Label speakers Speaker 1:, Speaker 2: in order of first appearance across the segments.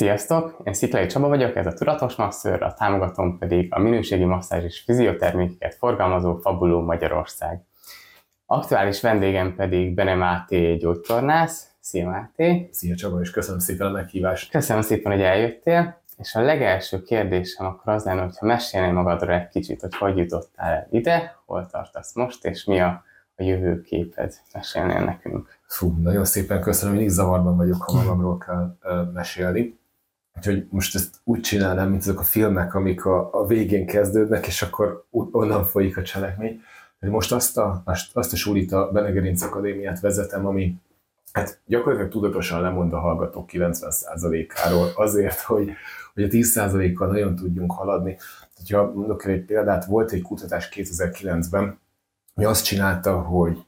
Speaker 1: Sziasztok! Én Sziklai Csaba vagyok, ez a Tudatos Masször, a támogatom pedig a minőségi masszázs és fiziotermékeket forgalmazó Fabuló Magyarország. Aktuális vendégem pedig Bene Máté gyógytornász. Szia Máté!
Speaker 2: Szia Csaba, és köszönöm szépen a meghívást!
Speaker 1: Köszönöm szépen, hogy eljöttél, és a legelső kérdésem akkor az lenne, hogyha mesélnél magadról egy kicsit, hogy hogy jutottál el ide, hol tartasz most, és mi a, a jövőképed, mesélnél nekünk.
Speaker 2: Fú, nagyon szépen köszönöm, én is zavarban vagyok, ha magamról kell uh, mesélni. Úgyhogy most ezt úgy csinálnám, mint azok a filmek, amik a, a végén kezdődnek, és akkor onnan folyik a cselekmény. Most azt a, azt, a sulit, a Benegerinc Akadémiát vezetem, ami hát gyakorlatilag tudatosan lemond a hallgatók 90%-áról azért, hogy, hogy a 10%-kal nagyon tudjunk haladni. Ha mondok egy példát, volt egy kutatás 2009-ben, ami azt csinálta, hogy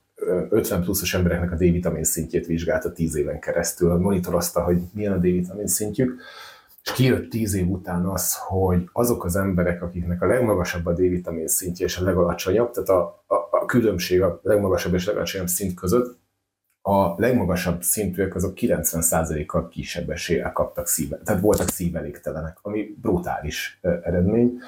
Speaker 2: 50 pluszos embereknek a D-vitamin szintjét vizsgálta 10 éven keresztül, monitorozta, hogy milyen a D-vitamin szintjük, és kijött tíz év után az, hogy azok az emberek, akiknek a legmagasabb a D-vitamin szintje és a legalacsonyabb, tehát a, a, a különbség a legmagasabb és legalacsonyabb szint között, a legmagasabb szintűek azok 90%-kal kisebb eséllyel kaptak szíve, tehát voltak szívelégtelenek, ami brutális eredmény.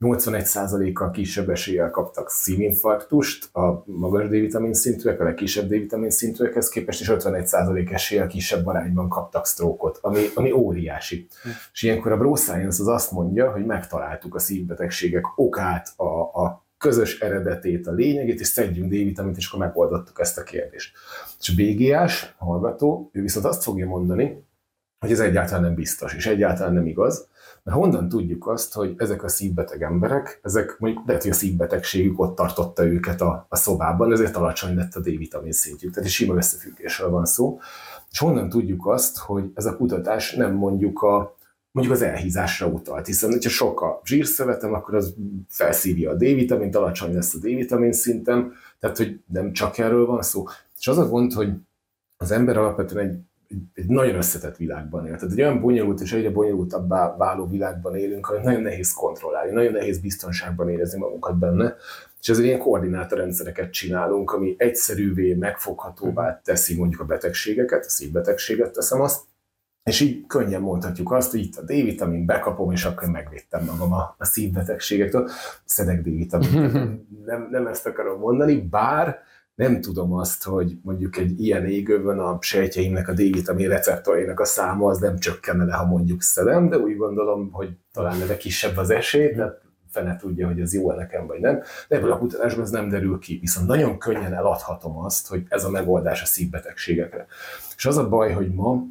Speaker 2: 81%-kal kisebb eséllyel kaptak szívinfarktust, a magas D-vitamin szintűek, a legkisebb D-vitamin szintűekhez képest, és 51% eséllyel kisebb arányban kaptak sztrókot, ami, ami óriási. Hm. És ilyenkor a Bro az azt mondja, hogy megtaláltuk a szívbetegségek okát, a, a közös eredetét, a lényegét, és szedjünk D-vitamint, és akkor megoldottuk ezt a kérdést. És a BGS hallgató, ő viszont azt fogja mondani, hogy ez egyáltalán nem biztos, és egyáltalán nem igaz, mert honnan tudjuk azt, hogy ezek a szívbeteg emberek, ezek mondjuk lehet, hogy a szívbetegségük ott tartotta őket a, a szobában, ezért alacsony lett a D-vitamin szintjük, tehát egy sima összefüggésről van szó. És honnan tudjuk azt, hogy ez a kutatás nem mondjuk a mondjuk az elhízásra utalt, hiszen ha sok a zsírszövetem, akkor az felszívja a D-vitamint, alacsony lesz a D-vitamin szintem, tehát hogy nem csak erről van szó. És az a gond, hogy az ember alapvetően egy egy nagyon összetett világban él. Tehát egy olyan bonyolult és egyre bonyolultabbá váló világban élünk, hogy nagyon nehéz kontrollálni, nagyon nehéz biztonságban érezni magunkat benne, és ezért ilyen koordinátorrendszereket csinálunk, ami egyszerűvé, megfoghatóvá teszi mondjuk a betegségeket, a szívbetegséget teszem azt, és így könnyen mondhatjuk azt, hogy itt a D-vitamin bekapom, és akkor megvédtem magam a, a szívbetegségektől. Szedek D-vitamin. nem, nem ezt akarom mondani, bár nem tudom azt, hogy mondjuk egy ilyen égőben a sejtjeimnek a D-vitamin receptorainak a száma az nem csökkenne le, ha mondjuk szedem, de úgy gondolom, hogy talán erre kisebb az esély, tehát fene tudja, hogy ez jó nekem, vagy nem. De ebből a kutatásban ez nem derül ki. Viszont nagyon könnyen eladhatom azt, hogy ez a megoldás a szívbetegségekre. És az a baj, hogy ma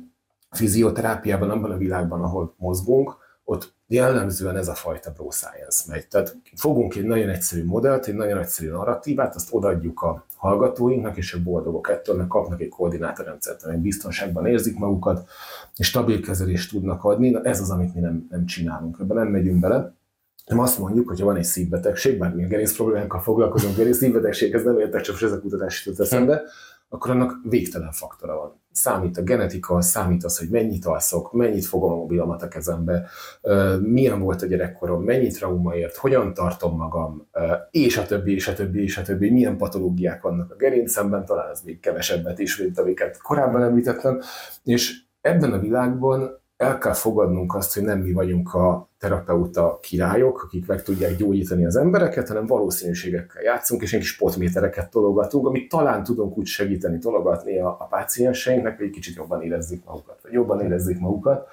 Speaker 2: fizioterápiában, abban a világban, ahol mozgunk, ott jellemzően ez a fajta bro science megy. Tehát fogunk egy nagyon egyszerű modellt, egy nagyon egyszerű narratívát, azt odaadjuk a hallgatóinknak, és ők boldogok ettől, mert kapnak egy koordinátorrendszert, amely biztonságban érzik magukat, és stabil kezelést tudnak adni. Na ez az, amit mi nem, nem csinálunk, ebben nem megyünk bele. Nem azt mondjuk, hogy ha van egy szívbetegség, bár mi a gerinc problémánkkal foglalkozunk, gerinc ez nem értek, csak ez a kutatás jutott eszembe, akkor annak végtelen faktora van. Számít a genetika, számít az, hogy mennyit alszok, mennyit fogom a mobilomat a kezembe, milyen volt a gyerekkorom, mennyi trauma ért, hogyan tartom magam, és a többi, és a többi, és a többi, milyen patológiák vannak a gerincemben, talán ez még kevesebbet is, mint amiket korábban említettem, és ebben a világban el kell fogadnunk azt, hogy nem mi vagyunk a terapeuta királyok, akik meg tudják gyógyítani az embereket, hanem valószínűségekkel játszunk, és egy kis potmétereket tologatunk, amit talán tudunk úgy segíteni, tologatni a, a pácienseinknek, hogy egy kicsit jobban érezzék magukat, vagy jobban érezzék magukat.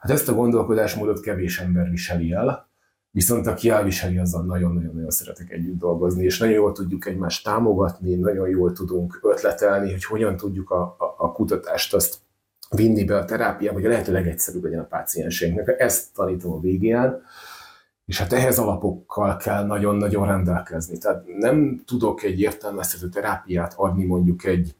Speaker 2: Hát ezt a gondolkodásmódot kevés ember viseli el, viszont aki elviseli, azzal nagyon-nagyon-nagyon szeretek együtt dolgozni, és nagyon jól tudjuk egymást támogatni, nagyon jól tudunk ötletelni, hogy hogyan tudjuk a, a, a kutatást azt vinni be a terápiába, hogy a lehető legegyszerűbb legyen a pácienseinknek. Ezt tanítom a végén, és hát ehhez alapokkal kell nagyon-nagyon rendelkezni. Tehát nem tudok egy értelmezhető terápiát adni mondjuk egy,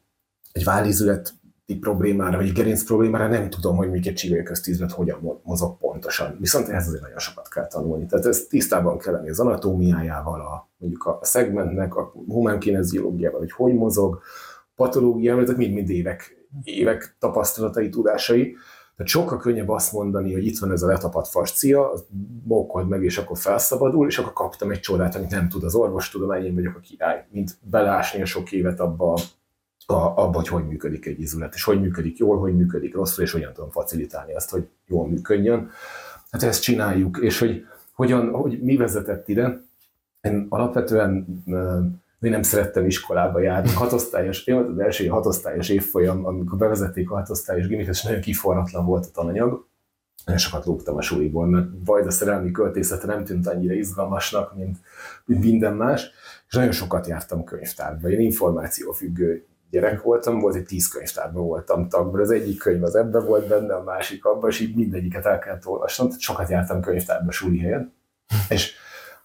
Speaker 2: egy vállízületi problémára, vagy gerinc problémára, nem tudom, hogy még egy köztízlet hogyan mozog pontosan. Viszont ehhez azért nagyon sokat kell tanulni. Tehát ez tisztában kell lenni az anatómiájával, a, mondjuk a szegmentnek, a humánkineziológiával, hogy hogy mozog, patológiával, ezek mind-mind évek évek tapasztalatai, tudásai. Tehát sokkal könnyebb azt mondani, hogy itt van ez a letapadt fascia, mókold meg, és akkor felszabadul, és akkor kaptam egy csodát, amit nem tud az orvostudomány, én vagyok a király, mint belásni a sok évet abba a, abban, hogy hogy működik egy izület, és hogy működik jól, hogy működik rosszul, és hogyan tudom facilitálni azt, hogy jól működjön. Hát ezt csináljuk, és hogy hogyan, hogy mi vezetett ide. Én alapvetően én nem szerettem iskolába járni. Hatosztályos, én volt az első hatosztályos évfolyam, amikor bevezették a hatosztályos gimit, és nagyon kiforratlan volt a tananyag. Nagyon sokat lógtam a suliból, mert vagy a szerelmi költészete nem tűnt annyira izgalmasnak, mint, minden más, és nagyon sokat jártam könyvtárba. Én információfüggő gyerek voltam, volt egy tíz könyvtárban voltam tagban, az egyik könyv az ebben volt benne, a másik abban, és így mindegyiket el kellett olvasnom, tehát sokat jártam könyvtárba suli helyen. És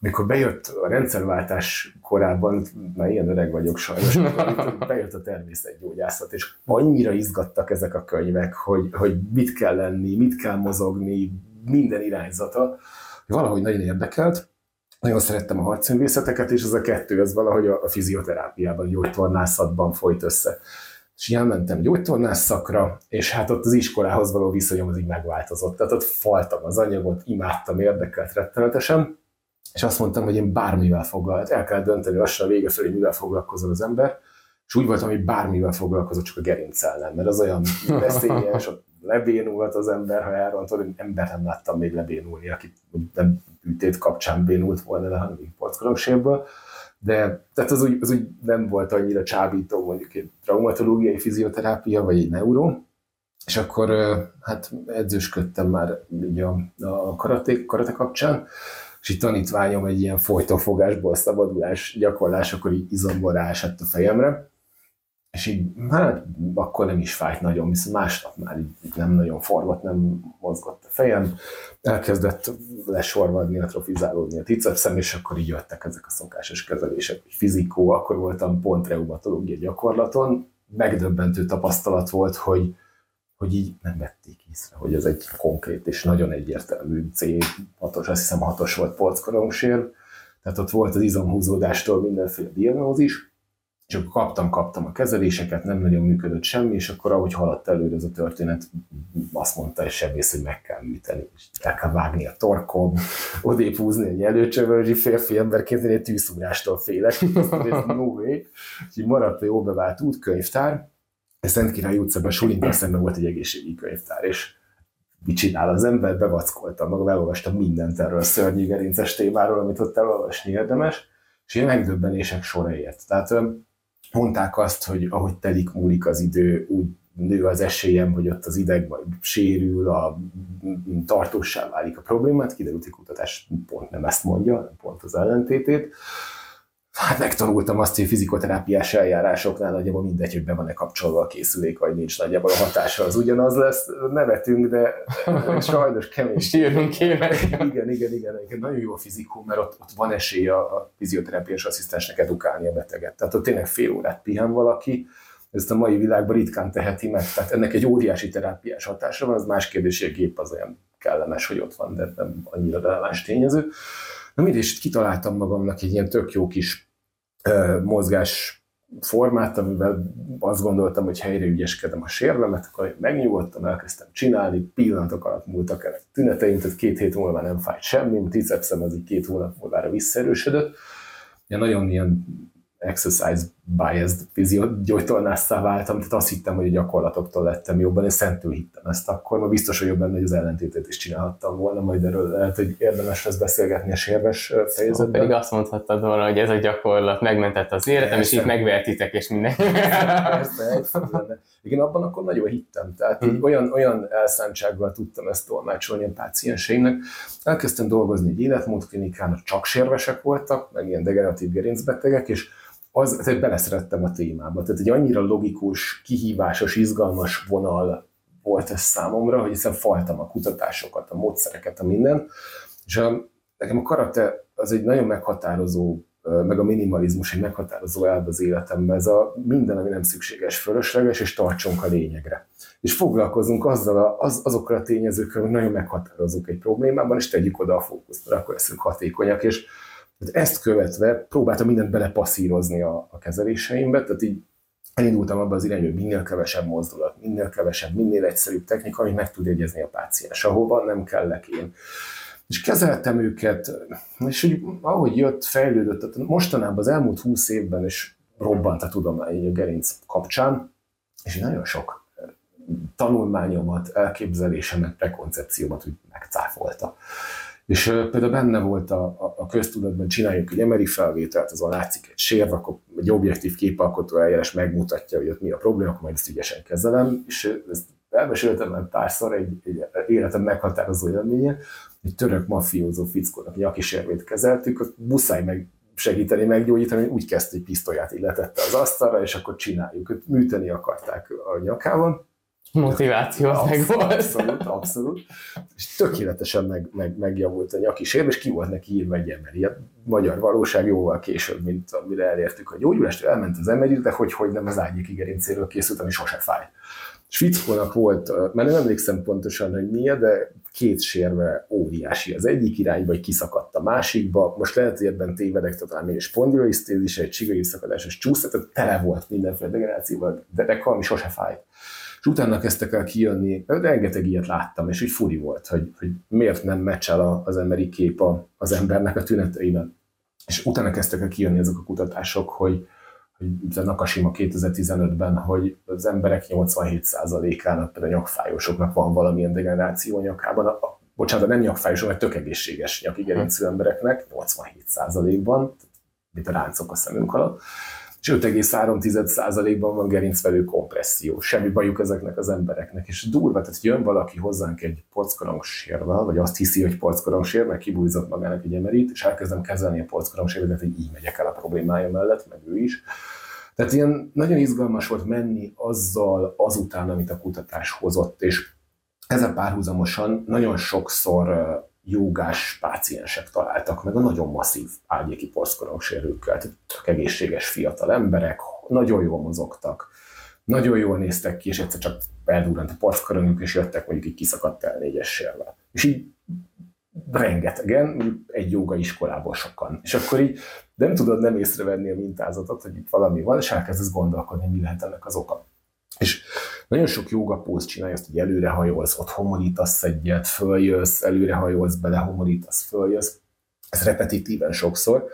Speaker 2: mikor bejött a rendszerváltás korában, már ilyen öreg vagyok sajnos, bejött a természetgyógyászat, és annyira izgattak ezek a könyvek, hogy, hogy mit kell lenni, mit kell mozogni, minden irányzata, hogy valahogy nagyon érdekelt, nagyon szerettem a harcművészeteket, és ez a kettő, az valahogy a, a fizioterápiában, gyógytornászatban folyt össze. És elmentem gyógytornász szakra, és hát ott az iskolához való viszonyom az így megváltozott. Tehát ott faltam az anyagot, imádtam, érdekelt rettenetesen, és azt mondtam, hogy én bármivel foglalt, el kell dönteni lassan a vége felé, mivel foglalkozol az ember, és úgy voltam, hogy bármivel foglalkozok, csak a gerincsel nem, mert az olyan veszélyes, ott lebénulhat az ember, ha elrontod, én ember nem láttam még lebénulni, aki nem ütét kapcsán bénult volna le, hanem porckorongsérből. De tehát az úgy, az úgy nem volt annyira csábító, mondjuk egy traumatológiai fizioterápia, vagy egy neuró. És akkor hát edzősködtem már így a, a karate, karate kapcsán, és itt tanítványom egy ilyen folytófogásból szabadulás gyakorlás, akkor így izomból ráesett a fejemre, és így, hát akkor nem is fájt nagyon, viszont másnap már így, így nem nagyon forgott, nem mozgott a fejem, elkezdett lesorvadni, atrofizálódni a tricepszem, és akkor így jöttek ezek a szokásos kezelések, fizikó, akkor voltam pont reumatológia gyakorlaton, megdöbbentő tapasztalat volt, hogy, hogy így nem vették észre, hogy ez egy konkrét és nagyon egyértelmű C6-os, azt hiszem 6-os volt polckorongsér, tehát ott volt az izomhúzódástól mindenféle diagnózis, és akkor kaptam, kaptam a kezeléseket, nem nagyon működött semmi, és akkor ahogy haladt előre ez a történet, azt mondta egy sebész, hogy meg kell műteni, és el kell vágni a torkom, odébb húzni egy előcsövölgyi férfi emberként, én egy tűzszúrástól félek, no way. Úgyhogy maradt a jó bevált útkönyvtár, a Szent Király utcában Sulinkkal szemben volt egy egészségi könyvtár, és mit csinál az ember, bevackoltam magam, elolvastam mindent erről a szörnyű gerinces témáról, amit ott elolvasni érdemes, és ilyen megdöbbenések sora ért. Tehát mondták azt, hogy ahogy telik, múlik az idő, úgy nő az esélyem, hogy ott az ideg majd sérül, a tartósá válik a problémát, kiderült, hogy kutatás pont nem ezt mondja, pont az ellentétét. Hát megtanultam azt, hogy fizikoterápiás eljárásoknál nagyjából mindegy, hogy be van-e kapcsolva a készülék, vagy nincs nagyjából a hatása az ugyanaz lesz. Nevetünk, de sajnos kemény.
Speaker 1: Sírnunk kéne.
Speaker 2: Igen, igen, igen. Nagyon jó a fizikum, mert ott, ott van esély a, a fizioterápiás asszisztensnek edukálni a beteget. Tehát ott tényleg fél órát pihen valaki, ezt a mai világban ritkán teheti meg. Tehát ennek egy óriási terápiás hatása van, az más kérdés, hogy a gép az olyan kellemes, hogy ott van, de nem annyira releváns tényező. Na mindig is kitaláltam magamnak egy ilyen tök jó kis uh, mozgás formát, amivel azt gondoltam, hogy helyre ügyeskedem a sérvemet, akkor megnyugodtam, elkezdtem csinálni, pillanatok alatt múltak el a tüneteim, tehát két hét múlva nem fájt semmi, a tricepszem az így két hónap múlva visszaerősödött. Ilyen nagyon ilyen exercise biased fiziógyógytornásszá váltam, tehát azt hittem, hogy a gyakorlatoktól lettem jobban, és szentül hittem ezt akkor, ma biztos vagyok benne, hogy az ellentétét is csinálhattam volna, majd erről lehet, hogy érdemes lesz beszélgetni a sérves fejezetben. Szóval
Speaker 1: pedig azt mondhattad volna, hogy ez a gyakorlat megmentette az életem, és itt megvertitek, és minden.
Speaker 2: Persze, Igen, abban akkor nagyon hittem, tehát hmm. olyan, olyan elszántsággal tudtam ezt tolmácsolni a pácienseimnek. Elkezdtem dolgozni egy életmódklinikán, csak sérvesek voltak, meg ilyen degeneratív gerincbetegek, és az, tehát beleszerettem a témába. Tehát egy annyira logikus, kihívásos, izgalmas vonal volt ez számomra, hogy hiszen faltam a kutatásokat, a módszereket, a minden. És a, nekem a karate az egy nagyon meghatározó, meg a minimalizmus egy meghatározó elv az életemben. Ez a minden, ami nem szükséges, fölösleges, és tartsunk a lényegre. És foglalkozunk azzal a, az, azokkal a tényezőkkel, hogy nagyon meghatározunk egy problémában, és tegyük oda a fókuszt, mert akkor leszünk hatékonyak. És ezt követve próbáltam mindent belepasszírozni a, a kezeléseimbe, tehát így elindultam abba az irányba, hogy minél kevesebb mozdulat, minél kevesebb, minél egyszerűbb technika, amit meg tud jegyezni a páciens, ahova nem kellek én. És kezeltem őket, és hogy ahogy jött, fejlődött, tehát mostanában az elmúlt húsz évben, és robbant a tudomány a gerinc kapcsán, és nagyon sok tanulmányomat, elképzelésemet, prekoncepciómat úgy megcáfolta. És például benne volt a, a, a köztudatban, csináljuk egy emeri felvételt, azon látszik egy sérv, akkor egy objektív képalkotó eljárás megmutatja, hogy ott mi a probléma, akkor majd ezt ügyesen kezelem, és ezt elmeséltem már párszor egy, egy életem meghatározó élménye, egy török mafiózó fickónak nyakisérvét kezeltük, ott muszáj meg segíteni, meggyógyítani, úgy kezdte, hogy pisztolyát illetette az asztalra, és akkor csináljuk. Őt műteni akarták a nyakában,
Speaker 1: motiváció az meg volt.
Speaker 2: Abszolút, abszolút. És tökéletesen meg, meg, megjavult a nyaki sérv, és ki volt neki írva egy emeri. A magyar valóság jóval később, mint amire elértük a gyógyulást, elment az emeri, de hogy, hogy nem az ágyéki gerincéről készült, ami sose fáj. Svickónak volt, mert nem emlékszem pontosan, hogy milyen, de két sérve óriási. Az egyik irányba egy kiszakadt a másikba, most lehet, hogy ebben tévedek, talán még egy spondiloisztézis, egy csigai szakadásos csúszat, tehát tele volt mindenféle degenerációval, de, de ami sose fájt. És utána kezdtek el kijönni, rengeteg ilyet láttam, és úgy furi volt, hogy, hogy miért nem meccsel az emberi kép az embernek a tüneteiben. És utána kezdtek el kijönni ezek a kutatások, hogy, hogy a Nakashima 2015-ben, hogy az emberek 87%-ának, például a nyakfájósoknak van valamilyen degeneráció a nyakában, a, a, bocsánat, nem nyakfájósok, mert tök egészséges nyakigerincű embereknek, 87%-ban, mint a ráncok a szemünk alatt, és 5,3%-ban van gerincvelő kompresszió. Semmi bajuk ezeknek az embereknek. És durva, tehát jön valaki hozzánk egy porckorongssérvel, vagy azt hiszi, hogy porckorongsér, meg kibújzott magának egy emerit, és elkezdem kezelni a porckorongsérbet, hogy így megyek el a problémája mellett, meg ő is. Tehát ilyen nagyon izgalmas volt menni azzal azután, amit a kutatás hozott, és ezzel párhuzamosan nagyon sokszor jogás páciensek találtak meg a nagyon masszív ágyéki porszkorongssérőkkel, tehát tök egészséges fiatal emberek, nagyon jól mozogtak, nagyon jól néztek ki, és egyszer csak eldurrant a porszkorongjuk, és jöttek mondjuk egy kiszakadt el négyes. És így rengetegen, egy joga iskolából sokan. És akkor így nem tudod nem észrevenni a mintázatot, hogy itt valami van, és elkezdesz gondolkodni, mi lehet ennek az oka. És nagyon sok jogapóz csinálja azt, hogy előrehajolsz, ott homorítasz egyet, följössz, előrehajolsz, belehomorítasz, följössz. Ez repetitíven sokszor.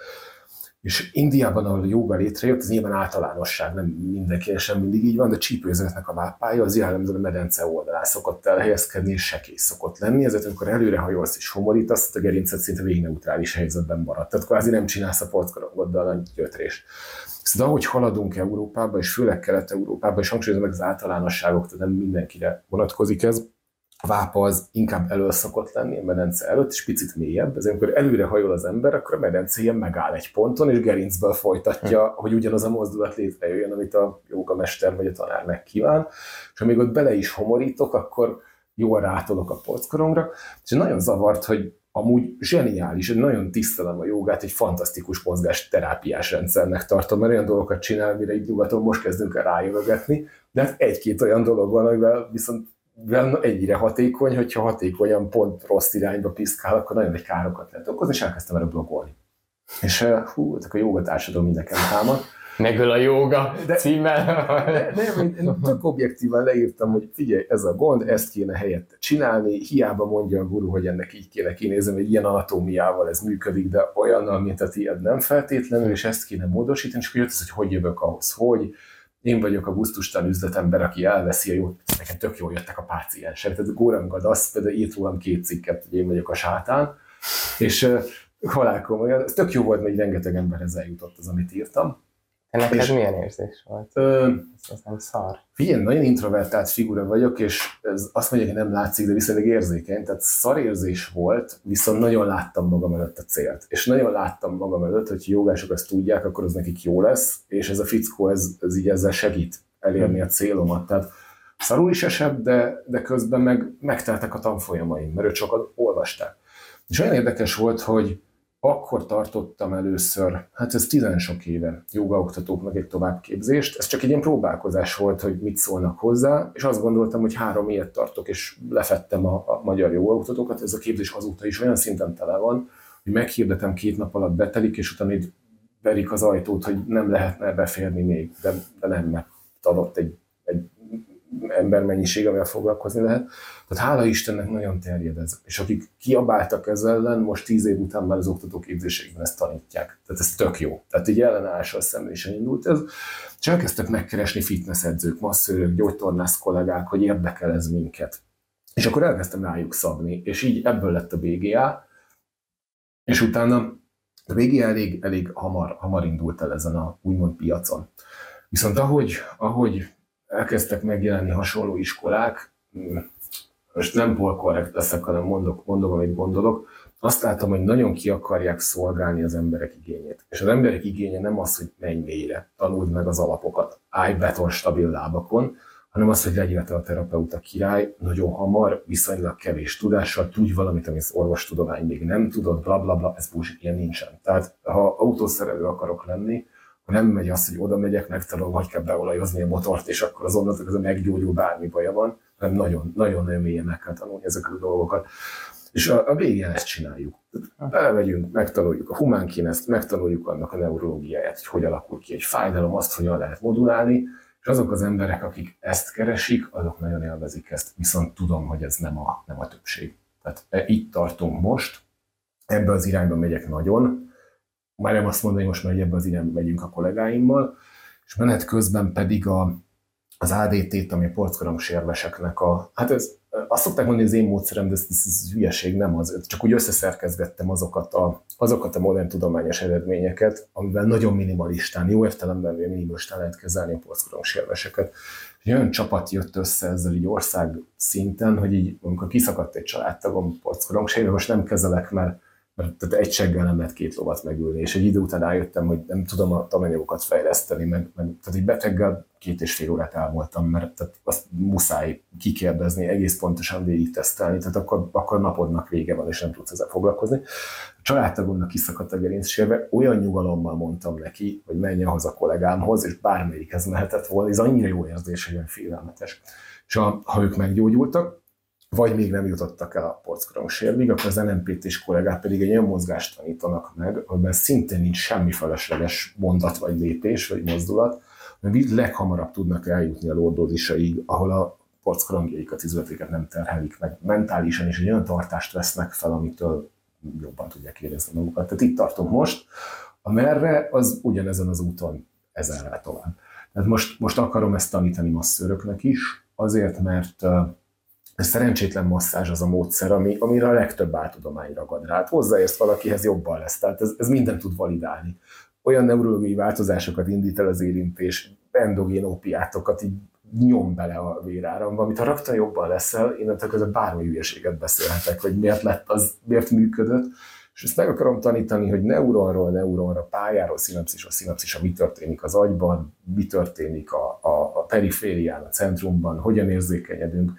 Speaker 2: És Indiában, ahol a joga létrejött, ez nyilván általánosság, nem mindenki sem mindig így van, de csípőzetnek a vápája az jellemzően a medence oldalán szokott elhelyezkedni, és sekész szokott lenni, ezért amikor előrehajolsz és homorítasz, a gerincet szinte végig neutrális helyzetben marad. Tehát kvázi nem csinálsz a porckarongoddal a gyötrés. Szóval ahogy haladunk Európába, és főleg Kelet-Európába, és hangsúlyozom meg az általánosságok, tehát nem mindenkire vonatkozik ez, a vápa az inkább elő szokott lenni a medence előtt, és picit mélyebb, ezért amikor előre hajol az ember, akkor a medence ilyen megáll egy ponton, és gerincből folytatja, hm. hogy ugyanaz a mozdulat létrejöjjön, amit a mester vagy a tanár megkíván, és amíg ott bele is homorítok, akkor jól rátolok a polckoromra, és nagyon zavart, hogy amúgy zseniális, nagyon tisztelem a jogát, egy fantasztikus mozgás terápiás rendszernek tartom, mert olyan dolgokat csinál, mire így nyugaton most kezdünk el rájövögetni, de hát egy-két olyan dolog van, amivel viszont egyre hatékony, hogyha hatékonyan pont rossz irányba piszkál, akkor nagyon egy károkat lehet okozni, és elkezdtem erre blogolni. És hú, a joga társadalom mindenken támad.
Speaker 1: Megöl a joga de, címmel.
Speaker 2: De, nem, én, tök objektívan leírtam, hogy figyelj, ez a gond, ezt kéne helyette csinálni, hiába mondja a guru, hogy ennek így kéne kinézni, hogy ilyen anatómiával ez működik, de olyannal, mint a tiéd nem feltétlenül, és ezt kéne módosítani, és akkor jött az, hogy hogy jövök ahhoz, hogy én vagyok a gusztustalan üzletember, aki elveszi a jót, nekem tök jól jöttek a páciensek. Tehát Góram Gadasz például írt rólam két cikket, hogy én vagyok a sátán, és halál komolyan, ez tök jó volt, mert rengeteg emberhez eljutott az, amit írtam.
Speaker 1: Neked és, milyen érzés volt? Ö, ez, nem szar.
Speaker 2: Figyelj, nagyon introvertált figura vagyok, és ez azt mondja, hogy nem látszik, de viszonylag érzékeny. Tehát szar érzés volt, viszont nagyon láttam magam előtt a célt. És nagyon láttam magam előtt, hogy jogások ezt tudják, akkor az nekik jó lesz, és ez a fickó, ez, ez így ezzel segít elérni a célomat. Tehát szarul is esett, de, de közben meg megteltek a tanfolyamaim, mert őt sokat olvasták. És olyan érdekes volt, hogy akkor tartottam először, hát ez tizen sok éve jogaoktatóknak egy továbbképzést. Ez csak egy ilyen próbálkozás volt, hogy mit szólnak hozzá, és azt gondoltam, hogy három ilyet tartok, és lefettem a, a magyar jogaoktatókat. Ez a képzés azóta is olyan szinten tele van, hogy meghirdetem két nap alatt betelik, és utána így verik az ajtót, hogy nem lehetne beférni még, de, de nem, mert adott egy, egy embermennyiség, amivel foglalkozni lehet. Tehát hála Istennek nagyon terjed ez. És akik kiabáltak ezzel ellen, most tíz év után már az oktatóképzéseikben ezt tanítják. Tehát ez tök jó. Tehát egy ellenállással is indult ez. És elkezdtek megkeresni fitnessedzők, masszőrök, gyógytornász kollégák, hogy érdekel ez minket. És akkor elkezdtem rájuk szabni, és így ebből lett a BGA, és utána a BGA elég, elég hamar, hamar indult el ezen a úgymond piacon. Viszont ahogy, ahogy elkezdtek megjelenni hasonló iskolák, most nem polkorrekt leszek, hanem mondok, mondom, amit gondolok, azt látom, hogy nagyon ki akarják szolgálni az emberek igényét. És az emberek igénye nem az, hogy menj mélyre, tanuld meg az alapokat, állj beton stabil lábakon, hanem az, hogy legyél te a terapeuta király, nagyon hamar, viszonylag kevés tudással, tudj valamit, amit az orvostudomány még nem tudod, bla bla bla, ez bullshit, ilyen nincsen. Tehát ha autószerelő akarok lenni, nem megy az, hogy oda megyek, megtanulom, hogy kell beolajozni a motort, és akkor az onnantól ez meggyógyul, bármi baja van, hanem nagyon-nagyon mélyen meg kell tanulni ezeket a dolgokat. És a, a végén ezt csináljuk. Belemegyünk, megtanuljuk a humán kineszt, megtanuljuk annak a neurológiáját, hogy hogy alakul ki egy fájdalom, azt hogyan lehet modulálni, és azok az emberek, akik ezt keresik, azok nagyon élvezik ezt, viszont tudom, hogy ez nem a, nem a többség. Tehát e, itt tartunk most, ebbe az irányba megyek nagyon, már nem azt mondani, most már ebbe az irányba megyünk a kollégáimmal, és menet közben pedig a, az ADT-t, ami a porckorong sérveseknek a, hát ez, azt szokták mondani, az én módszerem, de ez, ez, ez hülyeség nem az, csak úgy összeszerkezgettem azokat a, azokat a modern tudományos eredményeket, amivel nagyon minimalistán, jó értelemben minimalistán lehet kezelni a porckorong sérveseket. Egy olyan csapat jött össze ezzel így ország szinten, hogy így, amikor kiszakadt egy családtagom porckorong most nem kezelek, mert mert tehát egy seggel nem lehet két lovat megülni, és egy idő után rájöttem, hogy nem tudom a tananyagokat fejleszteni, meg, meg tehát egy beteggel két és fél órát elmúltam, mert tehát azt muszáj kikérdezni, egész pontosan végig tesztelni, tehát akkor, akkor napodnak vége van, és nem tudsz ezzel foglalkozni. A családtagomnak kiszakadt a gerincsérve, olyan nyugalommal mondtam neki, hogy menjen haza a kollégámhoz, és bármelyikhez mehetett volna, ez annyira jó érzés, hogy olyan félelmetes. És ha, ha ők meggyógyultak, vagy még nem jutottak el a porckorong akkor az NMPT-s kollégák pedig egy olyan mozgást tanítanak meg, amiben szintén nincs semmi felesleges mondat, vagy lépés, vagy mozdulat, mert így leghamarabb tudnak eljutni a lordózisaig, ahol a porckorongjaikat, izületéket nem terhelik meg. Mentálisan is egy olyan tartást vesznek fel, amitől jobban tudják érezni magukat. Tehát itt tartom most, amerre az ugyanezen az úton ezerrel tovább. Tehát most, most akarom ezt tanítani masszöröknek is, azért, mert ez szerencsétlen masszázs az a módszer, ami, amire a legtöbb áltudomány ragad rá. Hát hozzáérsz valakihez jobban lesz, tehát ez, ez minden tud validálni. Olyan neurológiai változásokat indít el az érintés, endogén opiátokat így nyom bele a véráramba, amit ha rögtön jobban leszel, innentől közben bármi hülyeséget beszélhetek, hogy miért lett az, miért működött, és ezt meg akarom tanítani, hogy neuronról neuronra, pályáról, szinapszisról szinapszisra mi történik az agyban, mi történik a, a, a periférián, a centrumban, hogyan érzékenyedünk,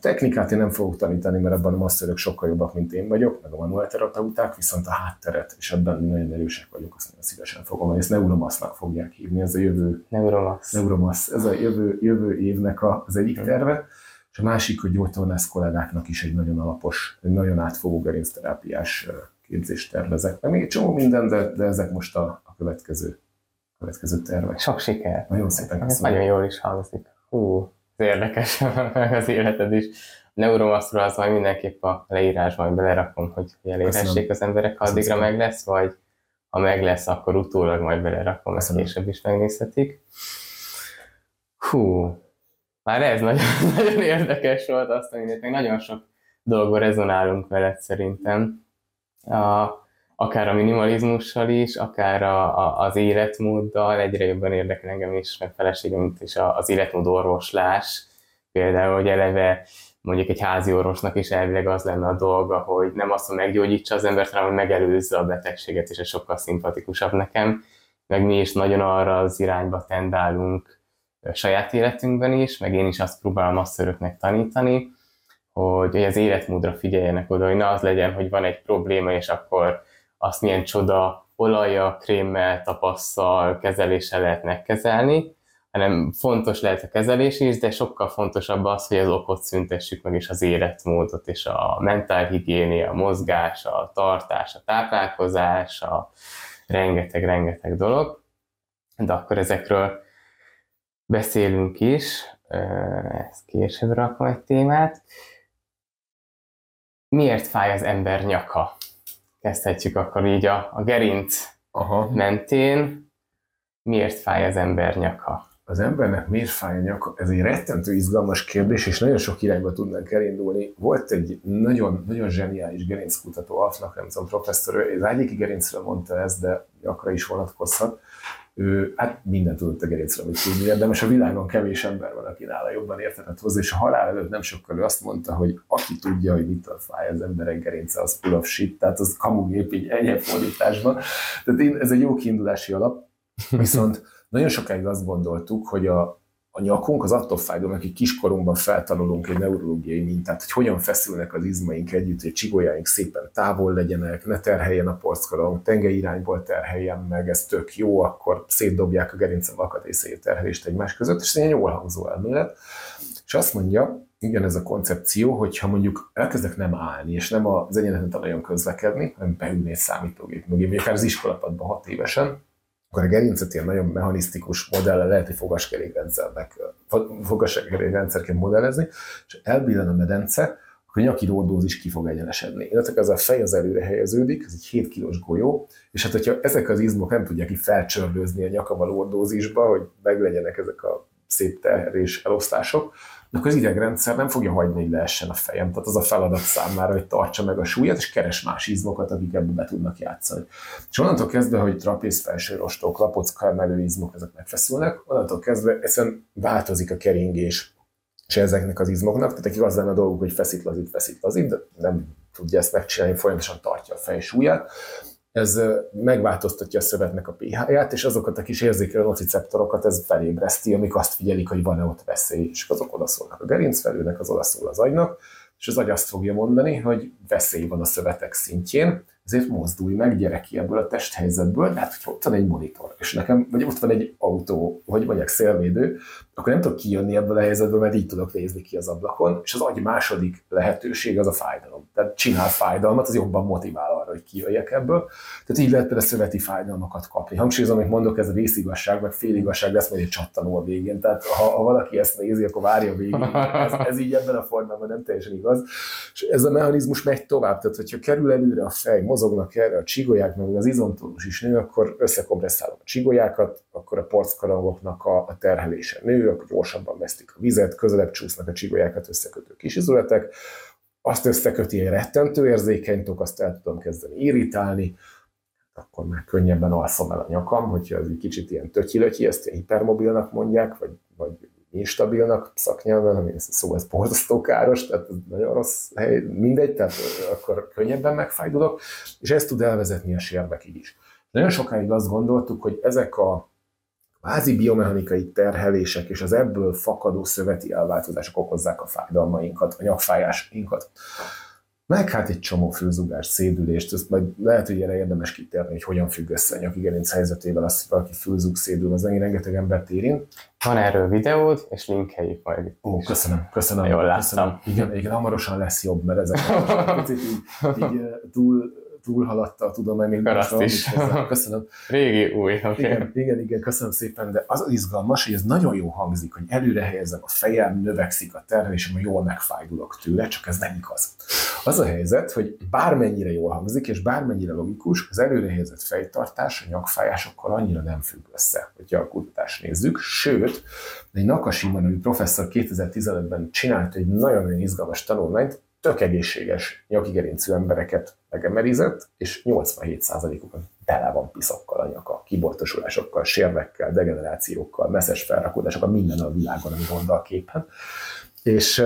Speaker 2: Technikát én nem fogok tanítani, mert ebben a masszörök sokkal jobbak, mint én vagyok, meg a manuál terapeuták, viszont a hátteret, és ebben mi nagyon erősek vagyunk, azt nagyon szívesen fogom, ezt neuromasznak fogják hívni, ez a jövő,
Speaker 1: Neuromasz.
Speaker 2: Neuromasz, ez a jövő, jövő évnek a, az egyik terve, és a másik, hogy gyógytornász kollégáknak is egy nagyon alapos, egy nagyon átfogó gerincterápiás képzést tervezek. Nem még egy csomó minden, de, de ezek most a, a következő, következő tervek.
Speaker 1: Sok siker!
Speaker 2: Nagyon szépen köszönöm.
Speaker 1: Nagyon jól is hangzik. Hú, érdekes az életed is. A neuromaszról az majd mindenképp a leírásban belerakom, hogy elérhessék az emberek, ha addigra meg lesz, vagy ha meg lesz, akkor utólag majd belerakom, ezt később is megnézhetik. Hú, már ez nagyon, nagyon érdekes volt azt, hogy még nagyon sok dolgban rezonálunk veled szerintem. A, akár a minimalizmussal is, akár a, a, az életmóddal, egyre jobban érdekel engem is, meg feleségem is az életmód orvoslás. Például, hogy eleve mondjuk egy házi orvosnak is elvileg az lenne a dolga, hogy nem azt, hogy meggyógyítsa az embert, hanem hogy megelőzze a betegséget, és ez sokkal szimpatikusabb nekem. Meg mi is nagyon arra az irányba tendálunk saját életünkben is, meg én is azt próbálom masszöröknek tanítani, hogy az életmódra figyeljenek oda, hogy ne az legyen, hogy van egy probléma, és akkor azt milyen csoda olaja, krémmel, tapasszal, kezeléssel lehet megkezelni, hanem fontos lehet a kezelés is, de sokkal fontosabb az, hogy az okot szüntessük meg, és az életmódot, és a mentálhigiénia, a mozgás, a tartás, a táplálkozás, a rengeteg-rengeteg dolog. De akkor ezekről beszélünk is. ezt később rakom egy témát. Miért fáj az ember nyaka? Kezdhetjük akkor így a, a gerinc Aha. mentén. Miért fáj az ember nyaka?
Speaker 2: az embernek miért fáj a nyaka? Ez egy rettentő izgalmas kérdés, és nagyon sok irányba tudnánk elindulni. Volt egy nagyon, nagyon zseniális gerinckutató, Alfnak, nem tudom, professzor, az egyik gerincre mondta ezt, de nyakra is vonatkozhat. Ő hát mindent tudott a gerincre, amit tudni érdemes. A világon kevés ember van, aki nála jobban értetett hozzá, és a halál előtt nem sokkal ő azt mondta, hogy aki tudja, hogy mitől fáj az emberek gerince, az full of shit, tehát az kamugép így ennyi fordításban. Tehát én, ez egy jó kiindulási alap, viszont nagyon sokáig azt gondoltuk, hogy a, a nyakunk az attól fájdalom, akik kiskorunkban feltanulunk egy neurológiai mintát, hogy hogyan feszülnek az izmaink együtt, hogy csigolyaink szépen távol legyenek, ne terheljen a porckarong, tengely irányból terheljen meg, ez tök jó, akkor szétdobják a gerince alkatrészei terhelést egymás között, és ez egy jól hangzó elmélet. És azt mondja, igen, ez a koncepció, hogyha mondjuk elkezdek nem állni, és nem az egyenleten nagyon közlekedni, hanem beülni egy számítógép mögé, még akár az iskolapadban hat évesen, akkor a gerincet ilyen nagyon mechanisztikus modellel lehet egy fogaskerékrendszernek, fogaskerékrendszerként modellezni, és elbillen a medence, akkor a nyaki ródózis ki fog egyenesedni. Illetve ez a fej az előre helyeződik, ez egy 7 kilós golyó, és hát hogyha ezek az izmok nem tudják ki felcsörlőzni a nyakaval lordózisba, hogy meglegyenek ezek a szép terhelés elosztások, akkor az idegrendszer nem fogja hagyni, hogy leessen a fejem. Tehát az a feladat számára, hogy tartsa meg a súlyát, és keres más izmokat, akik ebbe be tudnak játszani. És onnantól kezdve, hogy trapéz felső rostok, lapocka emelő izmok, ezek megfeszülnek, onnantól kezdve egyszerűen változik a keringés és ezeknek az izmoknak, tehát nekik az lenne a dolguk, hogy feszít, lazít, feszít, lazít, de nem tudja ezt megcsinálni, folyamatosan tartja a fej súlyát, ez megváltoztatja a szövetnek a pH-ját, és azokat a kis érzékelő nociceptorokat ez felébreszti, amik azt figyelik, hogy van-e ott veszély, és azok odaszólnak a gerincfelőnek, az odaszól az agynak, és az agy azt fogja mondani, hogy veszély van a szövetek szintjén, ezért mozdulj meg, gyere ki ebből a testhelyzetből, de hát, hogyha ott van egy monitor, és nekem, vagy ott van egy autó, vagy mondják szélvédő, akkor nem tudok kijönni ebből a helyzetből, mert így tudok nézni ki az ablakon, és az agy második lehetőség az a fájdalom. Tehát csinál fájdalmat, az jobban motivál arra, hogy kijöjjek ebből. Tehát így lehet például szöveti fájdalmakat kapni. Hangsúlyozom, amit mondok, ez a részigazság, vagy féligazság lesz majd egy csattanó a végén. Tehát ha, ha valaki ezt nézi, akkor várja a végén. Ez, ez így ebben a formában nem teljesen igaz. És ez a mechanizmus megy tovább. Tehát, hogyha kerül előre a fej, mozognak erre a csigolyák, meg az izomtónus is nő, akkor összekompresszálom a csigolyákat, akkor a porckarangoknak a, a terhelése nő, akkor gyorsabban vesztik a vizet, közelebb csúsznak a csigolyákat összekötő kisizületek, azt összeköti egy rettentő érzékeny tok, azt el tudom kezdeni irritálni, akkor már könnyebben alszom el a nyakam, hogyha ez egy kicsit ilyen tötyilötyi, ezt ilyen hipermobilnak mondják, vagy, vagy instabilnak szaknyelven, ami szó ez borzasztó káros, tehát ez nagyon rossz hely, mindegy, tehát akkor könnyebben megfájdulok, és ez tud elvezetni a sérbekig is. Nagyon sokáig azt gondoltuk, hogy ezek a kvázi biomechanikai terhelések és az ebből fakadó szöveti elváltozások okozzák a fájdalmainkat, a nyakfájásainkat. Meg hát egy csomó főzugás, szédülést, ezt majd lehet, hogy erre érdemes kitérni, hogy hogyan függ össze a nyakigerinc helyzetével, az, hogy valaki főzug, szédül, az megint rengeteg embert érint.
Speaker 1: Van erről videód, és linkeljük majd.
Speaker 2: Ó, köszönöm, köszönöm.
Speaker 1: Jól láttam.
Speaker 2: Köszönöm. Igen, igen, hamarosan lesz jobb, mert ezek picit így, így túl túlhaladta a tudomány.
Speaker 1: Azt is.
Speaker 2: Köszönöm.
Speaker 1: Régi, új. Okay.
Speaker 2: Igen, igen, igen, köszönöm szépen, de az az izgalmas, hogy ez nagyon jó hangzik, hogy előre helyezem a fejem, növekszik a terhelésem, jól megfájdulok tőle, csak ez nem igaz. Az a helyzet, hogy bármennyire jól hangzik, és bármennyire logikus, az előre helyezett fejtartás a nyakfájásokkal annyira nem függ össze, hogyha a kutatást nézzük. Sőt, egy Nakashima nevű professzor 2015-ben csinált egy nagyon-nagyon izgalmas tanulmányt, tök egészséges nyakigerincű embereket megemerizett, és 87%-ukon tele van piszokkal a nyaka, kibortosulásokkal, sérvekkel, degenerációkkal, messzes felrakódásokkal, minden a világon, ami gond a képen. És,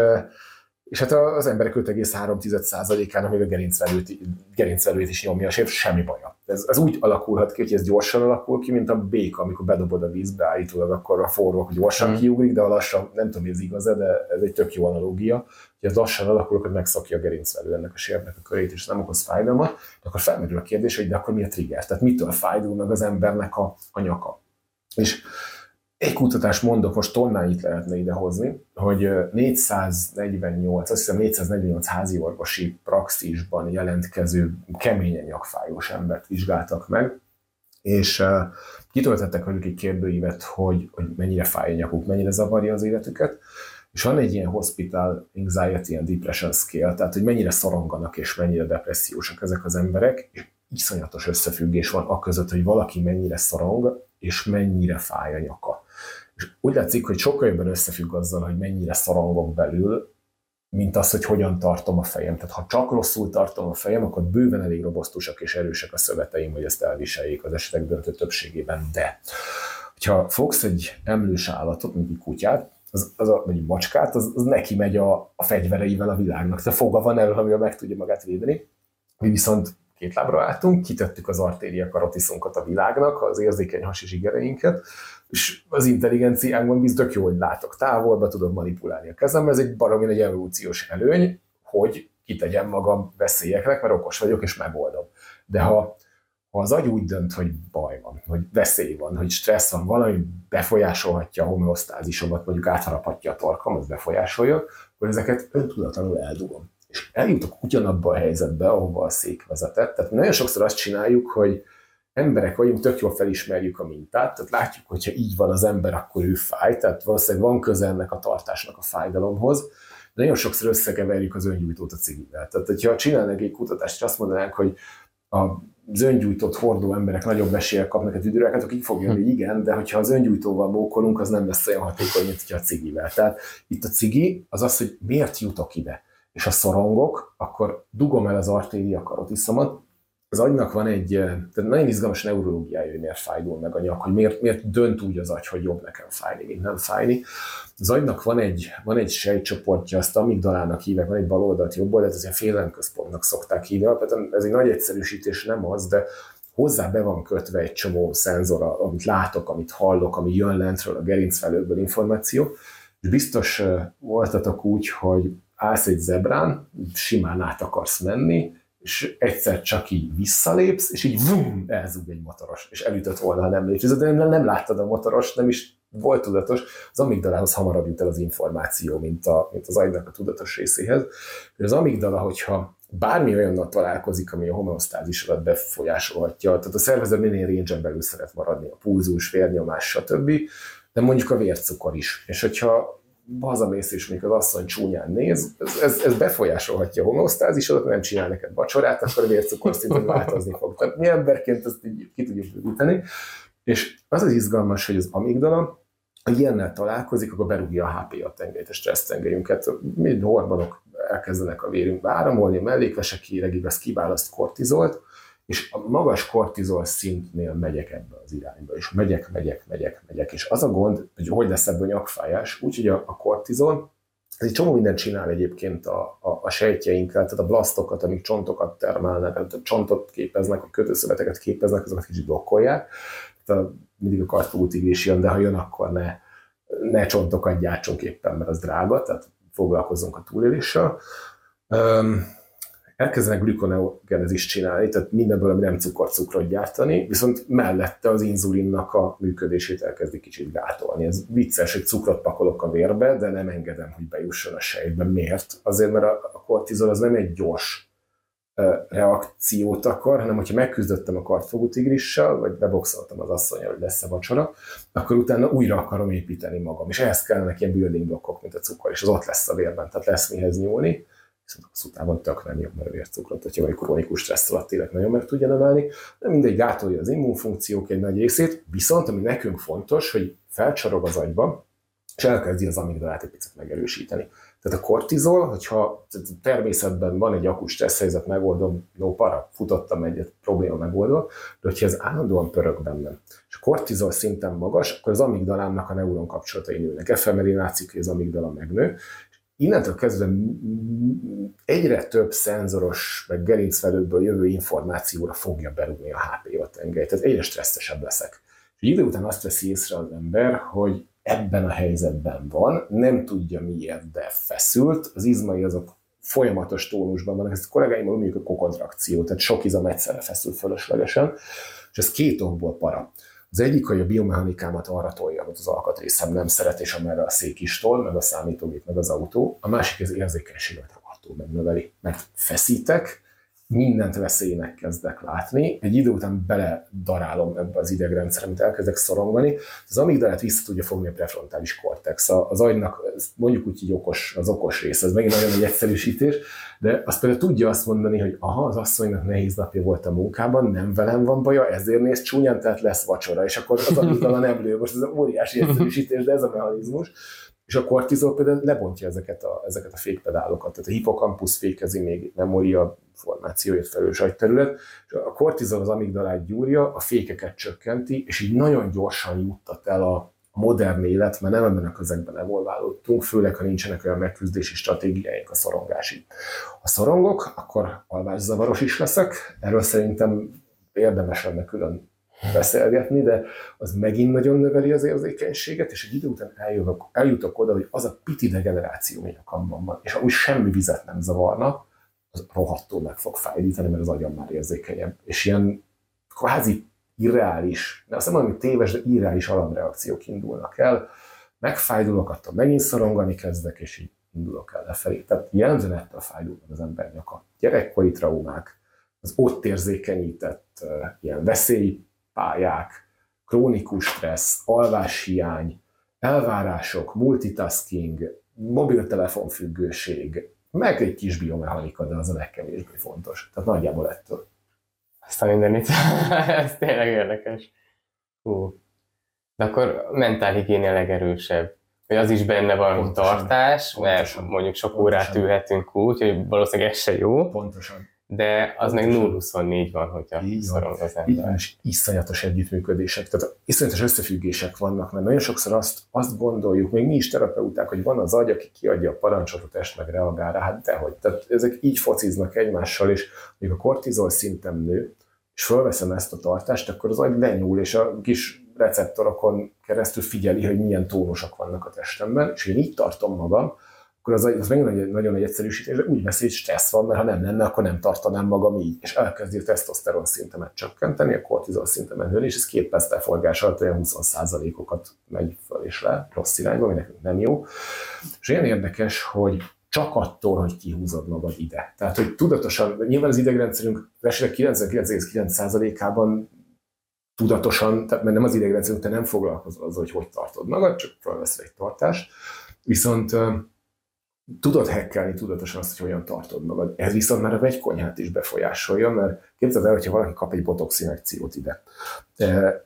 Speaker 2: és hát az emberek 5,3%-ának még a gerincvelőt, gerincvelőt is nyomja, és semmi baja. Ez, ez úgy alakulhat ki, hogy ez gyorsan alakul ki, mint a béka, amikor bedobod a vízbe, állítólag akkor a forró gyorsan mm. kiugrik, de a lassan, nem tudom, hogy ez igaz de ez egy tök jó analógia, hogy ez lassan alakul, akkor megszakja a gerincvelő ennek a sérnek a körét, és nem okoz fájdalmat, de akkor felmerül a kérdés, hogy de akkor mi a trigger? Tehát mitől fájdul meg az embernek a, a nyaka? És egy kutatás mondok, most tonnáit lehetne idehozni, hogy 448, azt hiszem 448 házi orvosi praxisban jelentkező keményen nyakfájós embert vizsgáltak meg, és uh, kitöltettek velük egy kérdőívet, hogy, hogy mennyire fáj a nyakuk, mennyire zavarja az életüket, és van egy ilyen hospital anxiety and depression scale, tehát hogy mennyire szoronganak és mennyire depressziósak ezek az emberek, és iszonyatos összefüggés van a között, hogy valaki mennyire szorong, és mennyire fáj a nyaka. És úgy látszik, hogy sokkal jobban összefügg azzal, hogy mennyire szorongok belül, mint az, hogy hogyan tartom a fejem. Tehát ha csak rosszul tartom a fejem, akkor bőven elég robosztusak és erősek a szöveteim, hogy ezt elviseljék az esetek döntő többségében. De, hogyha fogsz egy emlős állatot, mint egy kutyát, az, az a, vagy egy macskát, az, az neki megy a, a fegyvereivel a világnak. Tehát foga van erről, amivel meg tudja magát védeni. Mi viszont két lábra álltunk, kitettük az artéria karotiszunkat a világnak, az érzékeny hasi zsigereinket, és az intelligenciánkban biztos jó, hogy látok távolba, tudok manipulálni a kezembe, ez egy baromi egy evolúciós előny, hogy kitegyem magam veszélyeknek, mert okos vagyok, és megoldom. De ha, ha az agy úgy dönt, hogy baj van, hogy veszély van, hogy stressz van, valami befolyásolhatja a homeosztázisomat, mondjuk átharaphatja a torkam, az befolyásolja, akkor ezeket öntudatlanul eldugom. És eljutok ugyanabba a helyzetbe, ahova a szék vezetett. Tehát nagyon sokszor azt csináljuk, hogy emberek vagyunk, tök jól felismerjük a mintát, tehát látjuk, hogyha így van az ember, akkor ő fáj, tehát valószínűleg van köze ennek a tartásnak a fájdalomhoz, de nagyon sokszor összekeverjük az öngyújtót a cigivel. Tehát, hogyha csinálnak egy kutatást, és azt mondanánk, hogy az öngyújtót hordó emberek nagyobb eséllyel kapnak a tüdőrákat, akkor így fogja, hogy igen, de hogyha az öngyújtóval mókolunk, az nem lesz olyan hatékony, mint a cigivel. Tehát itt a cigi az az, hogy miért jutok ide. És ha szorongok, akkor dugom el az artéria karotiszomat, az agynak van egy tehát nagyon izgalmas neurológiája, hogy miért fájdul meg a nyak, hogy miért, miért dönt úgy az agy, hogy jobb nekem fájni, mint nem fájni. Az agynak van egy, van egy sejtcsoportja, azt amigdalának hívják, van egy bal oldalt, jobb oldalt, ez ilyen félelemközpontnak szokták hívni. Ez egy nagy egyszerűsítés, nem az, de hozzá be van kötve egy csomó szenzor, amit látok, amit hallok, ami jön lentről, a gerincfelőből információ, és biztos voltatok úgy, hogy állsz egy zebrán, simán át akarsz menni, és egyszer csak így visszalépsz, és így vum, elzúg egy motoros, és elütött volna, ha nem lépsz. De nem, nem láttad a motoros, nem is volt tudatos, az amigdalához hamarabb jut el az információ, mint, a, mint az agynak a tudatos részéhez. Az amigdala, hogyha bármi olyannal találkozik, ami a homeosztázis alatt befolyásolhatja, tehát a szervezet minél range belül szeret maradni, a pulzus, vérnyomás, stb., de mondjuk a vércukor is. És hogyha hazamész és még az asszony csúnyán néz, ez, ez, ez befolyásolhatja a homeosztázisodat, nem csinál neked vacsorát, akkor a vércukorszintod változni fog. Tehát mi emberként ezt így ki tudjuk bővíteni. És az az izgalmas, hogy az amigdala, ha ilyennel találkozik, akkor berúgja a HPA tengelyt, a stressz tengelyünket. Mi hormonok elkezdenek a vérünkbe áramolni, a mellékvesek híregig az kiválaszt kortizolt, és a magas kortizol szintnél megyek ebbe az irányba, és megyek, megyek, megyek, megyek, és az a gond, hogy hogy lesz ebből nyakfájás, úgyhogy a, a kortizol, ez egy csomó mindent csinál egyébként a, a, a sejtjeinkkel, tehát a blasztokat, amik csontokat termelnek, tehát csontot képeznek, a kötőszöveteket képeznek, azokat kicsit blokkolják. Tehát a, mindig a kartfútigés jön, de ha jön, akkor ne, ne csontokat gyártsunk éppen, mert az drága, tehát foglalkozzunk a túléléssel. Um, elkezdenek glükoneogenezist csinálni, tehát mindenből, ami nem cukor, cukrot gyártani, viszont mellette az inzulinnak a működését elkezdi kicsit gátolni. Ez vicces, hogy cukrot pakolok a vérbe, de nem engedem, hogy bejusson a sejtbe. Miért? Azért, mert a kortizol az nem egy gyors reakciót akar, hanem hogyha megküzdöttem a kartfogú tigrissal, vagy beboxoltam az asszonyal, hogy lesz a vacsora, akkor utána újra akarom építeni magam. És ehhez kellene ilyen building blokkok, mint a cukor, és az ott lesz a vérben, tehát lesz mihez nyúlni viszont tök nem jobb, mert a vércukrot, hogyha vagy krónikus stressz alatt élet nagyon meg tudja emelni, de mindegy gátolja az immunfunkciók egy nagy részét, viszont ami nekünk fontos, hogy felcsorog az agyba, és elkezdi az amigdalát egy picit megerősíteni. Tehát a kortizol, hogyha természetben van egy akut stressz helyzet, megoldom, no para, futottam egyet, probléma megoldva, de hogyha ez állandóan pörög bennem, és a kortizol szinten magas, akkor az amigdalámnak a neuron kapcsolatai nőnek. Efemerén látszik, hogy az amigdala megnő, innentől kezdve egyre több szenzoros, meg gerincvelőből jövő információra fogja berúgni a HPA tengely, tehát egyre stresszesebb leszek. És idő után azt veszi észre az ember, hogy ebben a helyzetben van, nem tudja miért, de feszült, az izmai azok folyamatos tónusban vannak, ezt a kollégáimmal mondjuk a kokontrakció, tehát sok izom egyszerre feszül fölöslegesen, és ez két okból para. Az egyik, hogy a biomechanikámat arra tolja, amit az alkatrészem nem szeret, és amerre a szék is tol, meg a számítógép, meg az autó. A másik az érzékenységet rohadtul megnöveli. Mert feszítek, mindent veszélynek kezdek látni, egy idő után bele darálom ebbe az idegrendszerbe, amit elkezdek szorongani, az amigdalát vissza tudja fogni a prefrontális kortex. Az agynak mondjuk úgy, hogy okos, az okos rész, ez megint nagyon egy egyszerűsítés, de azt például tudja azt mondani, hogy aha, az asszonynak nehéz napja volt a munkában, nem velem van baja, ezért néz csúnyán, tehát lesz vacsora, és akkor az amigdala nem lő. Most ez óriási egyszerűsítés, de ez a mechanizmus. És a kortizol például lebontja ezeket a, ezeket a fékpedálokat. Tehát a hipokampusz fékezi még memória formációért felelős agyterület, és a kortizol az amigdalát gyúrja, a fékeket csökkenti, és így nagyon gyorsan juttat el a modern élet, mert nem ebben a közegben evolválódtunk, főleg ha nincsenek olyan megküzdési stratégiáink a szorongásig. Ha szorongok, akkor alvászavaros is leszek, erről szerintem érdemes lenne külön beszélgetni, de az megint nagyon növeli az érzékenységet, és egy idő után eljutok, eljutok oda, hogy az a piti degeneráció, ami a kamban van, és amúgy semmi vizet nem zavarna, az rohadtul meg fog fájdítani, mert az agyam már érzékenyebb. És ilyen kvázi irreális, de azt nem mondom, hogy téves, de irreális alarmreakciók indulnak el, megfájdulok, attól megint szorongani kezdek, és így indulok el lefelé. Tehát jellemzően ettől fájdul az ember nyaka. Gyerekkori traumák, az ott érzékenyített uh, ilyen veszélypályák, krónikus stressz, alváshiány, elvárások, multitasking, mobiltelefonfüggőség, meg egy kis biomechanika, de az a legkevésbé fontos. Tehát nagyjából ettől.
Speaker 1: Ezt a mindenit. Ez tényleg érdekes. Hú. De akkor mentálhigiénia legerősebb. Hogy az is benne van pontosan, tartás, pontosan, mert mondjuk sok pontosan. órát ülhetünk úgy, hogy valószínűleg ez se jó.
Speaker 2: Pontosan
Speaker 1: de az meg 0-24 van, hogyha Így szorong az ember. Így van,
Speaker 2: és iszonyatos együttműködések, tehát iszonyatos összefüggések vannak, mert nagyon sokszor azt, azt gondoljuk, még mi is terapeuták, hogy van az agy, aki kiadja a parancsot, a test meg reagál rá, hát dehogy. Tehát ezek így fociznak egymással, és még a kortizol szintem nő, és fölveszem ezt a tartást, akkor az agy lenyúl, és a kis receptorokon keresztül figyeli, hogy milyen tónusok vannak a testemben, és én így tartom magam, akkor az, az megint egy, nagyon egy egyszerűsítés, de úgy veszi, hogy stressz van, mert ha nem lenne, akkor nem tartanám magam így, és elkezdi a tesztoszteron szintemet csökkenteni, a kortizol szintemet nőni, és ez két perc leforgás alatt olyan 20%-okat megy föl és le, rossz irányba, ami nekünk nem jó. És olyan érdekes, hogy csak attól, hogy kihúzod magad ide. Tehát, hogy tudatosan, nyilván az idegrendszerünk esetek 99,9%-ában tudatosan, tehát mert nem az idegrendszerünk, te nem foglalkozol azzal, hogy hogy tartod magad, csak felveszel egy tartást. Viszont tudod hekkelni tudatosan azt, hogy hogyan tartod magad. Ez viszont már a vegykonyhát is befolyásolja, mert képzeld el, hogyha valaki kap egy botox injekciót ide,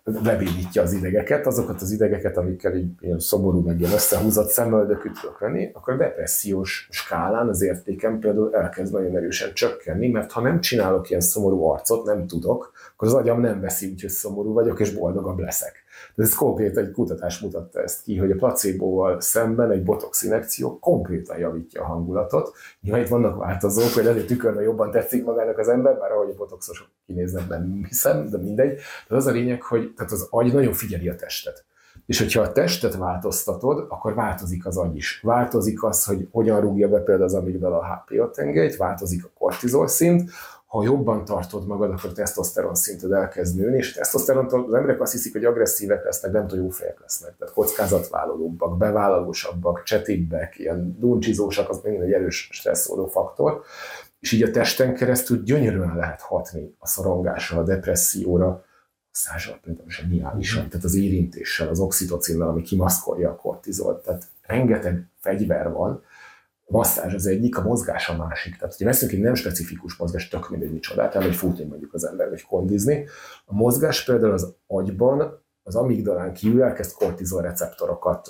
Speaker 2: bebénítja az idegeket, azokat az idegeket, amikkel így ilyen szomorú, meg ilyen összehúzott szemöldökűt tudok venni, akkor a depressziós skálán az értékem például elkezd nagyon erősen csökkenni, mert ha nem csinálok ilyen szomorú arcot, nem tudok, akkor az agyam nem veszi úgy, hogy szomorú vagyok, és boldogabb leszek. Ez konkrét egy kutatás mutatta ezt ki, hogy a placebóval szemben egy botox injekció konkrétan javítja a hangulatot. Nyilván itt vannak változók, hogy azért tükörben jobban tetszik magának az ember, bár ahogy a botoxosok kinéznek, nem hiszem, de mindegy. De az a lényeg, hogy tehát az agy nagyon figyeli a testet. És hogyha a testet változtatod, akkor változik az agy is. Változik az, hogy hogyan rúgja be például az amigdala a HPA tengelyt, változik a kortizol szint, ha jobban tartod magad, akkor a tesztoszteron szinted elkezd nőni, és a tesztoszterontól az emberek azt hiszik, hogy agresszívek lesznek, nem tudom, fejek lesznek. Tehát kockázatvállalóbbak, bevállalósabbak, csetibbek, ilyen duncsizósak, az megint egy erős stresszoló faktor. És így a testen keresztül gyönyörűen lehet hatni a szorongásra, a depresszióra, szással például zseniálisan, tehát az érintéssel, az oxitocinnal, ami kimaszkolja a kortizolt. Tehát rengeteg fegyver van, masszázs az egyik, a mozgás a másik. Tehát, hogyha veszünk egy nem specifikus mozgás, tök mindegy micsodát, el, hogy futni mondjuk az ember, vagy kondizni. A mozgás például az agyban, az amigdalán kívül elkezd kortizol receptorokat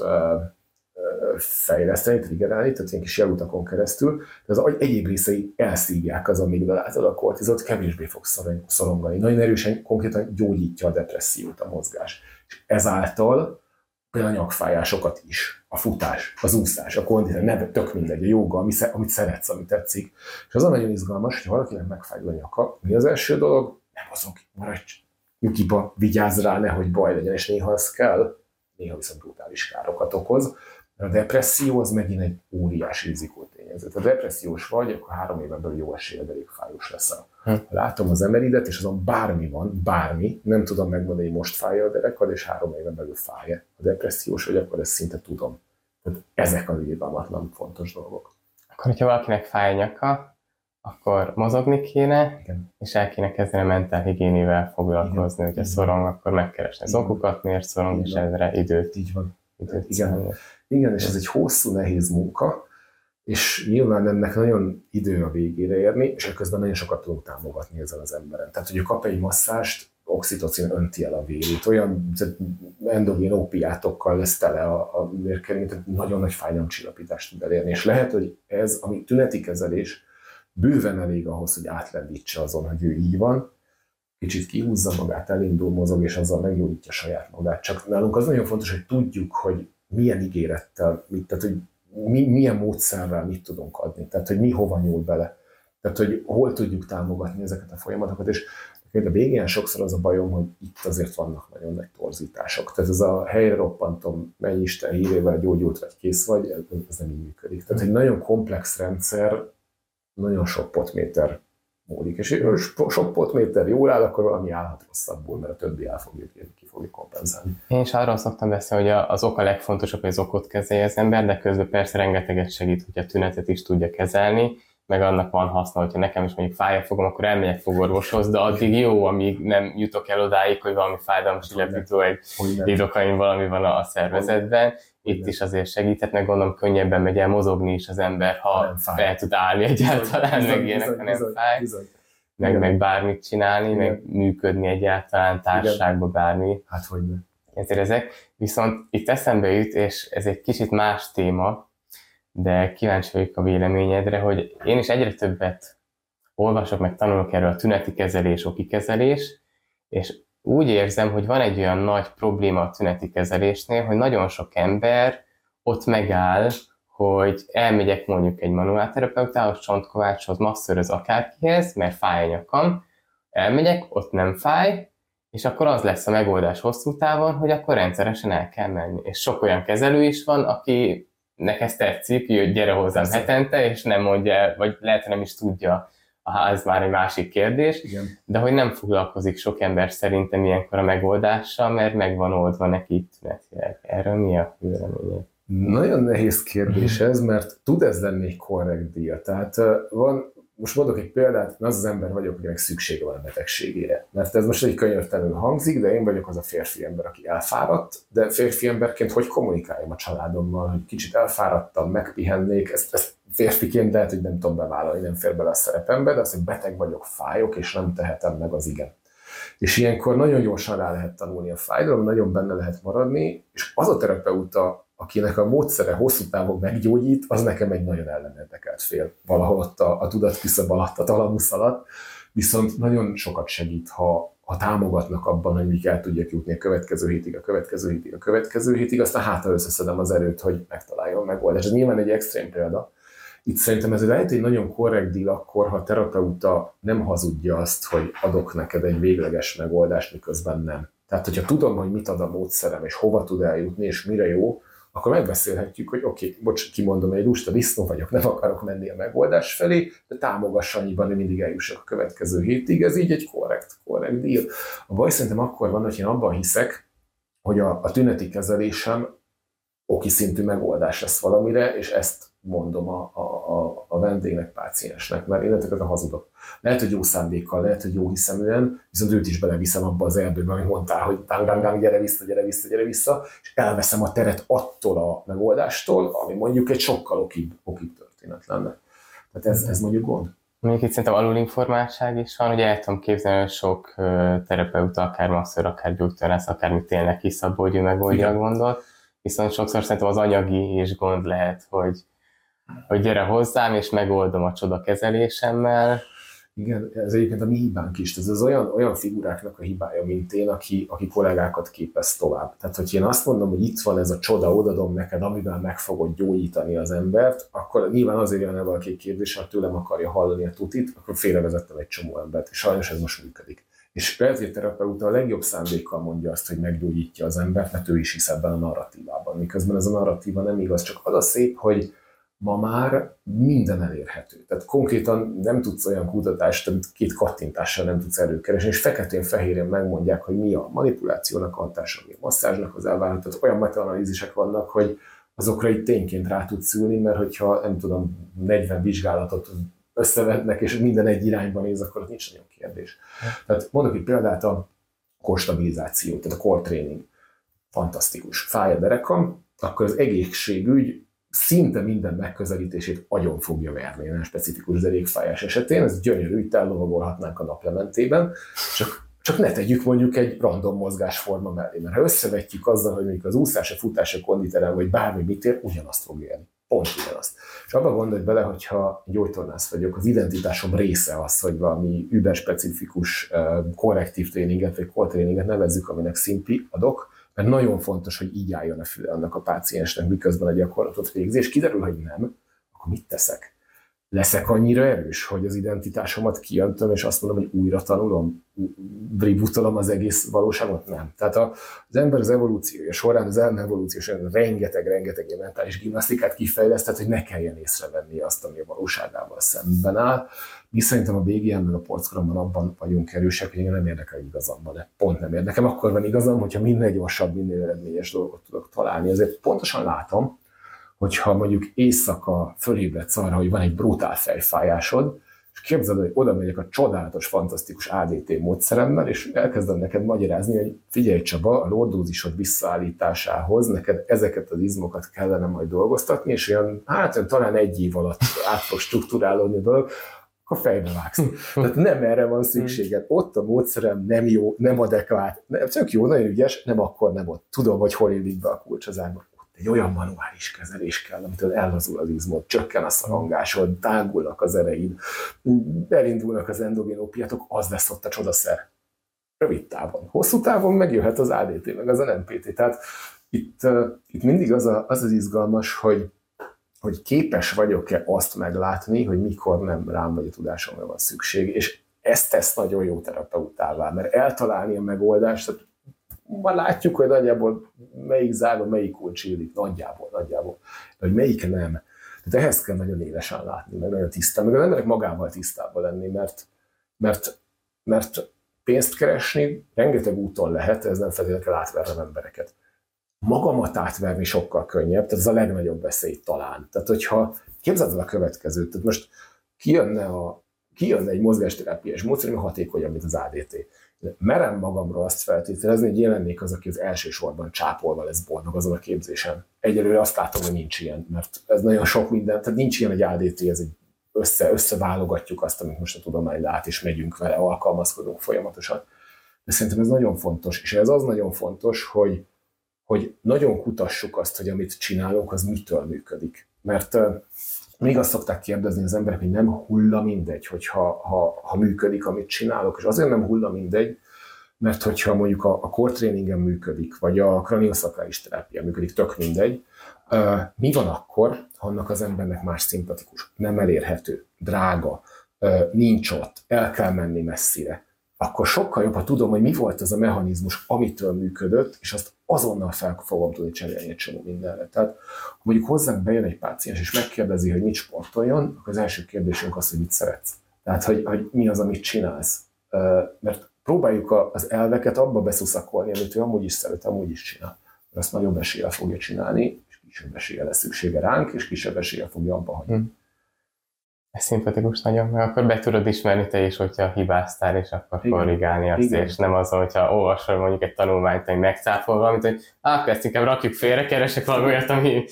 Speaker 2: fejleszteni, triggerálni, tehát ilyen kis jelutakon keresztül, de az agy egyéb részei elszívják az amigdalától a kortizolt, kevésbé fog szorongani. Nagyon erősen, konkrétan gyógyítja a depressziót a mozgás. És ezáltal például a nyakfájásokat is, a futás, az úszás, a konditor, nem tök mindegy, a joga, amit szeretsz, amit tetszik. És az a nagyon izgalmas, hogy valakinek megfájdul a nyaka, mi az első dolog? Nem azok, maradj nyugiba, vigyázz rá, nehogy baj legyen, és néha az kell, néha viszont brutális károkat okoz. A depresszió az megint egy óriási rizikótényező. Ha depressziós vagy, akkor három éven belül jó esélye elég fájós leszel. Hm. Látom az emeridet, és azon bármi van, bármi, nem tudom megmondani, hogy most fáj a derekad, és három éven belül fáj A depressziós vagy, akkor ezt szinte tudom. Tehát ezek az irgalmatlan fontos dolgok.
Speaker 1: Akkor, hogyha valakinek fáj a nyaka, akkor mozogni kéne,
Speaker 2: Igen.
Speaker 1: és el kéne kezdeni a mentálhigiénével foglalkozni,
Speaker 2: Igen.
Speaker 1: hogyha
Speaker 2: Igen.
Speaker 1: szorong, akkor megkeresni az okokat, miért szorong, és ezre időt,
Speaker 2: Így van.
Speaker 1: időt
Speaker 2: Igen.
Speaker 1: szállni.
Speaker 2: Igen, és ez egy hosszú, nehéz munka, és nyilván ennek nagyon idő a végére érni, és közben nagyon sokat tudunk támogatni ezen az emberen. Tehát, hogy kap egy masszást, oxitocin önti el a vérét, olyan tehát endogén opiátokkal lesz tele a, a vérkering, tehát nagyon nagy fájdalomcsillapítást tud elérni. És lehet, hogy ez, ami tüneti kezelés, bőven elég ahhoz, hogy átlendítse azon, hogy ő így van, kicsit kihúzza magát, elindul, mozog, és azzal meggyógyítja saját magát. Csak nálunk az nagyon fontos, hogy tudjuk, hogy milyen ígérettel, mit, tehát hogy mi, milyen módszerrel mit tudunk adni, tehát hogy mi hova nyúl bele. Tehát, hogy hol tudjuk támogatni ezeket a folyamatokat, és a végén sokszor az a bajom, hogy itt azért vannak nagyon nagy torzítások. Tehát ez a helyre roppantom, menj Isten hírével gyógyult vagy kész vagy, ez, nem így működik. Tehát egy nagyon komplex rendszer, nagyon sok potméter múlik. És sok potméter jól áll, akkor valami állhat rosszabbul, mert a többi el fogja, ki fogja kompenzálni.
Speaker 1: Én is arról szoktam beszélni, hogy az ok a legfontosabb, hogy az okot kezelje az ember, de közben persze rengeteget segít, hogy a tünetet is tudja kezelni, meg annak van haszna, hogyha nekem is mondjuk fáj a fogom, akkor elmegyek fogorvoshoz, de addig jó, amíg nem jutok el odáig, hogy valami fájdalomcsillapító, egy lidokain valami van a szervezetben. Itt is azért segíthet, meg gondolom könnyebben megy el mozogni is az ember,
Speaker 2: Ha
Speaker 1: fel tud állni egyáltalán, meg ilyenek, ha nem fáj, meg, meg bármit csinálni, meg működni egyáltalán társaságban bármi.
Speaker 2: Hát hogy
Speaker 1: ezért ezek. Viszont itt eszembe jut, és ez egy kicsit más téma, de kíváncsi vagyok a véleményedre, hogy én is egyre többet olvasok, meg tanulok erről a tüneti kezelés, oki kezelés, és úgy érzem, hogy van egy olyan nagy probléma a tüneti kezelésnél, hogy nagyon sok ember ott megáll, hogy elmegyek mondjuk egy manuálterapeutához, csontkovácshoz, masszöröz akárkihez, mert fáj a nyakam, elmegyek, ott nem fáj, és akkor az lesz a megoldás hosszú távon, hogy akkor rendszeresen el kell menni. És sok olyan kezelő is van, aki nek ez tetszik, hogy gyere hozzám
Speaker 2: Persze.
Speaker 1: hetente, és nem mondja, el, vagy lehet, hogy nem is tudja, Aha, ez már egy másik kérdés,
Speaker 2: Igen.
Speaker 1: de hogy nem foglalkozik sok ember szerintem ilyenkor a megoldással, mert meg van oldva neki tünetileg. Erről mi a véleményed?
Speaker 2: Nagyon nehéz kérdés ez, mert tud ez lenni egy korrekt díja. Tehát van, most mondok egy példát, én az az ember vagyok, akinek szüksége van a betegségére. Mert ez most egy könyörtelenül hangzik, de én vagyok az a férfi ember, aki elfáradt, de férfi emberként hogy kommunikáljam a családommal, hogy kicsit elfáradtam, megpihennék, ezt, ezt férfiként lehet, hogy nem tudom bevállalni, nem fér bele a szerepembe, de az, hogy beteg vagyok, fájok, és nem tehetem meg az igen. És ilyenkor nagyon gyorsan rá lehet tanulni a fájdalom, nagyon benne lehet maradni, és az a terapeuta, akinek a módszere hosszú távon meggyógyít, az nekem egy nagyon ellenérdekelt fél. Valahol ott a, a tudatküszöb alatt, a talamusz alatt, viszont nagyon sokat segít, ha, ha támogatnak abban, hogy még el tudjak jutni a következő hétig, a következő hétig, a következő hétig, aztán hátra összeszedem az erőt, hogy megtaláljon megoldást. Ez nyilván egy extrém példa. Itt szerintem ez lehet egy nagyon korrekt díl akkor, ha a terapeuta nem hazudja azt, hogy adok neked egy végleges megoldást, miközben nem. Tehát, hogyha tudom, hogy mit ad a módszerem, és hova tud eljutni, és mire jó, akkor megbeszélhetjük, hogy oké, okay, bocs, kimondom, egy lusta disznó vagyok, nem akarok menni a megoldás felé, de támogass annyiban, hogy mindig eljussak a következő hétig. Ez így egy korrekt, korrekt deal. A baj szerintem akkor van, hogy én abban hiszek, hogy a, a tüneti kezelésem oki szintű megoldás lesz valamire, és ezt mondom a, a, a, a vendégnek, páciensnek, mert én ezeket a hazudok. Lehet, hogy jó szándékkal, lehet, hogy jó hiszeműen, viszont őt is beleviszem abba az erdőbe, amit mondtál, hogy dang, dang, dang, gyere vissza, gyere vissza, gyere vissza, és elveszem a teret attól a megoldástól, ami mondjuk egy sokkal okibb, okibb történet lenne. Tehát ez, ez mondjuk gond.
Speaker 1: Mondjuk itt szerintem alulinformáltság is van, hogy el tudom képzelni, hogy sok terapeuta, akár masször, akár gyógytornász, akármit tényleg kiszabó, hogy ő megoldja a gondot. Viszont sokszor szerintem az anyagi is gond lehet, hogy, hogy gyere hozzám, és megoldom a csoda kezelésemmel.
Speaker 2: Igen, ez egyébként a mi hibánk is. Ez az olyan, olyan figuráknak a hibája, mint én, aki, aki kollégákat képez tovább. Tehát, hogy én azt mondom, hogy itt van ez a csoda, odadom neked, amivel meg fogod gyógyítani az embert, akkor nyilván azért jön el valaki kérdés, ha tőlem akarja hallani a tutit, akkor félrevezettem egy csomó embert, és sajnos ez most működik. És terapeuta a legjobb szándékkal mondja azt, hogy meggyógyítja az embert, mert ő is hisz ebben a narratívában. Miközben ez a narratíva nem igaz, csak az a szép, hogy ma már minden elérhető. Tehát konkrétan nem tudsz olyan kutatást, amit két kattintással nem tudsz előkeresni, és feketén-fehéren megmondják, hogy mi a manipulációnak a hatása, mi a masszázsnak az elvárható. Tehát olyan metaanalízisek vannak, hogy azokra itt tényként rá tudsz ülni, mert hogyha nem tudom, 40 vizsgálatot összevetnek, és minden egy irányba néz, akkor nincs nagyon kérdés. Tehát mondok egy példát, a korstabilizáció, tehát a core training. Fantasztikus. Fáj a derekam, akkor az egészségügy szinte minden megközelítését agyon fogja verni, nem specifikus derékfájás esetén. Ez gyönyörű, itt ellovagolhatnánk a naplementében, csak csak ne tegyük mondjuk egy random mozgásforma mellé, mert ha összevetjük azzal, hogy mondjuk az úszás, a futás, a konditerem, vagy bármi mit ér, ugyanazt fog élni. Pont ugyanazt. És abban gondolj bele, hogyha gyógytornász vagyok, az identitásom része az, hogy valami überspecifikus korrektív tréninget, vagy core tréninget nevezzük, aminek szimpi adok, mert nagyon fontos, hogy így álljon a füle annak a páciensnek, miközben a gyakorlatot végzi, és kiderül, hogy nem, akkor mit teszek? Leszek annyira erős, hogy az identitásomat kijöntöm, és azt mondom, hogy újra tanulom, ributolom az egész valóságot? Nem. Tehát az ember az evolúciója során, az elme evolúció során rengeteg-rengeteg mentális gimnasztikát kifejlesztett, hogy ne kelljen észrevenni azt, ami a valóságával szemben áll. Mi szerintem a BGM meg a porckoromban abban vagyunk erősek, hogy nem érdekel, igazam van, pont nem érdekem. Akkor van igazam, hogyha minél gyorsabb, minél eredményes dolgot tudok találni. Ezért pontosan látom, hogyha mondjuk éjszaka fölébredsz arra, hogy van egy brutál fejfájásod, és képzeld, hogy oda megyek a csodálatos, fantasztikus ADT módszeremmel, és elkezdem neked magyarázni, hogy figyelj Csaba, a lordózisod visszaállításához neked ezeket az izmokat kellene majd dolgoztatni, és olyan, hát olyan, talán egy év alatt át fog struktúrálódni a dolog, akkor fejbe vágsz. Tehát nem erre van szükséged. Ott a módszerem nem jó, nem adekvát, nem, csak jó, nagyon ügyes, nem akkor nem ott. Tudom, hogy hol élik be a kulcs az ágba egy olyan manuális kezelés kell, amitől ellazul az izmod, csökken a szorongásod, tágulnak az ereid, elindulnak az endogén opiatok, az lesz ott a csodaszer. Rövid távon. Hosszú távon megjöhet az ADT, meg az NPT. Tehát itt, itt mindig az, a, az az izgalmas, hogy, hogy képes vagyok-e azt meglátni, hogy mikor nem rám vagy a tudásomra van szükség, és ezt tesz nagyon jó terapeutává, mert eltalálni a megoldást, tehát már látjuk, hogy nagyjából melyik zága, melyik kulcs illik, nagyjából, nagyjából, de hogy melyik nem. Tehát ehhez kell nagyon élesen látni, meg nagyon tisztán, meg az emberek magával tisztában lenni, mert, mert, mert pénzt keresni rengeteg úton lehet, ez nem feltétlenül kell átvernem embereket. Magamat átverni sokkal könnyebb, tehát ez a legnagyobb veszély talán. Tehát, hogyha képzeld el a következőt, tehát most kijönne, a, kijönne egy mozgásterápiás módszer, ami hatékonyabb, mint az ADT merem magamról azt feltételezni, hogy jelennék az, aki az elsősorban csápolva lesz boldog azon a képzésen. Egyelőre azt látom, hogy nincs ilyen, mert ez nagyon sok minden, tehát nincs ilyen egy ADT, ez egy össze, összeválogatjuk azt, amit most a tudomány lát, és megyünk vele, alkalmazkodunk folyamatosan. De szerintem ez nagyon fontos, és ez az nagyon fontos, hogy, hogy nagyon kutassuk azt, hogy amit csinálunk, az mitől működik. Mert még azt szokták kérdezni az emberek, hogy nem hulla mindegy, hogyha ha, ha működik, amit csinálok, és azért nem hulla mindegy, mert hogyha mondjuk a, a core trainingen működik, vagy a kranioszakrális terápia működik, tök mindegy, mi van akkor, ha annak az embernek más szimpatikus, nem elérhető, drága, nincs ott, el kell menni messzire, akkor sokkal jobb, ha tudom, hogy mi volt az a mechanizmus, amitől működött, és azt azonnal fel fogom tudni cserélni egy csomó mindenre. Tehát, ha mondjuk hozzánk bejön egy páciens, és megkérdezi, hogy mit sportoljon, akkor az első kérdésünk az, hogy mit szeretsz. Tehát, hogy, hogy mi az, amit csinálsz. Mert próbáljuk az elveket abba beszuszakolni, amit ő amúgy is szeret, amúgy is csinál. Mert azt nagyobb eséllyel fogja csinálni, és kisebb eséllyel lesz szüksége ránk, és kisebb eséllyel fogja abba hagyni. Hmm.
Speaker 1: Ez szimpatikus nagyon, mert akkor be tudod ismerni te is, hogyha hibáztál, és akkor Igen. korrigálni azt, Igen. és nem az, hogyha olvasol mondjuk egy tanulmányt, hogy megcáfol valamit, hogy akkor ezt inkább rakjuk félre, keresek valami olyat, ami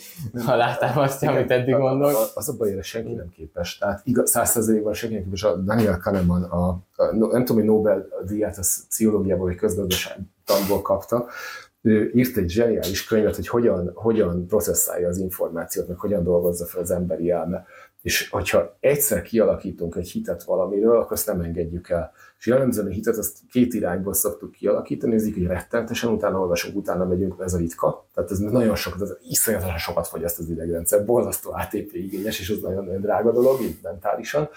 Speaker 1: alátámasztja, amit eddig mondok.
Speaker 2: Az a baj, hogy senki nem képes. Tehát százszerzelékben senki nem képes. A Daniel Kahneman, a, a, nem tudom, hogy Nobel-díját a pszichológiából vagy közgazdaságtanból kapta, ő írt egy zseniális könyvet, hogy hogyan, hogyan processzálja az információt, meg hogyan dolgozza fel az emberi elme és hogyha egyszer kialakítunk egy hitet valamiről, akkor azt nem engedjük el. És jellemzően a hitet azt két irányból szoktuk kialakítani, nézzük, hogy rettentesen, utána olvasunk, utána megyünk, ez a ritka. Tehát ez nagyon sokat, ez iszonyatosan sokat fogyaszt az idegrendszer, borzasztó ATP igényes, és az nagyon, nagyon drága dolog, így mentálisan.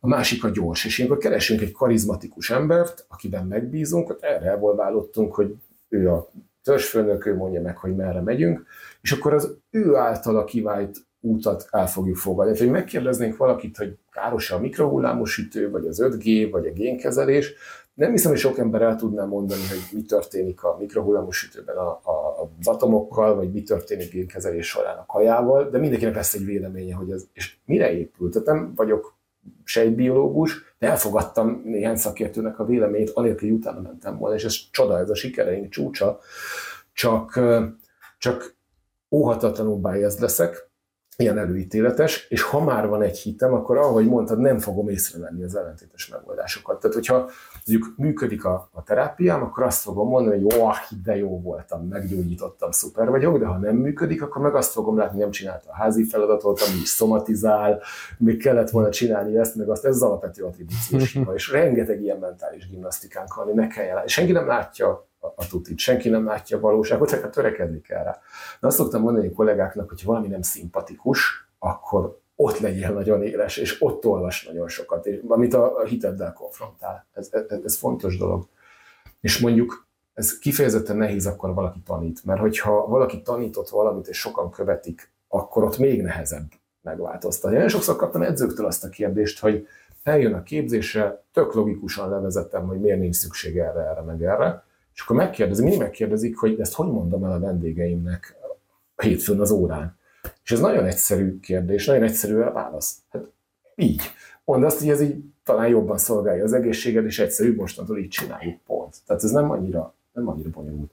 Speaker 2: A másik a gyors, és ilyenkor keresünk egy karizmatikus embert, akiben megbízunk, erre evolválódtunk, hogy ő a törzsfőnök, ő mondja meg, hogy merre megyünk, és akkor az ő általa kivált útat el fogjuk fogadni. Tehát, hogy megkérdeznénk valakit, hogy káros a mikrohullámos sütő, vagy az 5G, vagy a génkezelés, nem hiszem, hogy sok ember el tudná mondani, hogy mi történik a mikrohullámos sütőben a, a, az atomokkal, vagy mi történik génkezelés során a kajával, de mindenkinek lesz egy véleménye, hogy ez, és mire épült. Tehát nem vagyok sejtbiológus, de elfogadtam néhány szakértőnek a véleményét, anélkül, hogy utána mentem volna, és ez csoda, ez a sikereink csúcsa, csak, csak óhatatlanul biased leszek, ilyen előítéletes, és ha már van egy hitem, akkor ahogy mondtad, nem fogom észrevenni az ellentétes megoldásokat. Tehát, hogyha mondjuk működik a, a terápiám, akkor azt fogom mondani, hogy jó, de jó voltam, meggyógyítottam, szuper vagyok, de ha nem működik, akkor meg azt fogom látni, nem csinálta a házi feladatot, ami is szomatizál, még kellett volna csinálni ezt, meg azt, ez az alapvető attribúciós hiba, és rengeteg ilyen mentális gimnasztikánk van, ami meg kell jelenni. Senki nem látja a tutit. Senki nem látja a valóságot, csak törekedni kell rá. De azt szoktam mondani a kollégáknak, hogy valami nem szimpatikus, akkor ott legyél nagyon éles, és ott olvas nagyon sokat, amit a hiteddel konfrontál. Ez, ez, ez fontos dolog. És mondjuk ez kifejezetten nehéz akkor valaki tanít, mert hogyha valaki tanított valamit, és sokan követik, akkor ott még nehezebb megváltoztatni. Én sokszor kaptam edzőktől azt a kérdést, hogy eljön a képzésre, tök logikusan levezettem, hogy miért nincs szükség erre, erre, meg erre, és akkor megkérdezik, mindig megkérdezik, hogy ezt hogy mondom el a vendégeimnek hétfőn az órán. És ez nagyon egyszerű kérdés, nagyon egyszerű a válasz. Hát így. Mondd azt, hogy ez így talán jobban szolgálja az egészséged, és egyszerű, mostantól így csináljuk, pont. Tehát ez nem annyira, nem annyira bonyolult.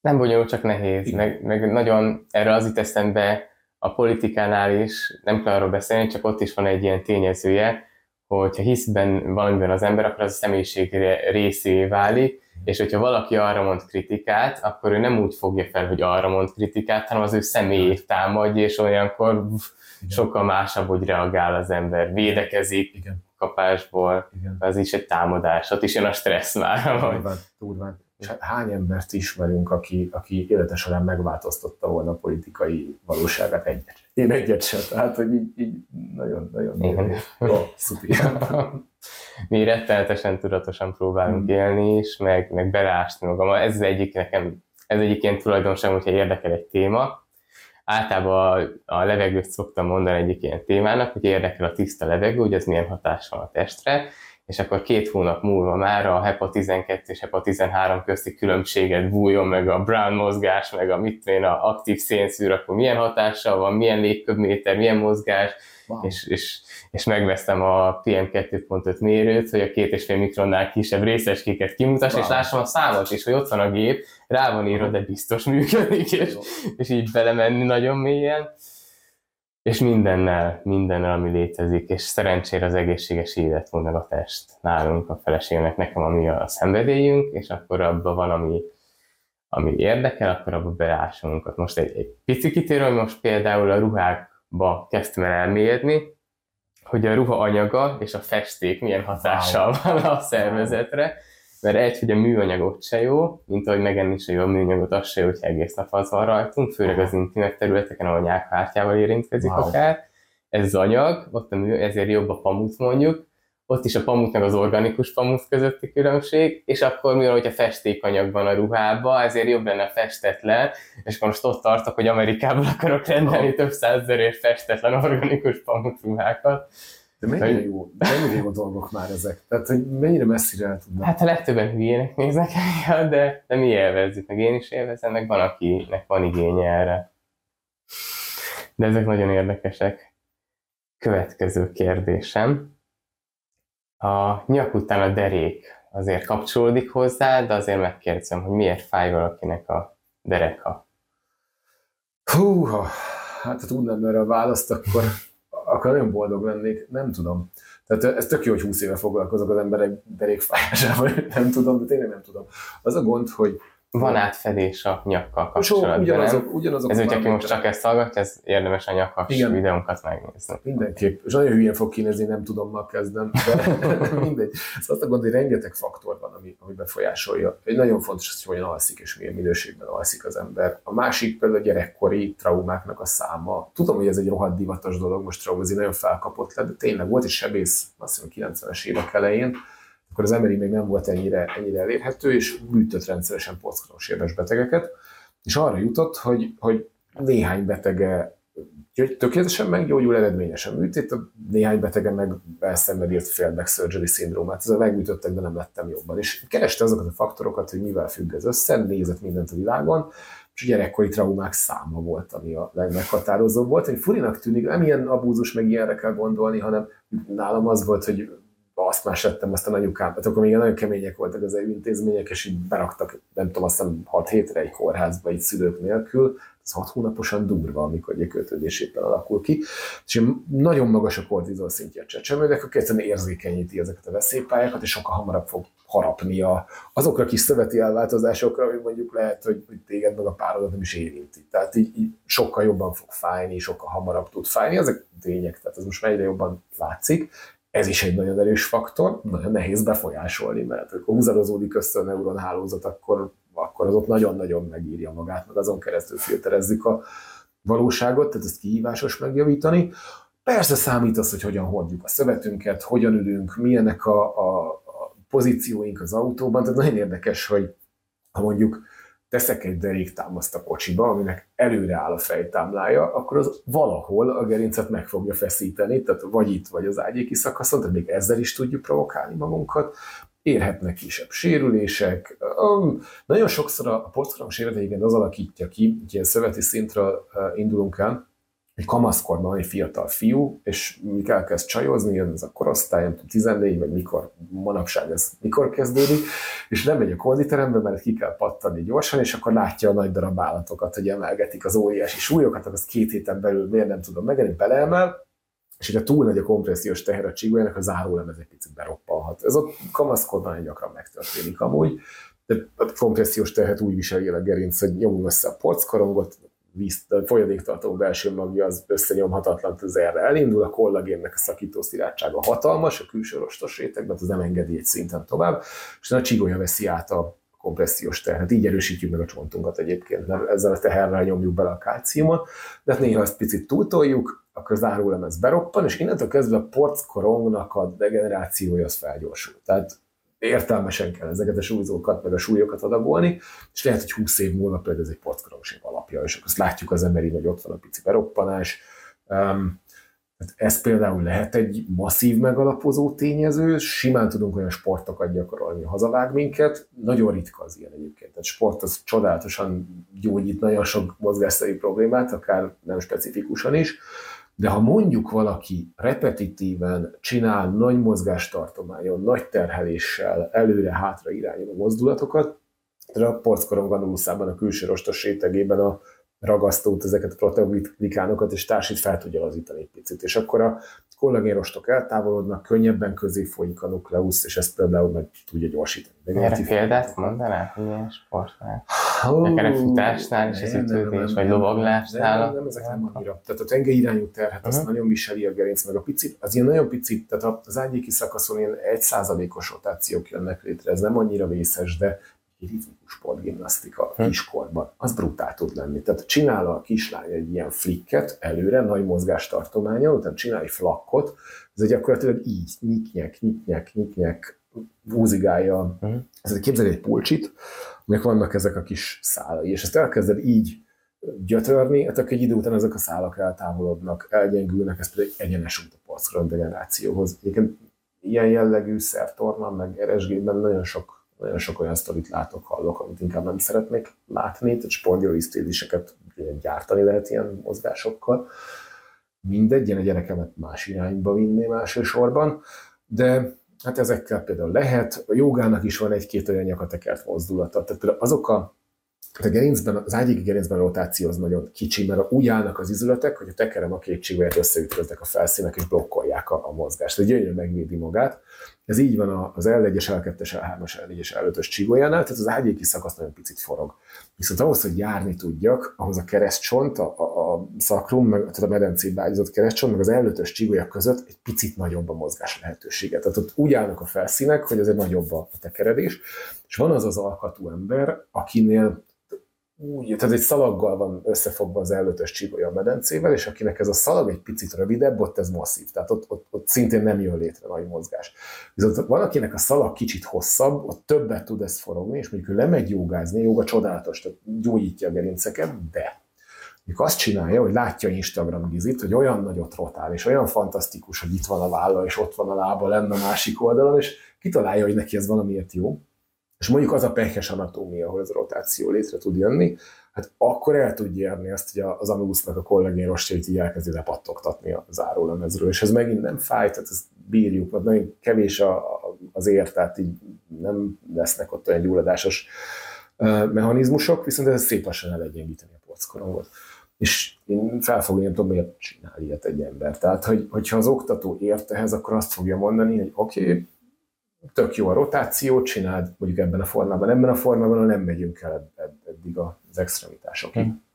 Speaker 1: Nem bonyolult, csak nehéz. Meg, meg, nagyon erre az itt be a politikánál is, nem kell arról beszélni, csak ott is van egy ilyen tényezője, hogyha hisz ben valamiben az ember, akkor az a személyiség részé válik, és hogyha valaki arra mond kritikát, akkor ő nem úgy fogja fel, hogy arra mond kritikát, hanem az ő személyét támadja, és olyankor Igen. sokkal másabb, hogy reagál az ember, védekezik Igen. kapásból, Igen. az is egy támadás, ott is jön a stressz már.
Speaker 2: Durván, durván. És hány embert ismerünk, aki, aki élete során megváltoztatta volna a politikai valóságát egyet. Én egyet sem, tehát hogy így, így nagyon, nagyon
Speaker 1: Igen. Jó, Mi rettenetesen tudatosan próbálunk hmm. élni is, meg, meg belásni magam. Ez az egyik nekem, ez egyik ilyen tulajdonság, hogyha érdekel egy téma. Általában a, a levegőt szoktam mondani egyik ilyen témának, hogy érdekel a tiszta levegő, hogy ez milyen hatás van a testre, és akkor két hónap múlva már a HEPA 12 és HEPA 13 közti különbséget bújjon, meg a Brown mozgás, meg a mit én, a aktív szénszűr, akkor milyen hatással van, milyen légköbméter, milyen mozgás, wow. és, és, és megvesztem a PM2.5 mérőt, hogy a két és fél mikronnál kisebb részecskéket kimutass, wow. és lássam a számot is, hogy ott van a gép, rá van írva, de biztos működik, és, és így belemenni nagyon mélyen és mindennel, mindennel, ami létezik, és szerencsére az egészséges életmód meg a test nálunk, a feleségnek, nekem, ami a szenvedélyünk, és akkor abban van, ami, ami érdekel, akkor abba beásunk. Most egy, egy pici kitérő, most például a ruhákba kezdtem el elmélyedni, hogy a ruha anyaga és a festék milyen hatással wow. van a szervezetre, mert egy, hogy a műanyag ott se jó, mint ahogy megenni se jó a műanyagot, az se jó, hogy egész nap az van rajtunk, főleg az intimek területeken, ahol nyákhártyával érintkezik wow. akár. Ez az anyag, ott a mű, ezért jobb a pamut mondjuk, ott is a pamut meg az organikus pamut közötti különbség, és akkor mivel, hogy a festékanyag van a ruhába, ezért jobb lenne festetlen, és akkor most ott tartok, hogy Amerikából akarok rendelni több százezerért festetlen organikus pamut ruhákat,
Speaker 2: de mennyire, jó, mennyire jó dolgok már ezek? Tehát, hogy mennyire messzire el tudnak?
Speaker 1: Hát a legtöbben hülyének néznek el, de, de mi élvezzük, meg én is élvezem, meg van, akinek van igénye erre. De ezek nagyon érdekesek. Következő kérdésem. A nyak után a derék azért kapcsolódik hozzá, de azért megkérdezem, hogy miért fáj valakinek a dereka?
Speaker 2: Húha, hát ha tudnám erre a választ, akkor akkor nagyon boldog lennék, nem tudom. Tehát ez tök jó, hogy 20 éve foglalkozok az emberek derékfájásával, nem tudom, de tényleg nem tudom. Az a gond, hogy
Speaker 1: van átfedés a nyakkal kapcsolatban. So, ugyanazok, ugyanazok ez, hogy aki most csak ezt hallgatja, ez érdemes a nyakas Igen. videónkat megnézni.
Speaker 2: Mindenképp. És nagyon hülyén fog kinézni, nem tudom, ma kezdem, de mindegy. Szóval azt a gond, hogy rengeteg faktor van, ami, ami befolyásolja. Egy nagyon fontos hogy hogyan alszik és milyen minőségben alszik az ember. A másik például a gyerekkori traumáknak a száma. Tudom, hogy ez egy rohadt divatos dolog, most traumazi nagyon felkapott le, de tényleg volt egy sebész, azt hiszem 90-es évek elején, akkor az MRI még nem volt ennyire, ennyire elérhető, és műtött rendszeresen porckanos érdes betegeket, és arra jutott, hogy, hogy néhány betege tökéletesen meggyógyul, eredményesen műtét, néhány betege meg elszenved írt failback surgery szindrómát, ezzel megműtöttek, de nem lettem jobban. És kereste azokat a faktorokat, hogy mivel függ ez össze, nézett mindent a világon, és a gyerekkori traumák száma volt, ami a legmeghatározóbb volt. Hogy furinak tűnik, nem ilyen abúzus, meg ilyenre kell gondolni, hanem nálam az volt, hogy azt más lettem, aztán anyukám, hát akkor még nagyon kemények voltak az intézmények, és így beraktak, nem tudom, azt hiszem 6 hétre egy kórházba, egy szülők nélkül, ez 6 hónaposan durva, amikor egy kötődés éppen alakul ki. És nagyon magas a kortizol szintje a csecsemőnek, akkor egyszerűen érzékenyíti ezeket a veszélypályákat, és sokkal hamarabb fog harapni a, azokra kis szöveti elváltozásokra, hogy mondjuk lehet, hogy téged meg a párodat nem is érinti. Tehát így, így, sokkal jobban fog fájni, sokkal hamarabb tud fájni, ezek tények, tehát ez most már egyre jobban látszik. Ez is egy nagyon erős faktor, nagyon nehéz befolyásolni, mert akkor húzalozódik össze a neuronhálózat, akkor, akkor az ott nagyon-nagyon megírja magát, meg azon keresztül filterezzük a valóságot, tehát ezt kihívásos megjavítani. Persze számít az, hogy hogyan hordjuk a szövetünket, hogyan ülünk, milyenek a, a, pozícióink az autóban, tehát nagyon érdekes, hogy ha mondjuk teszek egy deréktámaszt a kocsiba, aminek előre áll a fejtámlája, akkor az valahol a gerincet meg fogja feszíteni, tehát vagy itt, vagy az ágyéki szakaszon, tehát még ezzel is tudjuk provokálni magunkat, érhetnek kisebb sérülések. Nagyon sokszor a porckorong sérüléseket az alakítja ki, hogy ilyen szöveti szintről indulunk el, egy kamaszkorban egy fiatal fiú, és mikor elkezd csajozni, jön ez a korosztály, nem tudom, 14, vagy mikor, manapság ez mikor kezdődik, és nem megy a konditerembe, mert ki kell pattani gyorsan, és akkor látja a nagy darab állatokat, hogy emelgetik az óriási súlyokat, az két héten belül miért nem tudom megenni, beleemel, és hogyha túl nagy a kompressziós teher a csigójának, a zárólemez egy picit beroppanhat. Ez a kamaszkorban egy gyakran megtörténik amúgy, de a kompressziós tehet úgy viseli a gerinc, hogy nyomul össze a porckorongot, víz, folyadéktartó belső magja az összenyomhatatlan, az erre elindul, a kollagénnek a szakító szirátsága hatalmas, a külső rostos rétegben, az nem engedi egy szinten tovább, és a csigolya veszi át a kompressziós terhet. Így erősítjük meg a csontunkat egyébként, mert ezzel a teherrel nyomjuk bele a kálciumot, de hát néha ezt picit túltoljuk, akkor az árulemez beroppan, és innentől kezdve a porckorongnak a degenerációja az felgyorsul. Tehát értelmesen kell ezeket a súlyzókat, meg a súlyokat adagolni, és lehet, hogy 20 év múlva például ez egy pockorongsév alapja, és akkor azt látjuk az emberi, hogy ott van a pici beroppanás. Um, ez például lehet egy masszív megalapozó tényező, simán tudunk olyan sportokat gyakorolni, hazavág minket, nagyon ritka az ilyen egyébként. Tehát sport az csodálatosan gyógyít nagyon sok mozgásszerű problémát, akár nem specifikusan is, de ha mondjuk valaki repetitíven csinál nagy mozgástartományon, nagy terheléssel, előre-hátra irányuló mozdulatokat, a porckorong anuluszában, a külső rostos rétegében a ragasztót, ezeket a proteoglikánokat és társít fel tudja lazítani egy picit. És akkor a kollagénrostok eltávolodnak, könnyebben közé folyik a nukleusz, és ezt például meg tudja gyorsítani.
Speaker 1: De Erre példát mondanál, hogy ilyen sportnál? Akár a futásnál is az ütődés, vagy lovaglásnál?
Speaker 2: Nem, nem, ezek nem annyira. Tehát a tengely irányú terhet, uh-huh. azt nagyon viseli a gerinc, meg a picit, az ilyen nagyon picit, tehát az ágyéki szakaszon ilyen egy százalékos rotációk jönnek létre, ez nem annyira vészes, de ritmikus sportgimnasztika hm. kiskorban, az brutál tud lenni. Tehát csinál a kislány egy ilyen flicket előre, nagy mozgástartománya, utána csinál egy flakkot, ez gyakorlatilag így nyiknyek, nyiknyek, nyiknyek, húzigálja. Hm. Ez képzelj egy pulcsit, aminek vannak ezek a kis szálai, és ezt elkezded így gyötörni, hát akkor egy idő után ezek a szálak eltávolodnak, elgyengülnek, ez pedig egyenes út a porckaron degenerációhoz. Egyébként ilyen jellegű szertorna, meg RSG-ben nagyon sok nagyon sok olyan sztorit látok, hallok, amit inkább nem szeretnék látni, tehát sportgyórisztéziseket gyártani lehet ilyen mozgásokkal. Mindegy, én a gyerekemet más irányba vinném elsősorban, de hát ezekkel például lehet, a jogának is van egy-két olyan nyakatekert mozdulata, tehát például azok a a gerincben, az ágyéki gerincben a rotáció az nagyon kicsi, mert úgy állnak az izületek, hogy a tekerem a két csigóját összeütköznek a felszínek, és blokkolják a, a mozgást. Ez gyönyörűen megvédi magát. Ez így van az L1-es, L2-es, L3-as, L4-es, L5-ös csigójánál, tehát az ágyéki szakasz nagyon picit forog. Viszont ahhoz, hogy járni tudjak, ahhoz a keresztcsont, a, a, a szakrum, meg, tehát a medencébe ágyazott keresztcsont, meg az L5-ös csigolya között egy picit nagyobb a mozgás lehetősége. Tehát ott úgy állnak a felszínek, hogy azért nagyobb a tekeredés, és van az az alkatú ember, akinél úgy, tehát egy szalaggal van összefogva az előtös csibolya a medencével, és akinek ez a szalag egy picit rövidebb, ott ez masszív, tehát ott, ott, ott szintén nem jön létre nagy mozgás. Viszont van, akinek a szalag kicsit hosszabb, ott többet tud ezt forogni, és mondjuk ő lemegy jogázni, joga csodálatos, tehát gyógyítja a gerinceket, de mondjuk azt csinálja, hogy látja Instagram gizit, hogy olyan nagyot rotál, és olyan fantasztikus, hogy itt van a válla, és ott van a lába lenne a másik oldalon, és kitalálja, hogy neki ez valamiért jó, és mondjuk az a pekes anatómia, ahol ez a rotáció létre tud jönni, hát akkor el tudja érni azt, hogy az Anugusznak a kollégén rostjait így elkezdi lepattogtatni a zárólemezről, és ez megint nem fáj, tehát ezt bírjuk, mert nagyon kevés a, az ér, tehát így nem lesznek ott olyan gyulladásos mechanizmusok, viszont ez szép lassan elegyengíteni a polckorongot. És én felfogni, nem tudom, miért csinál ilyet egy ember. Tehát, hogy, hogyha az oktató ért ehhez, akkor azt fogja mondani, hogy oké, okay, tök jó a rotáció, csináld mondjuk ebben a formában, ebben a formában, nem megyünk el eddig az extremitásokig. Hmm.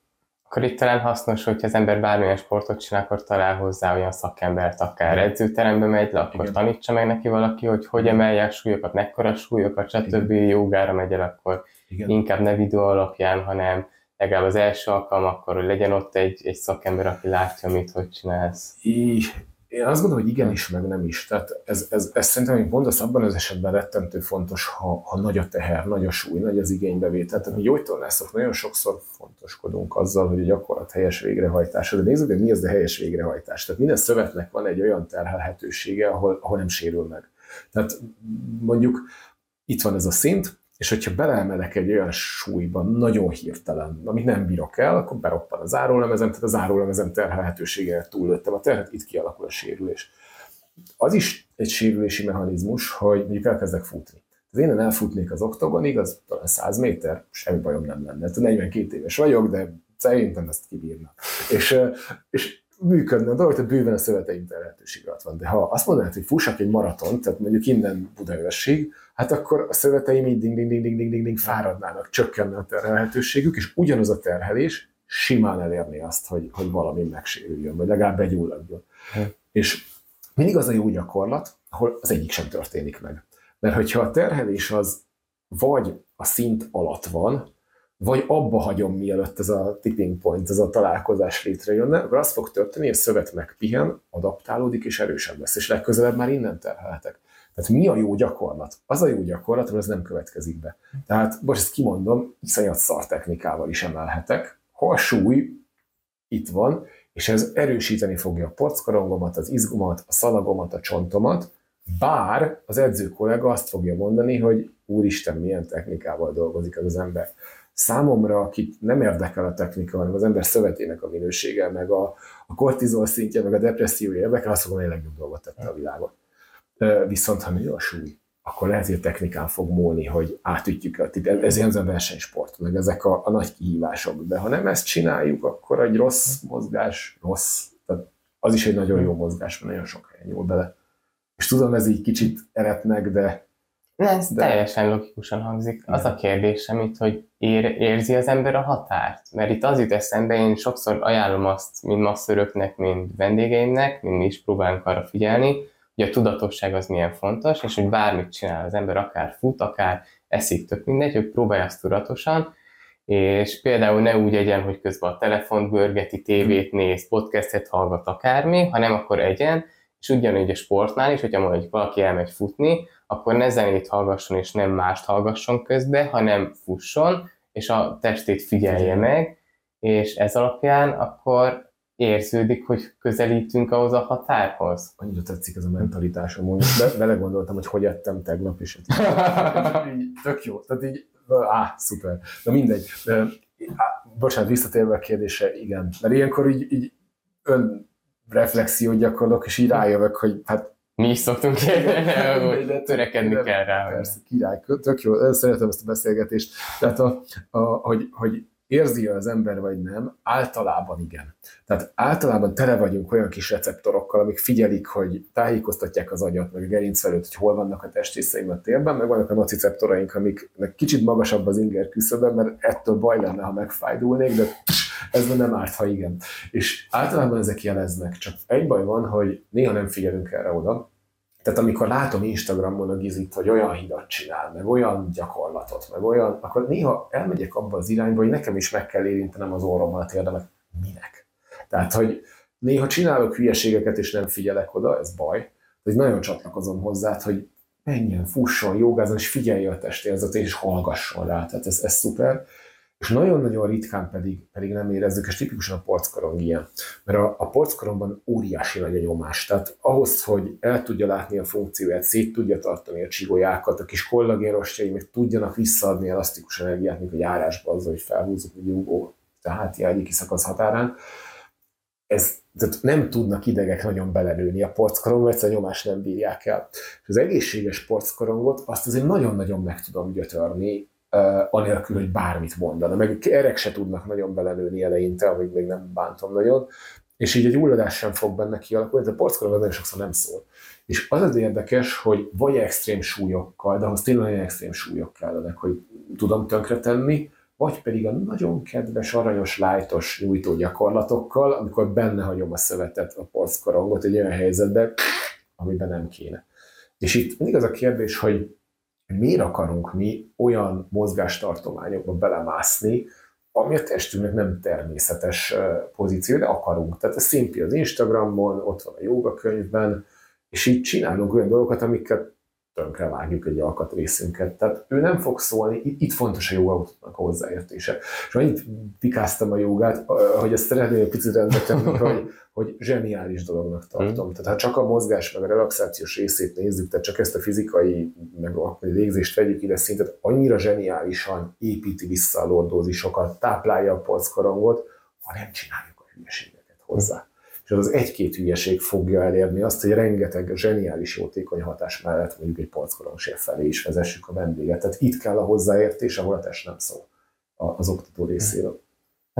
Speaker 1: Akkor itt talán hasznos, hogyha az ember bármilyen sportot csinál, akkor talál hozzá olyan szakembert, akár Igen. edzőterembe megy le, akkor Igen. tanítsa meg neki valaki, hogy hogy emelje a súlyokat, mekkora súlyokat, stb. Igen. jogára megy el, akkor Igen. inkább ne videó alapján, hanem legalább az első alkalom, akkor hogy legyen ott egy, egy szakember, aki látja, mit, hogy csinálsz.
Speaker 2: Így, én azt gondolom, hogy igenis, meg nem is. Tehát ez, ez, ez szerintem, hogy mondasz, abban az esetben rettentő fontos, ha, ha nagy a teher, nagy a súly, nagy az igénybevétel. Tehát mi gyógytornászok nagyon sokszor fontoskodunk azzal, hogy a gyakorlat helyes végrehajtása. De nézzük, hogy mi az a helyes végrehajtás. Tehát minden szövetnek van egy olyan terhelhetősége, ahol, ahol nem sérül meg. Tehát mondjuk itt van ez a szint, és hogyha beleemelek egy olyan súlyban, nagyon hirtelen, amit nem bírok el, akkor beroppan a zárólemezem, tehát a zárólemezem terhelhetősége túllőttem a terhet, itt kialakul a sérülés. Az is egy sérülési mechanizmus, hogy mondjuk elkezdek futni. Az én elfutnék az oktogonig, az talán 100 méter, semmi bajom nem lenne. 42 éves vagyok, de szerintem ezt kibírna. És, és működne a dolog, tehát bőven a szöveteim terhetőség alatt van. De ha azt mondanád, hogy fussak egy maraton, tehát mondjuk innen Budaörsig, hát akkor a szöveteim így ding, ding, ding, ding, ding, ding, ding fáradnának, csökkenne a terhelhetőségük, és ugyanaz a terhelés simán elérni azt, hogy, hogy valami megsérüljön, vagy legalább begyulladjon. Hm. És mindig az a jó gyakorlat, ahol az egyik sem történik meg. Mert hogyha a terhelés az vagy a szint alatt van, vagy abba hagyom, mielőtt ez a tipping point, ez a találkozás létrejönne, akkor az fog történni, hogy a szövet megpihen, adaptálódik és erősebb lesz, és legközelebb már innen terhelhetek. Tehát mi a jó gyakorlat? Az a jó gyakorlat, hogy ez nem következik be. Tehát most ezt kimondom, iszonyat szar technikával is emelhetek, ha a súly itt van, és ez erősíteni fogja a porckorongomat, az izgomat, a szalagomat, a csontomat, bár az edző kollega azt fogja mondani, hogy úristen, milyen technikával dolgozik ez az ember. Számomra, akit nem érdekel a technika, hanem az ember szövetének a minősége, meg a, a kortizol szintje, meg a depresszió érdekel, azt fogom, hogy a legjobb dolgot tette a világon. Viszont ha nő a súly, akkor lehet, hogy a technikán fog múlni, hogy átütjük el. Ez ilyen a versenysport, meg ezek a, a nagy kihívások. De ha nem ezt csináljuk, akkor egy rossz mozgás, rossz, tehát az is egy nagyon jó mozgás, mert nagyon sok helyen nyúl bele. És tudom, ez így kicsit eretnek, de...
Speaker 1: Ne, ez de... teljesen logikusan hangzik. Az a kérdésem itt, hogy ér, érzi az ember a határt? Mert itt az jut eszembe, én sokszor ajánlom azt mind masszöröknek, mind vendégeimnek, mind mi is próbálunk arra figyelni, hogy a tudatosság az milyen fontos, és hogy bármit csinál az ember, akár fut, akár eszik, tök mindegy, hogy próbálja azt tudatosan, és például ne úgy egyen, hogy közben a telefon görgeti, tévét néz, podcastet hallgat, akármi, hanem akkor egyen, és ugyanúgy a sportnál is, hogyha mondjuk valaki elmegy futni, akkor ne zenét hallgasson és nem mást hallgasson közbe, hanem fusson, és a testét figyelje meg, és ez alapján akkor érződik, hogy közelítünk ahhoz a határhoz.
Speaker 2: Annyira tetszik ez a mentalitásom, hogy be, belegondoltam, hogy hogy ettem tegnap, és így, tök jó. Tehát így, á, szuper. Na mindegy. Bocsánat, visszatérve a kérdése, igen. Mert ilyenkor így, így ön reflexiót gyakorlok, és így rájövök, hogy hát
Speaker 1: mi is szoktunk hogy törekedni kell rá.
Speaker 2: Persze, király, tök jó, szeretem ezt a beszélgetést. Tehát, a, a, hogy, hogy érzi az ember, vagy nem, általában igen. Tehát általában tele vagyunk olyan kis receptorokkal, amik figyelik, hogy tájékoztatják az agyat, meg a gerinc felőtt, hogy hol vannak a testrészeim a térben, meg vannak a nociceptoraink, amiknek kicsit magasabb az inger küszöbe, mert ettől baj lenne, ha megfájdulnék, de ez nem árt, ha igen. És általában ezek jeleznek, csak egy baj van, hogy néha nem figyelünk erre oda, tehát amikor látom Instagramon a Gizit, hogy olyan hidat csinál, meg olyan gyakorlatot, meg olyan, akkor néha elmegyek abba az irányba, hogy nekem is meg kell érintenem az orrommal a térdemet. Minek? Tehát, hogy néha csinálok hülyeségeket, és nem figyelek oda, ez baj. De nagyon csatlakozom hozzá, hogy menjen, fusson, jogázon, és figyelje a testérzetét, és hallgasson rá. Tehát ez, ez szuper. És nagyon-nagyon ritkán pedig, pedig nem érezzük, és tipikusan a porckorong ilyen. Mert a, a porckorongban óriási nagy a nyomás. Tehát ahhoz, hogy el tudja látni a funkcióját, szét tudja tartani a csigolyákat, a kis kollagénrostjai meg tudjanak visszaadni elasztikus energiát, mint a járásba azzal, hogy felhúzzuk a nyugó, tehát egyik szakasz határán. Ez, tehát nem tudnak idegek nagyon belelőni a porckorongba, egyszerűen a nyomás nem bírják el. És az egészséges porckorongot azt azért nagyon-nagyon meg tudom gyötörni, anélkül, hogy bármit mondana. Meg erek se tudnak nagyon belelőni eleinte, amíg még nem bántom nagyon, és így egy ulladás sem fog benne kialakulni, de a porckorong nagyon sokszor nem szól. És az az érdekes, hogy vagy extrém súlyokkal, de ahhoz tényleg nagyon extrém súlyok kellenek, hogy tudom tönkretenni, vagy pedig a nagyon kedves, aranyos, lájtos nyújtó gyakorlatokkal, amikor benne hagyom a szövetet, a porckorongot egy olyan helyzetbe, amiben nem kéne. És itt mindig az a kérdés, hogy miért akarunk mi olyan mozgástartományokba belemászni, ami a testünknek nem természetes pozíció, de akarunk. Tehát a szimpi az Instagramon, ott van a joga könyvben, és így csinálunk olyan dolgokat, amiket tönkre vágjuk egy alkatrészünket. Tehát ő nem fog szólni, itt fontos a jogautnak a hozzáértése. És annyit pikáztam a jogát, hogy ezt szeretném egy picit rendbe tenni, hogy, hogy zseniális dolognak tartom. Mm. Tehát ha csak a mozgás meg a relaxációs részét nézzük, tehát csak ezt a fizikai meg a végzést vegyük ide szintet, annyira zseniálisan építi vissza a lordózisokat, táplálja a polckorongot, ha nem csináljuk a hülyeségeket hozzá. Mm és az egy-két hülyeség fogja elérni azt, hogy rengeteg zseniális jótékony hatás mellett mondjuk egy polckorongsér felé is vezessük a vendéget. Tehát itt kell a hozzáértés, ahol a test nem szól az oktató részéről.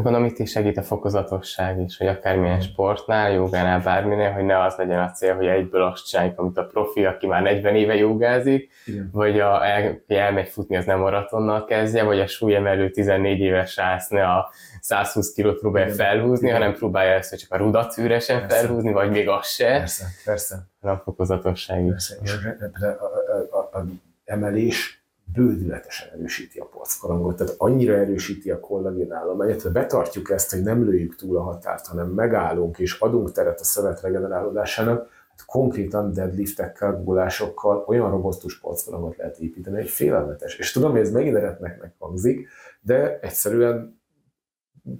Speaker 1: Gondolom itt is segít a fokozatosság is, hogy akármilyen sportnál, jogánál, bárminél, hogy ne az legyen a cél, hogy egyből azt csináljuk, amit a profi, aki már 40 éve jogázik, Igen. vagy a, el, elmegy futni, az nem maratonnal kezdje, vagy a súlyemelő 14 éves srác ne a 120 kilót próbálja Igen. felhúzni, Igen. hanem próbálja ezt, csak a rudat üresen persze. felhúzni, vagy még az se.
Speaker 2: Persze, persze.
Speaker 1: A fokozatosság
Speaker 2: persze. is. A, a, a, a, emelés bődületesen erősíti a polckorongot, tehát annyira erősíti a kollagén állományát, hogy betartjuk ezt, hogy nem lőjük túl a határt, hanem megállunk és adunk teret a szövet regenerálódásának, hát konkrétan deadliftekkel, gulásokkal olyan robosztus polckorongot lehet építeni, egy félelmetes. És tudom, hogy ez megint eretnek hangzik, de egyszerűen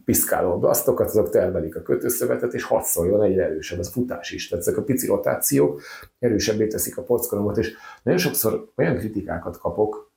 Speaker 2: piszkáló a blasztokat, azok termelik a kötőszövetet, és hadd szóljon egyre erősebb, ez futás is. Tehát ezek a pici rotációk erősebbé teszik a polckorongot, és nagyon sokszor olyan kritikákat kapok,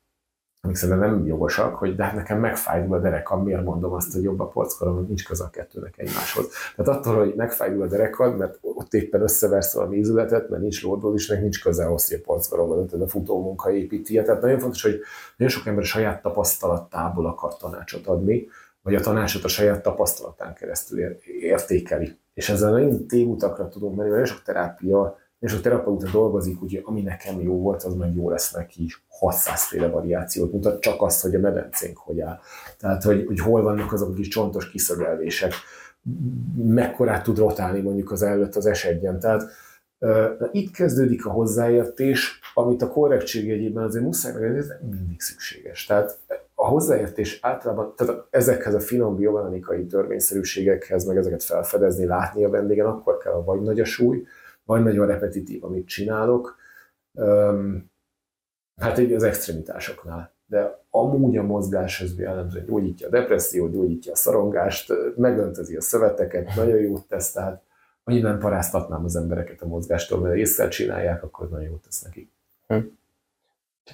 Speaker 2: amik szerintem nem jogosak, hogy de hát nekem megfájdul a derekam, miért mondom azt, hogy jobb a polckorom, hogy nincs köze a kettőnek egymáshoz. Tehát attól, hogy megfájdul a derekad, mert ott éppen összeversz valami ízületet, mert nincs lódról is, meg nincs köze ahhoz, hogy a polckorom, tehát a futó munka építi. Tehát nagyon fontos, hogy nagyon sok ember a saját tapasztalattából akar tanácsot adni, vagy a tanácsot a saját tapasztalatán keresztül értékeli. És ezzel nagyon tévutakra tudunk menni, mert nagyon sok terápia és a terapeuta dolgozik, hogy ami nekem jó volt, az meg jó lesz neki is. 600 féle variációt mutat, csak azt, hogy a medencénk hogy áll. Tehát, hogy, hogy hol vannak azok a kis csontos kiszögelések, mekkorát tud rotálni mondjuk az előtt az esetjen. Tehát na, itt kezdődik a hozzáértés, amit a korrektség jegyében azért muszáj meg, ez nem mindig szükséges. Tehát a hozzáértés általában, tehát ezekhez a finom biomechanikai törvényszerűségekhez, meg ezeket felfedezni, látni a vendégen, akkor kell a vagy nagy a súly, vagy nagyon repetitív, amit csinálok, hát így az extremitásoknál. De amúgy a mozgás az jellemzően gyógyítja a depressziót, gyógyítja a szorongást, megöntezi a szöveteket, nagyon jót tesz, tehát nem paráztatnám az embereket a mozgástól, mert észre csinálják, akkor nagyon jót tesz nekik.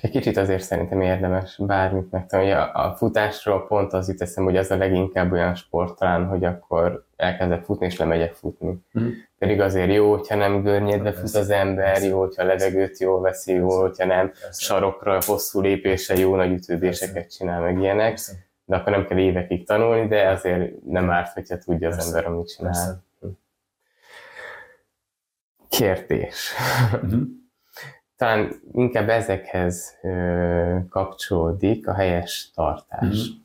Speaker 2: Hm.
Speaker 1: Egy kicsit azért szerintem érdemes bármit megtanulni. A futásról pont az jut eszem, hogy az a leginkább olyan sport talán, hogy akkor elkezdek futni, és lemegyek futni. Mm. Pedig azért jó, hogyha nem görnyedve fut az ember, jó, hogyha a levegőt jól veszi, jó, hogyha nem sarokra, hosszú lépése, jó nagy ütődéseket csinál, meg ilyenek. De akkor nem kell évekig tanulni, de azért nem árt, hogyha tudja az ember, amit csinál. Kérdés. Mm-hmm talán inkább ezekhez ö, kapcsolódik a helyes tartás. Mm-hmm.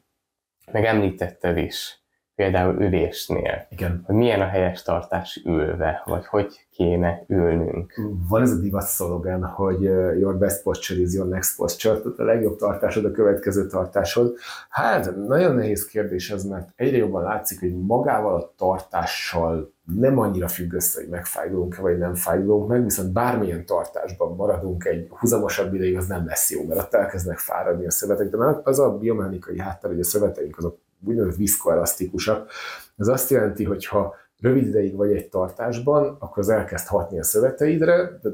Speaker 1: Meg említetted is, például ülésnél,
Speaker 2: Igen.
Speaker 1: hogy milyen a helyes tartás ülve, vagy hogy kéne ülnünk.
Speaker 2: Van ez a divat szlogan, hogy your best posture is your next posture, tehát a legjobb tartásod a következő tartásod. Hát nagyon nehéz kérdés ez, mert egyre jobban látszik, hogy magával a tartással nem annyira függ össze, hogy megfájdulunk-e, vagy nem fájdulunk meg, viszont bármilyen tartásban maradunk egy húzamosabb ideig, az nem lesz jó, mert ott elkezdnek fáradni a szövetek, de már az a biomechanikai háttér, hogy a szöveteink azok úgynevezett viszkoelasztikusak. Ez azt jelenti, hogy ha rövid ideig vagy egy tartásban, akkor az elkezd hatni a szöveteidre, de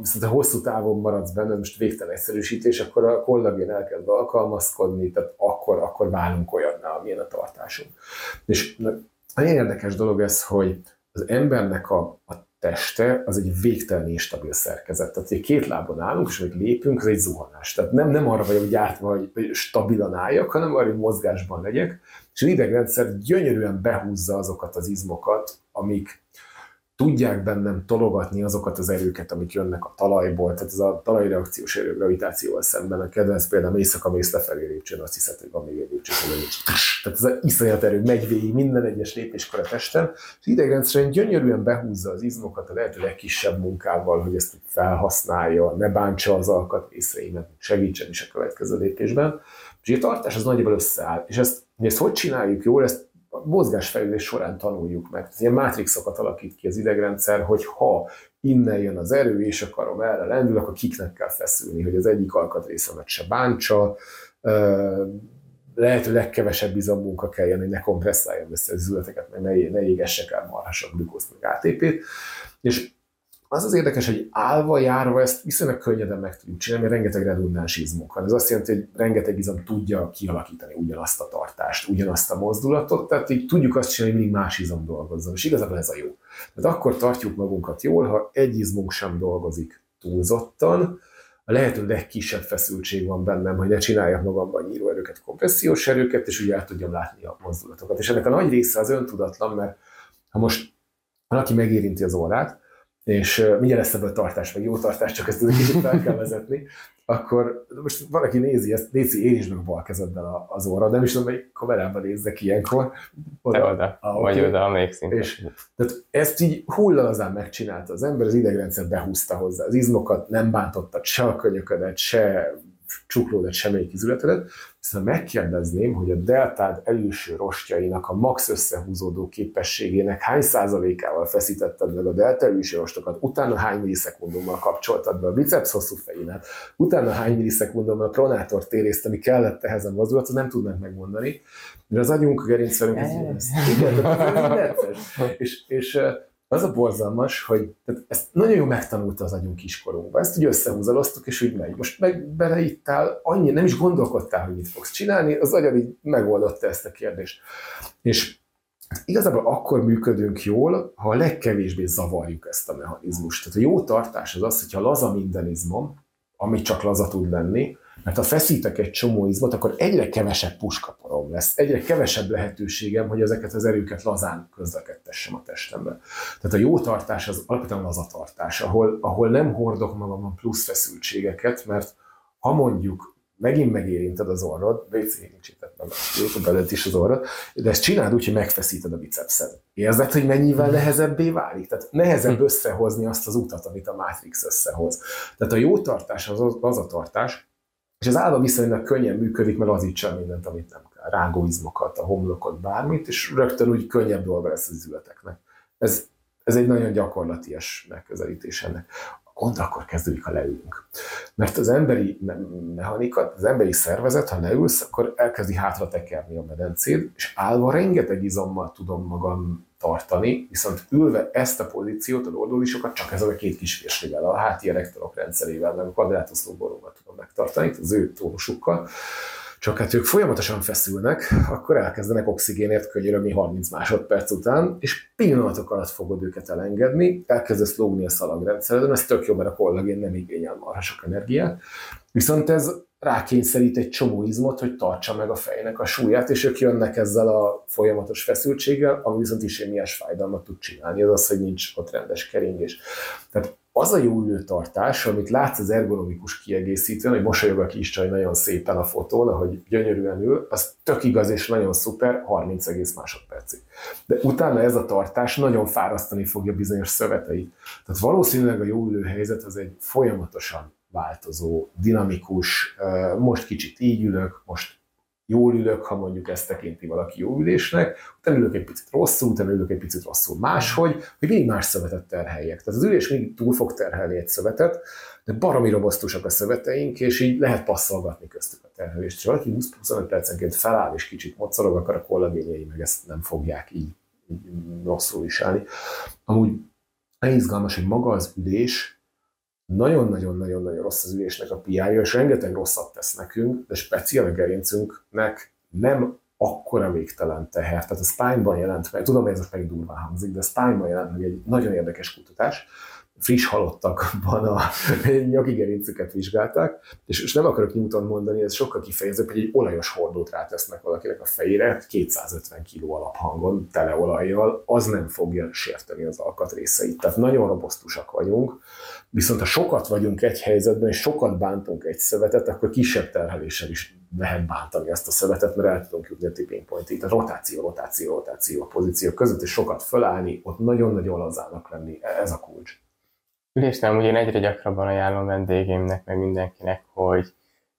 Speaker 2: viszont ha hosszú távon maradsz benne, most végtelen egyszerűsítés, akkor a kollagén elkezd alkalmazkodni, tehát akkor, akkor válunk olyanná, amilyen a tartásunk. És nagyon érdekes dolog ez, hogy az embernek a, a teste az egy végtelen instabil szerkezet. Tehát, hogy két lábon állunk, és hogy lépünk, az egy zuhanás. Tehát nem, nem arra vagyok gyártva, hogy, hogy stabilan álljak, hanem arra, hogy mozgásban legyek. És az idegrendszer gyönyörűen behúzza azokat az izmokat, amik tudják bennem tologatni azokat az erőket, amik jönnek a talajból, tehát ez a talajreakciós erő gravitációval szemben. A kedvenc például éjszaka mész lefelé lépcsőn, azt hiszed, hogy van még egy lépcső. Tehát ez az iszonyat erő megy végig minden egyes lépéskor a testen, és idegrendszeren gyönyörűen behúzza az izmokat a lehető legkisebb munkával, hogy ezt felhasználja, ne bántsa az alkatrészeimet, segítsen is a következő lépésben. És a tartás az nagyjából összeáll. És ezt, ezt hogy csináljuk jól, ezt a mozgásfejlődés során tanuljuk meg. Ez ilyen mátrixokat alakít ki az idegrendszer, hogy ha innen jön az erő, és akarom erre lendül, akkor kiknek kell feszülni, hogy az egyik alkatrészemet se bántsa, lehető legkevesebb izommunka kelljen, hogy ne kompresszáljam össze az üzleteket, meg ne, ne égessek el marhasabb glükózt, meg ATP-t. És az az érdekes, hogy állva, járva ezt viszonylag könnyeden meg tudjuk csinálni, mert rengeteg redundáns izmunk van. Ez azt jelenti, hogy rengeteg izom tudja kialakítani ugyanazt a tartást, ugyanazt a mozdulatot, tehát így tudjuk azt csinálni, hogy mindig más izom dolgozzon. És igazából ez a jó. Tehát akkor tartjuk magunkat jól, ha egy izmunk sem dolgozik túlzottan, a lehető legkisebb feszültség van bennem, hogy ne csináljak magamban nyíróerőket, kompressziós erőket, és úgy el tudjam látni a mozdulatokat. És ennek a nagy része az öntudatlan, mert ha most valaki megérinti az órát, és mindjárt lesz ebből tartás, meg jó tartás, csak ezt egy kicsit fel kell vezetni, akkor most valaki nézi ezt, nézi én is meg a bal kezeddel az óra, nem is tudom, hogy kamerában nézzek ilyenkor.
Speaker 1: Oda, Te oda, ah, vagy okay. oda, amelyik szinten. És,
Speaker 2: tehát ezt így hullalazán megcsinálta az ember, az idegrendszer behúzta hozzá az izmokat, nem bántotta se a könyöködet, se csuklódat, semmelyik izületedet, viszont megkérdezném, hogy a deltád előső rostjainak a max összehúzódó képességének hány százalékával feszítetted meg a delta előső rostokat, utána hány millisekundummal kapcsoltad be a biceps hosszú fejénet, utána hány millisekundummal a pronátor térészteni kellett ehhez a mozdulatot, nem tudnánk megmondani, mert az agyunk, a gerincvelünk, ez, igen, ez, ez, és, és az a borzalmas, hogy tehát ezt nagyon jól megtanulta az agyunk kiskorunkban. Ezt úgy összehúzaloztuk, és úgy megy. Most meg beleittál, annyi, nem is gondolkodtál, hogy mit fogsz csinálni, az agyad így megoldotta ezt a kérdést. És igazából akkor működünk jól, ha a legkevésbé zavarjuk ezt a mechanizmust. Tehát a jó tartás az az, hogyha laza minden izmom, ami csak laza tud lenni, mert ha feszítek egy csomó izmot, akkor egyre kevesebb puskaporom lesz, egyre kevesebb lehetőségem, hogy ezeket az erőket lazán közlekedtessem a testembe. Tehát a jó tartás az alapvetően az a tartás, ahol, ahol nem hordok magamon plusz feszültségeket, mert ha mondjuk megint megérinted az orrod, WC nincsített meg belőtt is az orrod, de ezt csináld úgy, hogy megfeszíted a bicepszed. Érzed, hogy mennyivel nehezebbé válik? Tehát nehezebb hm. összehozni azt az utat, amit a Matrix összehoz. Tehát a jó tartás az, az a tartás, és ez állva viszonylag könnyen működik, mert lazítsa mindent, amit nem kell. Rágóizmokat, a homlokot, bármit, és rögtön úgy könnyebb dolga lesz az üzleteknek. Ez, ez egy nagyon gyakorlatias megközelítés ennek. A akkor kezdődik, ha leülünk. Mert az emberi mechanika, az emberi szervezet, ha leülsz, akkor elkezdi hátra tekerni a medencét, és állva rengeteg izommal tudom magam tartani, viszont ülve ezt a pozíciót, a lordólisokat csak ezzel a két kis férsével, a háti elektorok rendszerével, meg a quadratus lumboróval tudom megtartani, az ő tónusukkal, csak hát ők folyamatosan feszülnek, akkor elkezdenek oxigénért könyörögni 30 másodperc után, és pillanatok alatt fogod őket elengedni, elkezdesz lógni a szalagrendszereden, ez tök jó, mert a kollagén nem igényel marha sok energiát, viszont ez rákényszerít egy csomó izmot, hogy tartsa meg a fejnek a súlyát, és ők jönnek ezzel a folyamatos feszültséggel, ami viszont is ilyes fájdalmat tud csinálni, az az, hogy nincs ott rendes keringés. Tehát az a jó ülőtartás, amit látsz az ergonomikus kiegészítőn, hogy mosolyog a kis csaj nagyon szépen a fotón, ahogy gyönyörűen ül, az tök igaz és nagyon szuper, 30 egész másodpercig. De utána ez a tartás nagyon fárasztani fogja bizonyos szöveteit. Tehát valószínűleg a jó ülőhelyzet az egy folyamatosan változó, dinamikus, most kicsit így ülök, most jól ülök, ha mondjuk ezt tekinti valaki jó ülésnek, utána ülök egy picit rosszul, utána ülök egy picit rosszul máshogy, hogy mindig más szövetet terheljek. Tehát az ülés mindig túl fog terhelni egy szövetet, de baromi robosztusak a szöveteink, és így lehet passzolgatni köztük a terhelést. És valaki 20-25 percenként feláll és kicsit mocorog, akkor a kollagénjei meg ezt nem fogják így, így rosszul viselni. Amúgy izgalmas, hogy maga az ülés nagyon-nagyon-nagyon-nagyon rossz az ülésnek a piája, és rengeteg rosszat tesz nekünk, de speciál a gerincünknek nem akkora végtelen teher. Tehát a Steinban jelent meg, tudom, hogy ez most meg durván hangzik, de a Steinban jelent meg egy nagyon érdekes kutatás, friss halottakban a nyaki vizsgálták, és, és nem akarok Newton mondani, ez sokkal kifejezőbb, hogy egy olajos hordót rátesznek valakinek a fejére, 250 kg alaphangon, tele olajjal, az nem fogja sérteni az alkatrészeit. Tehát nagyon robosztusak vagyunk, viszont ha sokat vagyunk egy helyzetben, és sokat bántunk egy szövetet, akkor kisebb terheléssel is lehet bántani ezt a szövetet, mert el tudunk jutni a tipping pointig. Tehát rotáció, rotáció, rotáció a pozíciók között, és sokat fölállni, ott nagyon-nagyon lazának lenni. Ez a kulcs.
Speaker 1: Ülésnél ugye én egyre gyakrabban ajánlom vendégeimnek, meg mindenkinek, hogy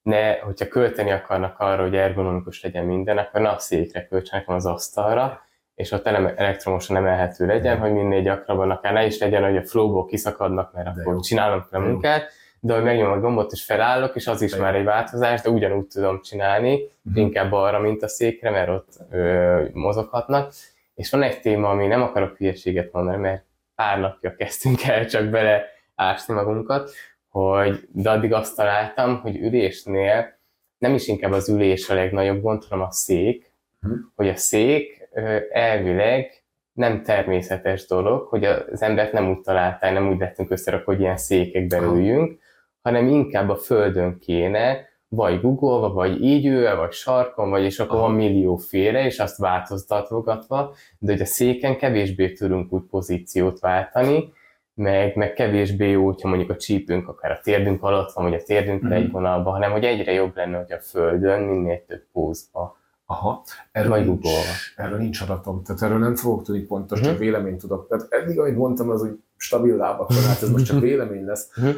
Speaker 1: ne, hogyha költeni akarnak arra, hogy ergonomikus legyen minden, akkor ne a székre költsenek, hanem az asztalra, és ott elektromosan emelhető legyen, hogy minél gyakrabban, akár ne is legyen, hogy a flowból kiszakadnak, mert de akkor jó. csinálom a munkát, de hogy megnyomom a gombot és felállok, és az is de már egy változás, de ugyanúgy tudom csinálni, uh-huh. inkább arra, mint a székre, mert ott ö, mozoghatnak. És van egy téma, ami nem akarok hülyeséget mondani, mert pár napja kezdtünk el csak bele ásni magunkat, hogy de addig azt találtam, hogy ülésnél nem is inkább az ülés a legnagyobb gond, hanem a szék, uh-huh. hogy a szék elvileg nem természetes dolog, hogy az embert nem úgy találták, nem úgy lettünk össze, hogy ilyen székekben üljünk, hanem inkább a földön kéne, vagy googolva, vagy így ülve, vagy sarkon, vagy és akkor Aha. van millióféle, és azt változtatvogatva, de hogy a széken kevésbé tudunk úgy pozíciót váltani, meg, meg kevésbé jó, hogyha mondjuk a csípünk akár a térdünk alatt van, vagy a térdünk mm. egy vonalban, hanem hogy egyre jobb lenne, hogy a földön minél több pózba
Speaker 2: Aha, erről, Vagy nincs, erről nincs adatom, tehát erről nem fogok tudni pontos, uh-huh. csak mhm. véleményt tudok. Tehát eddig, amit mondtam, az úgy stabil lábakon, hát ez most csak vélemény lesz. Uh-huh.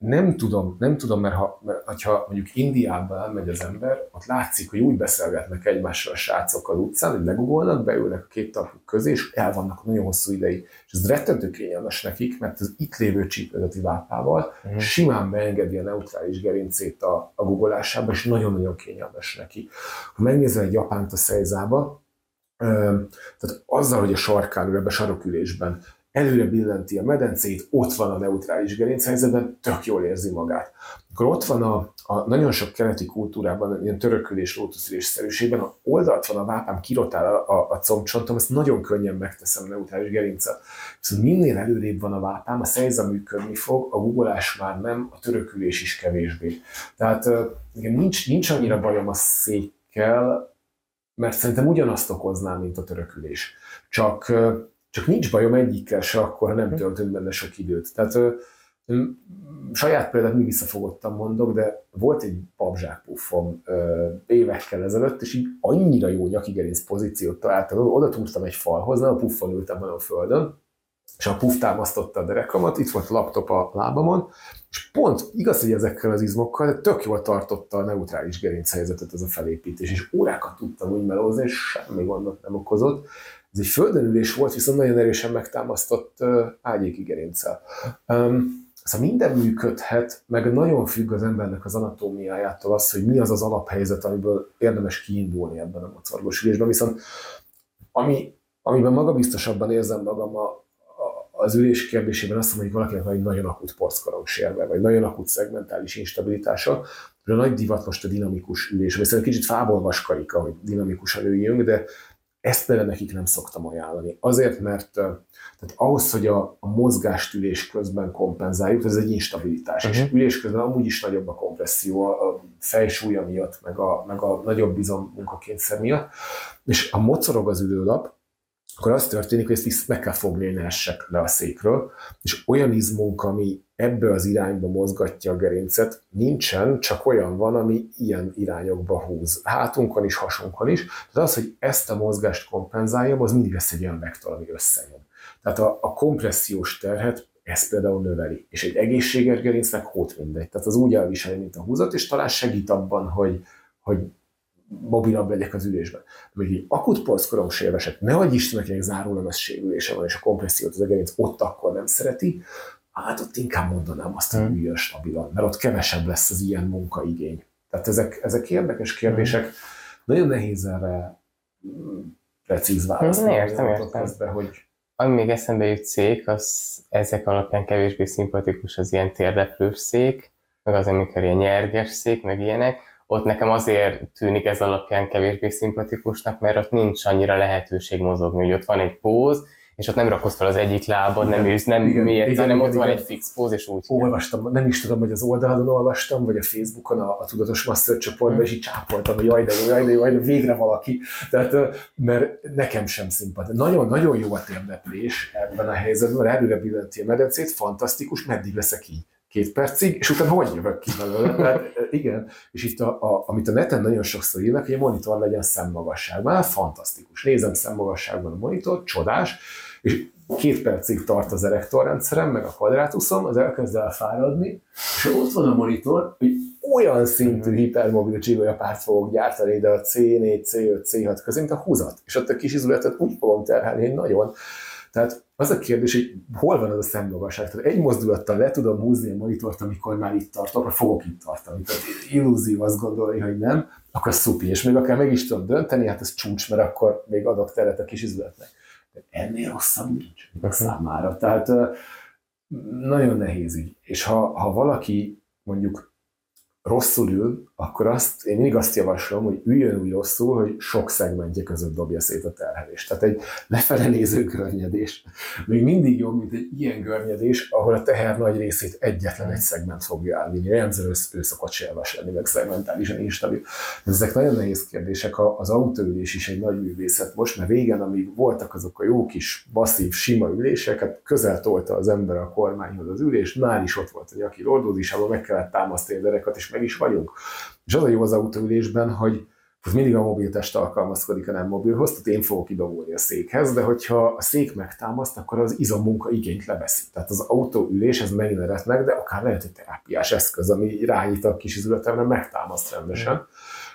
Speaker 2: Nem tudom, nem tudom, mert ha, mert ha mondjuk Indiába elmegy az ember, ott látszik, hogy úgy beszélgetnek egymással a srácok az utcán, hogy legugolnak, beülnek a két talpuk közé, és el vannak nagyon hosszú ideig. És ez rettentő kényelmes nekik, mert az itt lévő csípőzeti vápával uh-huh. simán beengedi a neutrális gerincét a, a guggolásába, és nagyon-nagyon kényelmes neki. Ha megnézel egy japánt a szejzába, tehát azzal, hogy a sarkán, ebbe sarokülésben előre billenti a medencét, ott van a neutrális gerinc helyzetben, tök jól érzi magát. Akkor ott van a, a nagyon sok keleti kultúrában, ilyen törökülés, lótuszülés szerűségben, a oldalt van a vápám, kirotál a, a, a combcsontom, ezt nagyon könnyen megteszem neutrális gerincet. Viszont minél előrébb van a vápám, a szejza működni fog, a guggolás már nem, a törökülés is kevésbé. Tehát igen, nincs, nincs annyira bajom a székkel, mert szerintem ugyanazt okozná, mint a törökülés. Csak csak nincs bajom egyikkel se akkor, ha nem hm. töltünk benne sok időt. Tehát saját példát mi visszafogottam mondok, de volt egy puffom ö, évekkel ezelőtt, és így annyira jó nyakigerinc pozíciót találtam, oda tudtam egy falhoz, nem a puffon ültem, hanem a földön, és a puff támasztotta a derekamat, itt volt a laptop a lábamon, és pont igaz, hogy ezekkel az izmokkal, de tök jól tartotta a neutrális gerinc helyzetet ez a felépítés, és órákat tudtam úgy melózni, és semmi gondot nem okozott. Ez egy földönülés volt, viszont nagyon erősen megtámasztott ágyéki gerincsel. Szóval minden működhet, meg nagyon függ az embernek az anatómiájától az, hogy mi az az alaphelyzet, amiből érdemes kiindulni ebben a mocorgós ülésben. Viszont ami, amiben magabiztosabban érzem magam a, az ülés kérdésében azt mondom, hogy valakinek van egy nagyon akut porckorong vagy nagyon akut szegmentális instabilitása, a nagy divat most a dinamikus ülés, vagy szerintem kicsit fából vaskarika, hogy dinamikusan üljünk, de ezt például nekik nem szoktam ajánlani. Azért, mert tehát ahhoz, hogy a, a mozgást ülés közben kompenzáljuk, ez egy instabilitás. Uh-huh. És ülés közben amúgy is nagyobb a kompresszió a fejsúlya miatt, meg a, meg a nagyobb bizom munkakényszer miatt. És a mocorog az ülőlap, akkor az történik, hogy ezt meg kell fogni, hogy ne essek le a székről, és olyan izmunk, ami ebbe az irányba mozgatja a gerincet, nincsen, csak olyan van, ami ilyen irányokba húz. Hátunkon is, hasunkon is. Tehát az, hogy ezt a mozgást kompenzáljam, az mindig lesz egy olyan vektor, ami összejön. Tehát a, a kompressziós terhet ez például növeli. És egy egészséges gerincnek hót mindegy. Tehát az úgy elviseli, mint a húzat, és talán segít abban, hogy, hogy mobilabb legyek az ülésben. De egy akut porszkorom sérvesek, ne adj Istennek, zárólagos sérülése van, és a kompressziót az egerinc ott akkor nem szereti, hát ott inkább mondanám azt, hogy hmm. üljön stabilan, mert ott kevesebb lesz az ilyen munkaigény. Tehát ezek, ezek érdekes kérdések, nagyon nehéz erre mm, precíz választ.
Speaker 1: Értem, értem.
Speaker 2: Közben, hogy
Speaker 1: Ami még eszembe jut szék, az ezek alapján kevésbé szimpatikus az ilyen térdeplős szék, meg az, amikor ilyen nyerges szék, meg ilyenek. Ott nekem azért tűnik ez alapján kevésbé szimpatikusnak, mert ott nincs annyira lehetőség mozogni, hogy ott van egy póz, és ott nem rakod fel az egyik lábad, nem ülsz, nem
Speaker 2: Igen,
Speaker 1: mélyedsz,
Speaker 2: igen,
Speaker 1: hanem
Speaker 2: igen,
Speaker 1: ott van
Speaker 2: igen.
Speaker 1: egy fix póz, és úgy.
Speaker 2: olvastam, nem is tudom, hogy az oldalon olvastam, vagy a Facebookon a, a Tudatos Master csoportban, és így csápoltam, hogy jaj, de jó, jaj, de jaj, de végre valaki. Tehát, mert nekem sem szimpatikus. Nagyon-nagyon jó a térdeplés ebben a helyzetben, mert előre billenti a medencét, fantasztikus, meddig leszek így? Két percig, és utána hogy jövök ki belőle? Tehát, igen, és itt, a, a, amit a neten nagyon sokszor írnak, hogy a monitor legyen szemmagasságban, hát fantasztikus. Nézem szemmagasságban a monitor, csodás, és két percig tart az erektorrendszerem, meg a kvadrátuszom, az elkezd elfáradni, és ott van a monitor, hogy olyan szintű hipermobil csigolyapárt fogok gyártani, de a C4, C5, C6 közé, mint a húzat. És ott a kis izületet úgy fogom terhelni, nagyon. Tehát az a kérdés, hogy hol van az a szemmagasság. Tehát egy mozdulattal le tudom húzni a monitort, amikor már itt tartok, akkor fogok itt tartani. Tehát illúzió azt gondolni, hogy nem, akkor szupi. És még akár meg is tudom dönteni, hát ez csúcs, mert akkor még adok teret a kis izületnek. De ennél rosszabb nincs
Speaker 1: Mhm.
Speaker 2: számára. Tehát nagyon nehéz így. És ha, ha valaki mondjuk rosszul ül, akkor azt, én mindig azt javaslom, hogy üljön úgy rosszul, hogy sok szegmentje között dobja szét a terhelést. Tehát egy lefele néző görnyedés még mindig jobb, mint egy ilyen görnyedés, ahol a teher nagy részét egyetlen egy szegment fogja elvinni. Jellemzően ő, szokott sérves lenni, meg szegmentálisan instabil. Ezek nagyon nehéz kérdések. Az autóülés is egy nagy művészet most, mert régen, amíg voltak azok a jó kis, masszív, sima ülések, hát közel tolta az ember a kormányhoz az ülést, már is ott volt a nyaki lordózisában, meg kellett támasztani a derekat, és meg is vagyunk. És az a jó az autóülésben, hogy az mindig a mobiltest alkalmazkodik a nem mobilhoz, tehát én fogok idovulni a székhez, de hogyha a szék megtámaszt, akkor az izommunka igényt leveszi. Tehát az autóülés, ez megint meg, de akár lehet egy terápiás eszköz, ami rányit a kis izületemre, megtámaszt rendesen.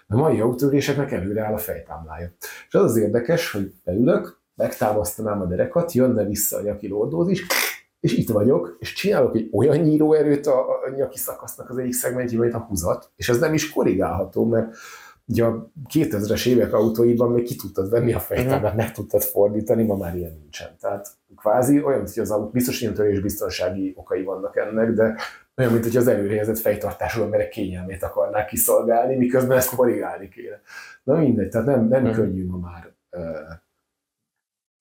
Speaker 2: A mai autóüléseknek előre áll a fejtámlája. És az az érdekes, hogy beülök, megtámasztanám a derekat, jönne vissza a nyaki lordózis, és itt vagyok, és csinálok egy olyan nyíróerőt a, a nyaki szakasznak az egyik szegmentjében, mint a húzat, és ez nem is korrigálható, mert ugye a 2000-es évek autóiban még ki tudtad venni a fejtámlát, meg tudtad fordítani, ma már ilyen nincsen. Tehát kvázi olyan, hogy az autó, biztos ilyen törés biztonsági okai vannak ennek, de olyan, mint hogy az előrehelyezett fejtartású emberek kényelmét akarnák kiszolgálni, miközben ezt korrigálni kéne. Na mindegy, tehát nem, nem
Speaker 1: Mhm.
Speaker 2: könnyű ma már uh,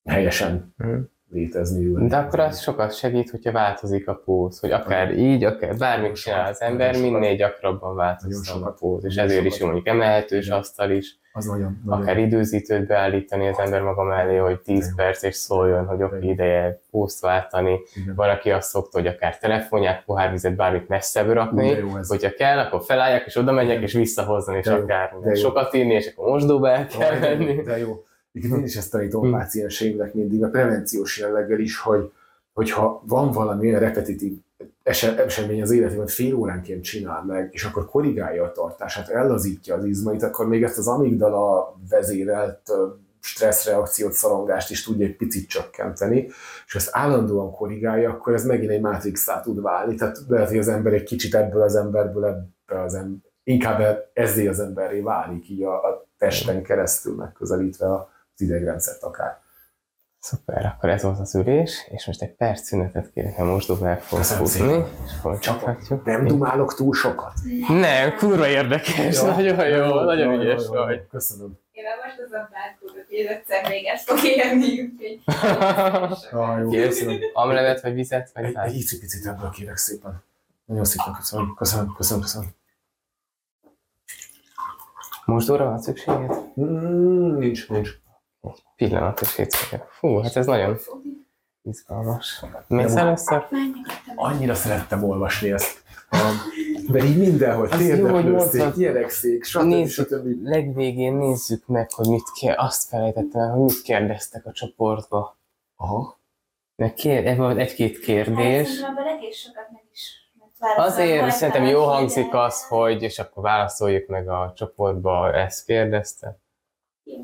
Speaker 2: helyesen
Speaker 1: Mhm.
Speaker 2: Létezni. ülni.
Speaker 1: De akkor az sokat segít, hogyha változik a póz, hogy akár így, akár bármit csinál az ember, minél gyakrabban változson a póz, és ezért is jó mondjuk emelhetős
Speaker 2: Igen.
Speaker 1: asztal is,
Speaker 2: Az nagyon, nagyon
Speaker 1: akár időzítőt beállítani az ember maga mellé, hogy 10
Speaker 2: Igen.
Speaker 1: perc és szóljon, hogy oké,
Speaker 2: Igen.
Speaker 1: ideje pózt váltani.
Speaker 2: igen.
Speaker 1: Van, aki azt szokta, hogy akár telefonját, pohárvizet, bármit messzebb rakni,
Speaker 2: De jó
Speaker 1: hogyha kell, akkor felálljak, és oda megyek, és visszahozni, és
Speaker 2: De jó,
Speaker 1: akár
Speaker 2: de jó.
Speaker 1: sokat írni, és akkor mosdóba el kell
Speaker 2: Jaj, de jó, Egyébként én is ezt tanítom
Speaker 1: Hm.
Speaker 2: a pácienseimnek mindig, a prevenciós jelleggel is, hogy hogyha van valami olyan repetitív ese- esemény az életében, fél óránként csinál meg, és akkor korrigálja a tartását, ellazítja az izmait, akkor még ezt az amigdala vezérelt stresszreakciót, szorongást is tudja egy picit csökkenteni, és ezt állandóan korrigálja, akkor ez megint egy matrix tud válni. Tehát lehet, hogy az ember egy kicsit ebből az emberből ebbe az ember, inkább ezzé az emberré válik, így a, a testen keresztül megközelítve az idegrendszert akár.
Speaker 1: Szuper, akkor ez volt az ülés, és most egy perc szünetet kérek, mert el fogok
Speaker 2: Köszönöm
Speaker 1: futni, és folytathatjuk.
Speaker 2: Nem dumálok túl sokat?
Speaker 1: Nem, kurva érdekes, nagyon jó, nagyon
Speaker 2: Jó,
Speaker 1: ügyes
Speaker 2: jó, jó,
Speaker 1: vagy.
Speaker 2: Köszönöm.
Speaker 3: Én most az a bánkódot, hogy egyszer még ezt fog érni, úgyhogy...
Speaker 2: Ah, jó, köszönöm.
Speaker 1: amlevet, vagy vizet, vagy
Speaker 2: Egy, egy icipicit ebből kérek szépen. Nagyon szépen köszönöm. Köszönöm, köszönöm, köszönöm.
Speaker 1: Mosdóra van szükséged?
Speaker 2: Mm, nincs, nincs.
Speaker 1: Pillanat, és hétfőre. Fú, hát ez nagyon izgalmas. Mész először?
Speaker 2: Annyira szerettem olvasni ezt. De így mindenhol, térdeplőszék, gyerekszék, stb.
Speaker 1: Nézzük,
Speaker 2: stb.
Speaker 1: legvégén nézzük meg, hogy mit kér, azt felejtettem el, hogy mit kérdeztek a csoportba.
Speaker 2: Aha.
Speaker 1: Mert kér, volt egy-két kérdés. Azért szerintem jó hangzik az, hogy, és akkor válaszoljuk meg a csoportba, ezt kérdezte.
Speaker 3: Jó.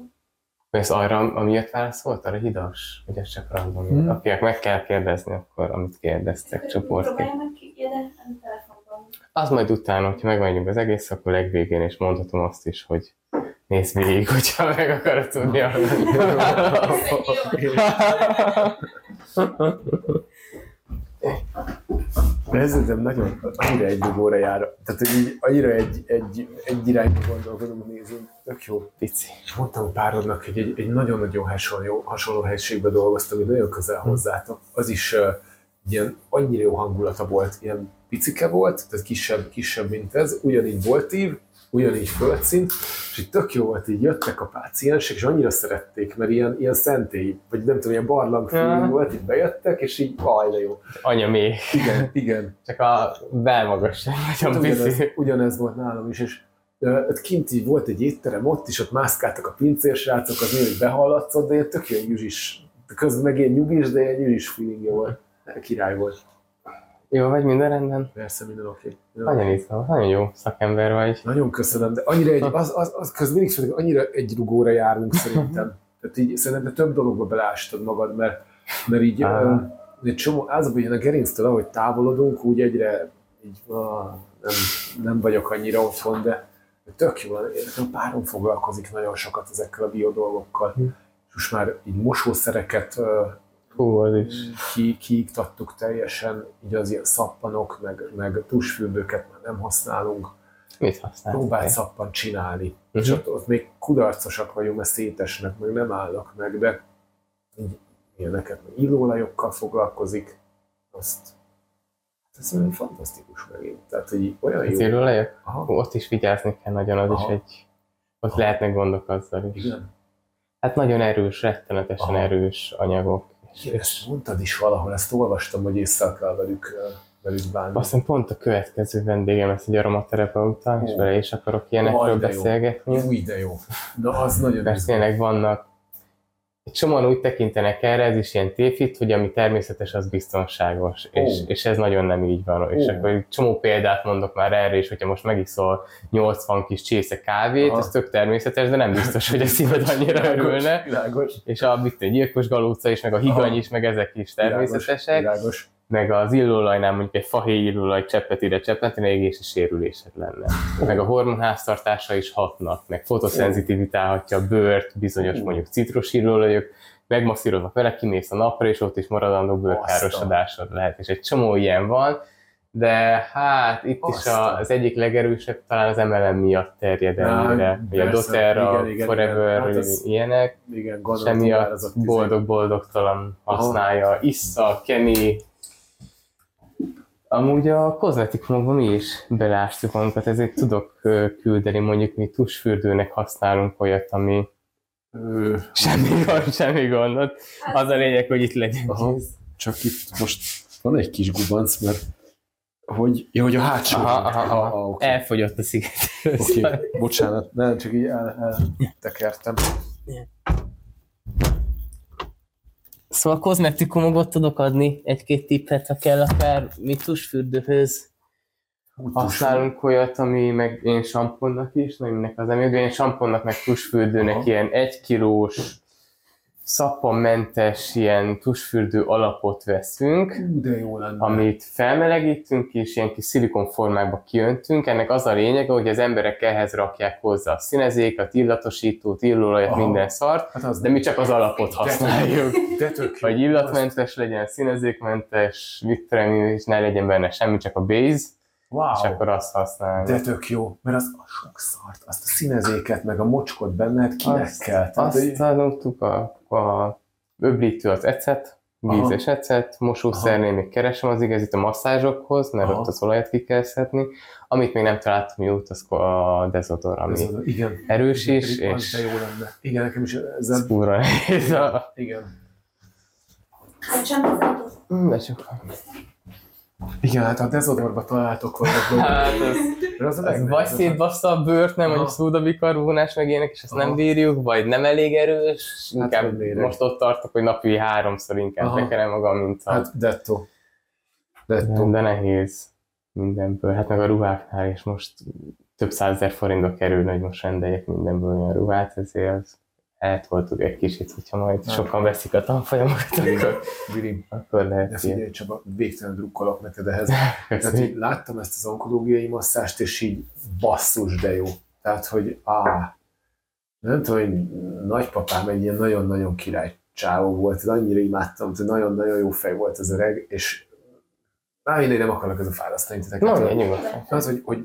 Speaker 1: Ez arra, amiatt válaszolt, arra hidas? Vagy ez csak random?
Speaker 2: Hmm.
Speaker 1: Hmm. Akinek meg kell kérdezni, akkor amit kérdeztek csoportként.
Speaker 3: A.
Speaker 1: Az majd utána, hogyha megmondjuk az egész, akkor legvégén is mondhatom azt is, hogy nézd végig, hogyha meg akarod tudni a
Speaker 2: szerintem nagyon, annyira egy dugóra jár. Tehát, hogy így annyira egy, egy, egy irányba gondolkodunk, nézünk. Tök jó.
Speaker 1: pici.
Speaker 2: És mondtam párodnak, hogy egy, egy nagyon-nagyon hasonló, hasonló helységben dolgoztam, hogy nagyon közel hozzátok. Az is uh, ilyen annyira jó hangulata volt, ilyen picike volt, tehát kisebb, kisebb, mint ez, ugyanígy voltív, ugyanígy földszint, és így tök jó volt, így jöttek a páciensek, és annyira szerették, mert ilyen, ilyen szentély, vagy nem tudom, ilyen barlang
Speaker 1: Ja.
Speaker 2: volt, így bejöttek, és így, aj, de jó.
Speaker 1: Anya még.
Speaker 2: Igen, igen.
Speaker 1: Csak a belmagasság nagyon
Speaker 2: ugyanez,
Speaker 1: pici.
Speaker 2: ugyanez volt nálam is, és ott kint így volt egy étterem ott is, ott mászkáltak a pincérsrácok, az így behallatszott, de ilyen tök ilyen nyuzsis, közben meg ilyen nyugis, de ilyen nyuzsis feelingje volt. Király volt.
Speaker 1: Jó, vagy minden rendben?
Speaker 2: Persze, minden oké.
Speaker 1: Nagyon izgalmas, nagyon jó szakember vagy.
Speaker 2: Nagyon köszönöm, de annyira egy, az, az, az közben mindig főleg annyira egy rugóra járunk szerintem. Tehát így szerintem te több dologba belástad magad, mert, mert így uh, egy csomó, az a a gerinctől, ahogy távolodunk, úgy egyre így, ah, nem, nem vagyok annyira otthon, de tök jó, nekem a párom foglalkozik nagyon sokat ezekkel a biodolgokkal.
Speaker 1: Hm.
Speaker 2: És most már így mosószereket
Speaker 1: Hú, az is.
Speaker 2: ki, kiiktattuk teljesen, így az ilyen szappanok, meg, meg tusfürdőket már nem használunk
Speaker 1: Mit használsz?
Speaker 2: próbált szappan csinálni.
Speaker 1: Mhm.
Speaker 2: Uh-huh. És ott, ott még kudarcosak vagyunk, mert szétesnek, meg nem állnak meg, de így ilyeneket, meg illóolajokkal foglalkozik, azt ez olyan fantasztikus megint. Tehát, hogy így olyan
Speaker 1: Az
Speaker 2: jó.
Speaker 1: élőlejek? Ott is vigyázni kell nagyon, az
Speaker 2: Aha.
Speaker 1: is egy... Ott
Speaker 2: Aha.
Speaker 1: lehetnek gondok azzal is.
Speaker 2: igen.
Speaker 1: Hát nagyon erős, rettenetesen
Speaker 2: Aha.
Speaker 1: erős anyagok.
Speaker 2: Igen, Ezt mondtad is valahol, ezt olvastam, hogy észre kell velük, velük bánni.
Speaker 1: azt hiszem pont a következő vendégem lesz egy aromaterapeuta, és vele is akarok ilyenekről
Speaker 2: Aj, de jó.
Speaker 1: beszélgetni.
Speaker 2: Új, de jó. Na, az nagyon
Speaker 1: Mert tényleg vannak, egy csomóan úgy tekintenek erre, ez is ilyen tévhit, hogy ami természetes, az biztonságos, és,
Speaker 2: Ó.
Speaker 1: és ez nagyon nem így van. És
Speaker 2: Ó.
Speaker 1: akkor egy csomó példát mondok már erre is, hogyha most megiszol 80 kis csésze kávét,
Speaker 2: Aha.
Speaker 1: ez tök természetes, de nem biztos, hogy a szíved annyira örülne.
Speaker 2: Világos.
Speaker 1: És a mit tudom, gyilkos galóca is, meg a higany
Speaker 2: Aha.
Speaker 1: is, meg ezek is
Speaker 2: Világos,
Speaker 1: természetesek,
Speaker 2: Világos.
Speaker 1: Meg az illóolajnál mondjuk egy fahéj illóolaj cseppet ide cseppenteni, egészség sérülésed lenne. Meg a hormonháztartása is hatnak, meg fotoszenzitivitálhatja a bőrt, bizonyos mondjuk citrus illóolajok, megmasszírozva vele, kimész a napra, és ott is maradandó bőrkárosodásod lehet, és egy csomó ilyen van, de hát itt is
Speaker 2: Aztán.
Speaker 1: a, az egyik legerősebb talán az MLM miatt terjed ennyire, ugye a doTERRA,
Speaker 2: igen,
Speaker 1: Forever,
Speaker 2: igen. Hát ez-
Speaker 1: ilyenek,
Speaker 2: Igen,
Speaker 1: és emiatt
Speaker 2: az
Speaker 1: boldog-boldogtalan használja, issza, keni. Amúgy a kozmetikumokban mi is belássuk magunkat, ezért tudok küldeni, mondjuk mi tusfürdőnek használunk olyat, ami
Speaker 2: Ö,
Speaker 1: semmi gond, semmi gondot. Az a lényeg, hogy itt legyen
Speaker 2: Aha.
Speaker 1: kész.
Speaker 2: csak itt most van egy kis gubanc, mert hogy, ja, hogy a hátsó.
Speaker 1: Aha, aha, aha.
Speaker 2: Ah, oké.
Speaker 1: Elfogyott a sziget.
Speaker 2: Oké, bocsánat, nem, csak így el, eltekertem.
Speaker 1: Szóval kozmetikumokot tudok adni egy-két tippet, ha kell akár mi tusfürdőhöz. Használunk olyat, ami meg én samponnak is, na, aminek az emiatt, én samponnak meg tusfürdőnek ilyen egy kilós szappanmentes ilyen tusfürdő alapot veszünk,
Speaker 2: Ú, de jó lenne.
Speaker 1: amit felmelegítünk és ilyen kis szilikonformákba kiöntünk. Ennek az a lényege, hogy az emberek ehhez rakják hozzá a színezéket, illatosítót, illóolajat,
Speaker 2: Aha.
Speaker 1: minden szart,
Speaker 2: hát az
Speaker 1: de mi csak az alapot használjuk.
Speaker 2: De tök jó.
Speaker 1: Vagy illatmentes legyen, színezékmentes, én, és ne legyen benne semmi, csak a base,
Speaker 2: Wow.
Speaker 1: és akkor azt használjuk.
Speaker 2: De tök jó, mert az a sok szart, azt a színezéket, meg a mocskot benned kinek
Speaker 1: azt,
Speaker 2: kell? Tehát, hogy-
Speaker 1: Azt adottuk a, a öblítő az ecet,
Speaker 2: Aha.
Speaker 1: vízes ecet, mosószernél még keresem az igazit a masszázsokhoz, mert
Speaker 2: Aha.
Speaker 1: ott az olajat ki kell szedni. Amit még nem találtam jót, az a dezodor, ami
Speaker 2: ez az, igen.
Speaker 1: erős is,
Speaker 2: Pedig az
Speaker 1: és
Speaker 2: de jó lenne. Igen, nekem is ezzel,
Speaker 1: ez kurva nehéz. a-
Speaker 2: igen.
Speaker 3: Bocsánat,
Speaker 1: De csak...
Speaker 2: Igen, hát a dezodorba találtok dolgok.
Speaker 1: Hát ez,
Speaker 2: Mert az
Speaker 1: vagy szétbassza a bőrt, nem, mondjuk szódabikarbonás meg ilyenek, és ezt nem
Speaker 2: Aha.
Speaker 1: bírjuk, vagy nem elég erős,
Speaker 2: Hát,
Speaker 1: inkább most ott tartok, hogy napi háromszor inkább
Speaker 2: Aha.
Speaker 1: tekerem magam, mint a...
Speaker 2: Hát detto. Detto.
Speaker 1: De, de nehéz mindenből. Hát meg a ruháknál is most több százezer forintba kerül, hogy most rendeljek mindenből olyan ruhát, ezért az eltoltuk egy kicsit, hogyha majd sokan veszik a tanfolyamokat, akkor,
Speaker 2: Vili,
Speaker 1: akkor lehet ilyen.
Speaker 2: figyelj Csaba, végtelen drukkolok neked ehhez. Tehát így láttam ezt az onkológiai masszást, és így basszus, de jó. Tehát, hogy á, nem tudom, hogy nagypapám egy ilyen nagyon-nagyon király csávó volt, annyira imádtam, hogy nagyon-nagyon jó fej volt az öreg, és már mindegy, nem akarok ez a fárasztani titeket.
Speaker 1: Mondja, nyugodtan.
Speaker 2: Az, hogy, hogy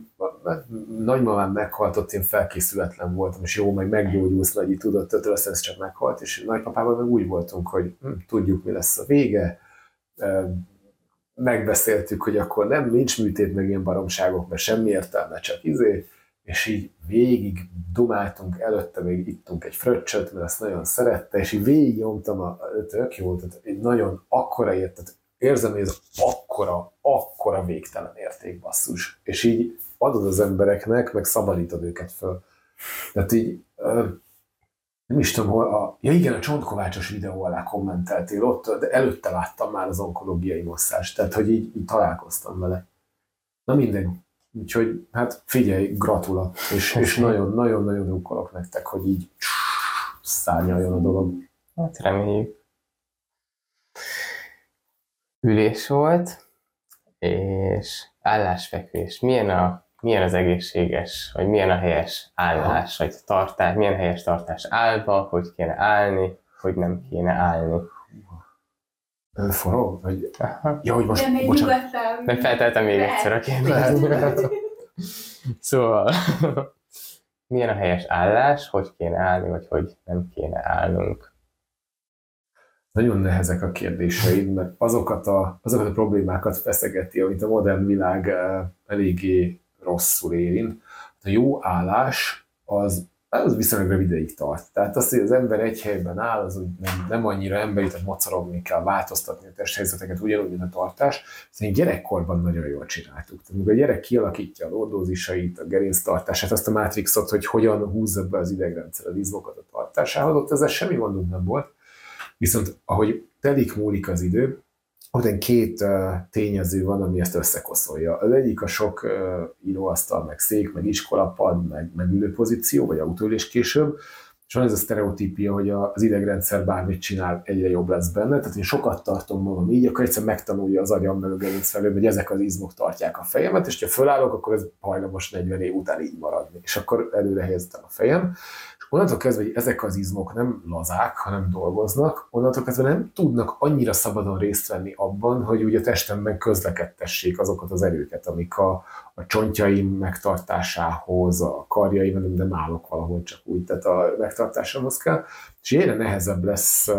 Speaker 2: nagymamám meghalt, ott én felkészületlen voltam, és jó, meg meggyógyulsz, nagyi tudott, ötől aztán ez csak meghalt, és nagypapával meg úgy voltunk, hogy hm, tudjuk, mi lesz a vége, megbeszéltük, hogy akkor nem, nincs műtét, meg ilyen baromságok, mert semmi értelme, csak izé, és így végig dumáltunk, előtte még ittunk egy fröccsöt, mert ezt nagyon szerette, és így végig nyomtam, a, tök jó, tehát egy nagyon akkora ért, tehát érzem, hogy ez akkora, akkora végtelen érték basszus. És így adod az embereknek, meg szabadítod őket föl. Tehát így, nem is tudom, hol a, ja igen, a csontkovácsos videó alá kommenteltél ott, de előtte láttam már az onkológiai masszást, tehát hogy így, így találkoztam vele. Na mindegy. Úgyhogy hát figyelj, gratula, és, és nagyon-nagyon-nagyon drukkolok nektek, hogy így szárnyaljon a dolog.
Speaker 1: Hát reméljük. Ülés volt, és állásfekvés. Milyen, a, milyen az egészséges, vagy milyen a helyes állás, vagy tartás, milyen helyes tartás állva, hogy kéne állni, hogy nem kéne állni.
Speaker 2: Ö, Forró? Vagy,
Speaker 1: Aha.
Speaker 2: ja, hogy most,
Speaker 3: De még
Speaker 2: bocsánat,
Speaker 3: nyugodtan.
Speaker 1: Megfelteltem még
Speaker 3: Lehet.
Speaker 1: egyszer a kérdést. Szóval, milyen a helyes állás, hogy kéne állni, vagy hogy nem kéne állnunk.
Speaker 2: Nagyon nehezek a kérdéseid, mert azokat a, azokat a problémákat feszegeti, amit a modern világ eh, eléggé rosszul érint. A jó állás az, az viszonylag rövid ideig tart. Tehát az, hogy az ember egy helyben áll, az úgy nem, nem annyira emberi, tehát mocorogni kell, változtatni a testhelyzeteket, ugyanúgy, mint a tartás. Szerintem gyerekkorban nagyon jól csináltuk. Tehát, amikor a gyerek kialakítja a lordózisait, a gerinctartását, azt a mátrixot, hogy hogyan húzza be az idegrendszer az izmokat a tartásához, ott ezzel semmi gondunk nem volt. Viszont ahogy telik múlik az idő, ott két uh, tényező van, ami ezt összekoszolja. Az egyik a sok uh, íróasztal, meg szék, meg iskolapad, meg, meg ülőpozíció, vagy autóülés később, és van ez a sztereotípia, hogy az idegrendszer bármit csinál, egyre jobb lesz benne. Tehát én sokat tartom magam így, akkor egyszer megtanulja az agyam meg a gerinc felől, hogy ezek az izmok tartják a fejemet, és ha fölállok, akkor ez hajlamos 40 év után így maradni. És akkor előre helyeztem a fejem, onnantól kezdve, hogy ezek az izmok nem lazák, hanem dolgoznak, onnantól kezdve nem tudnak annyira szabadon részt venni abban, hogy ugye a testemben közlekedtessék azokat az erőket, amik a, a csontjaim megtartásához, a karjaim, nem, nem állok valahol csak úgy, tehát a megtartásához kell, és egyre nehezebb lesz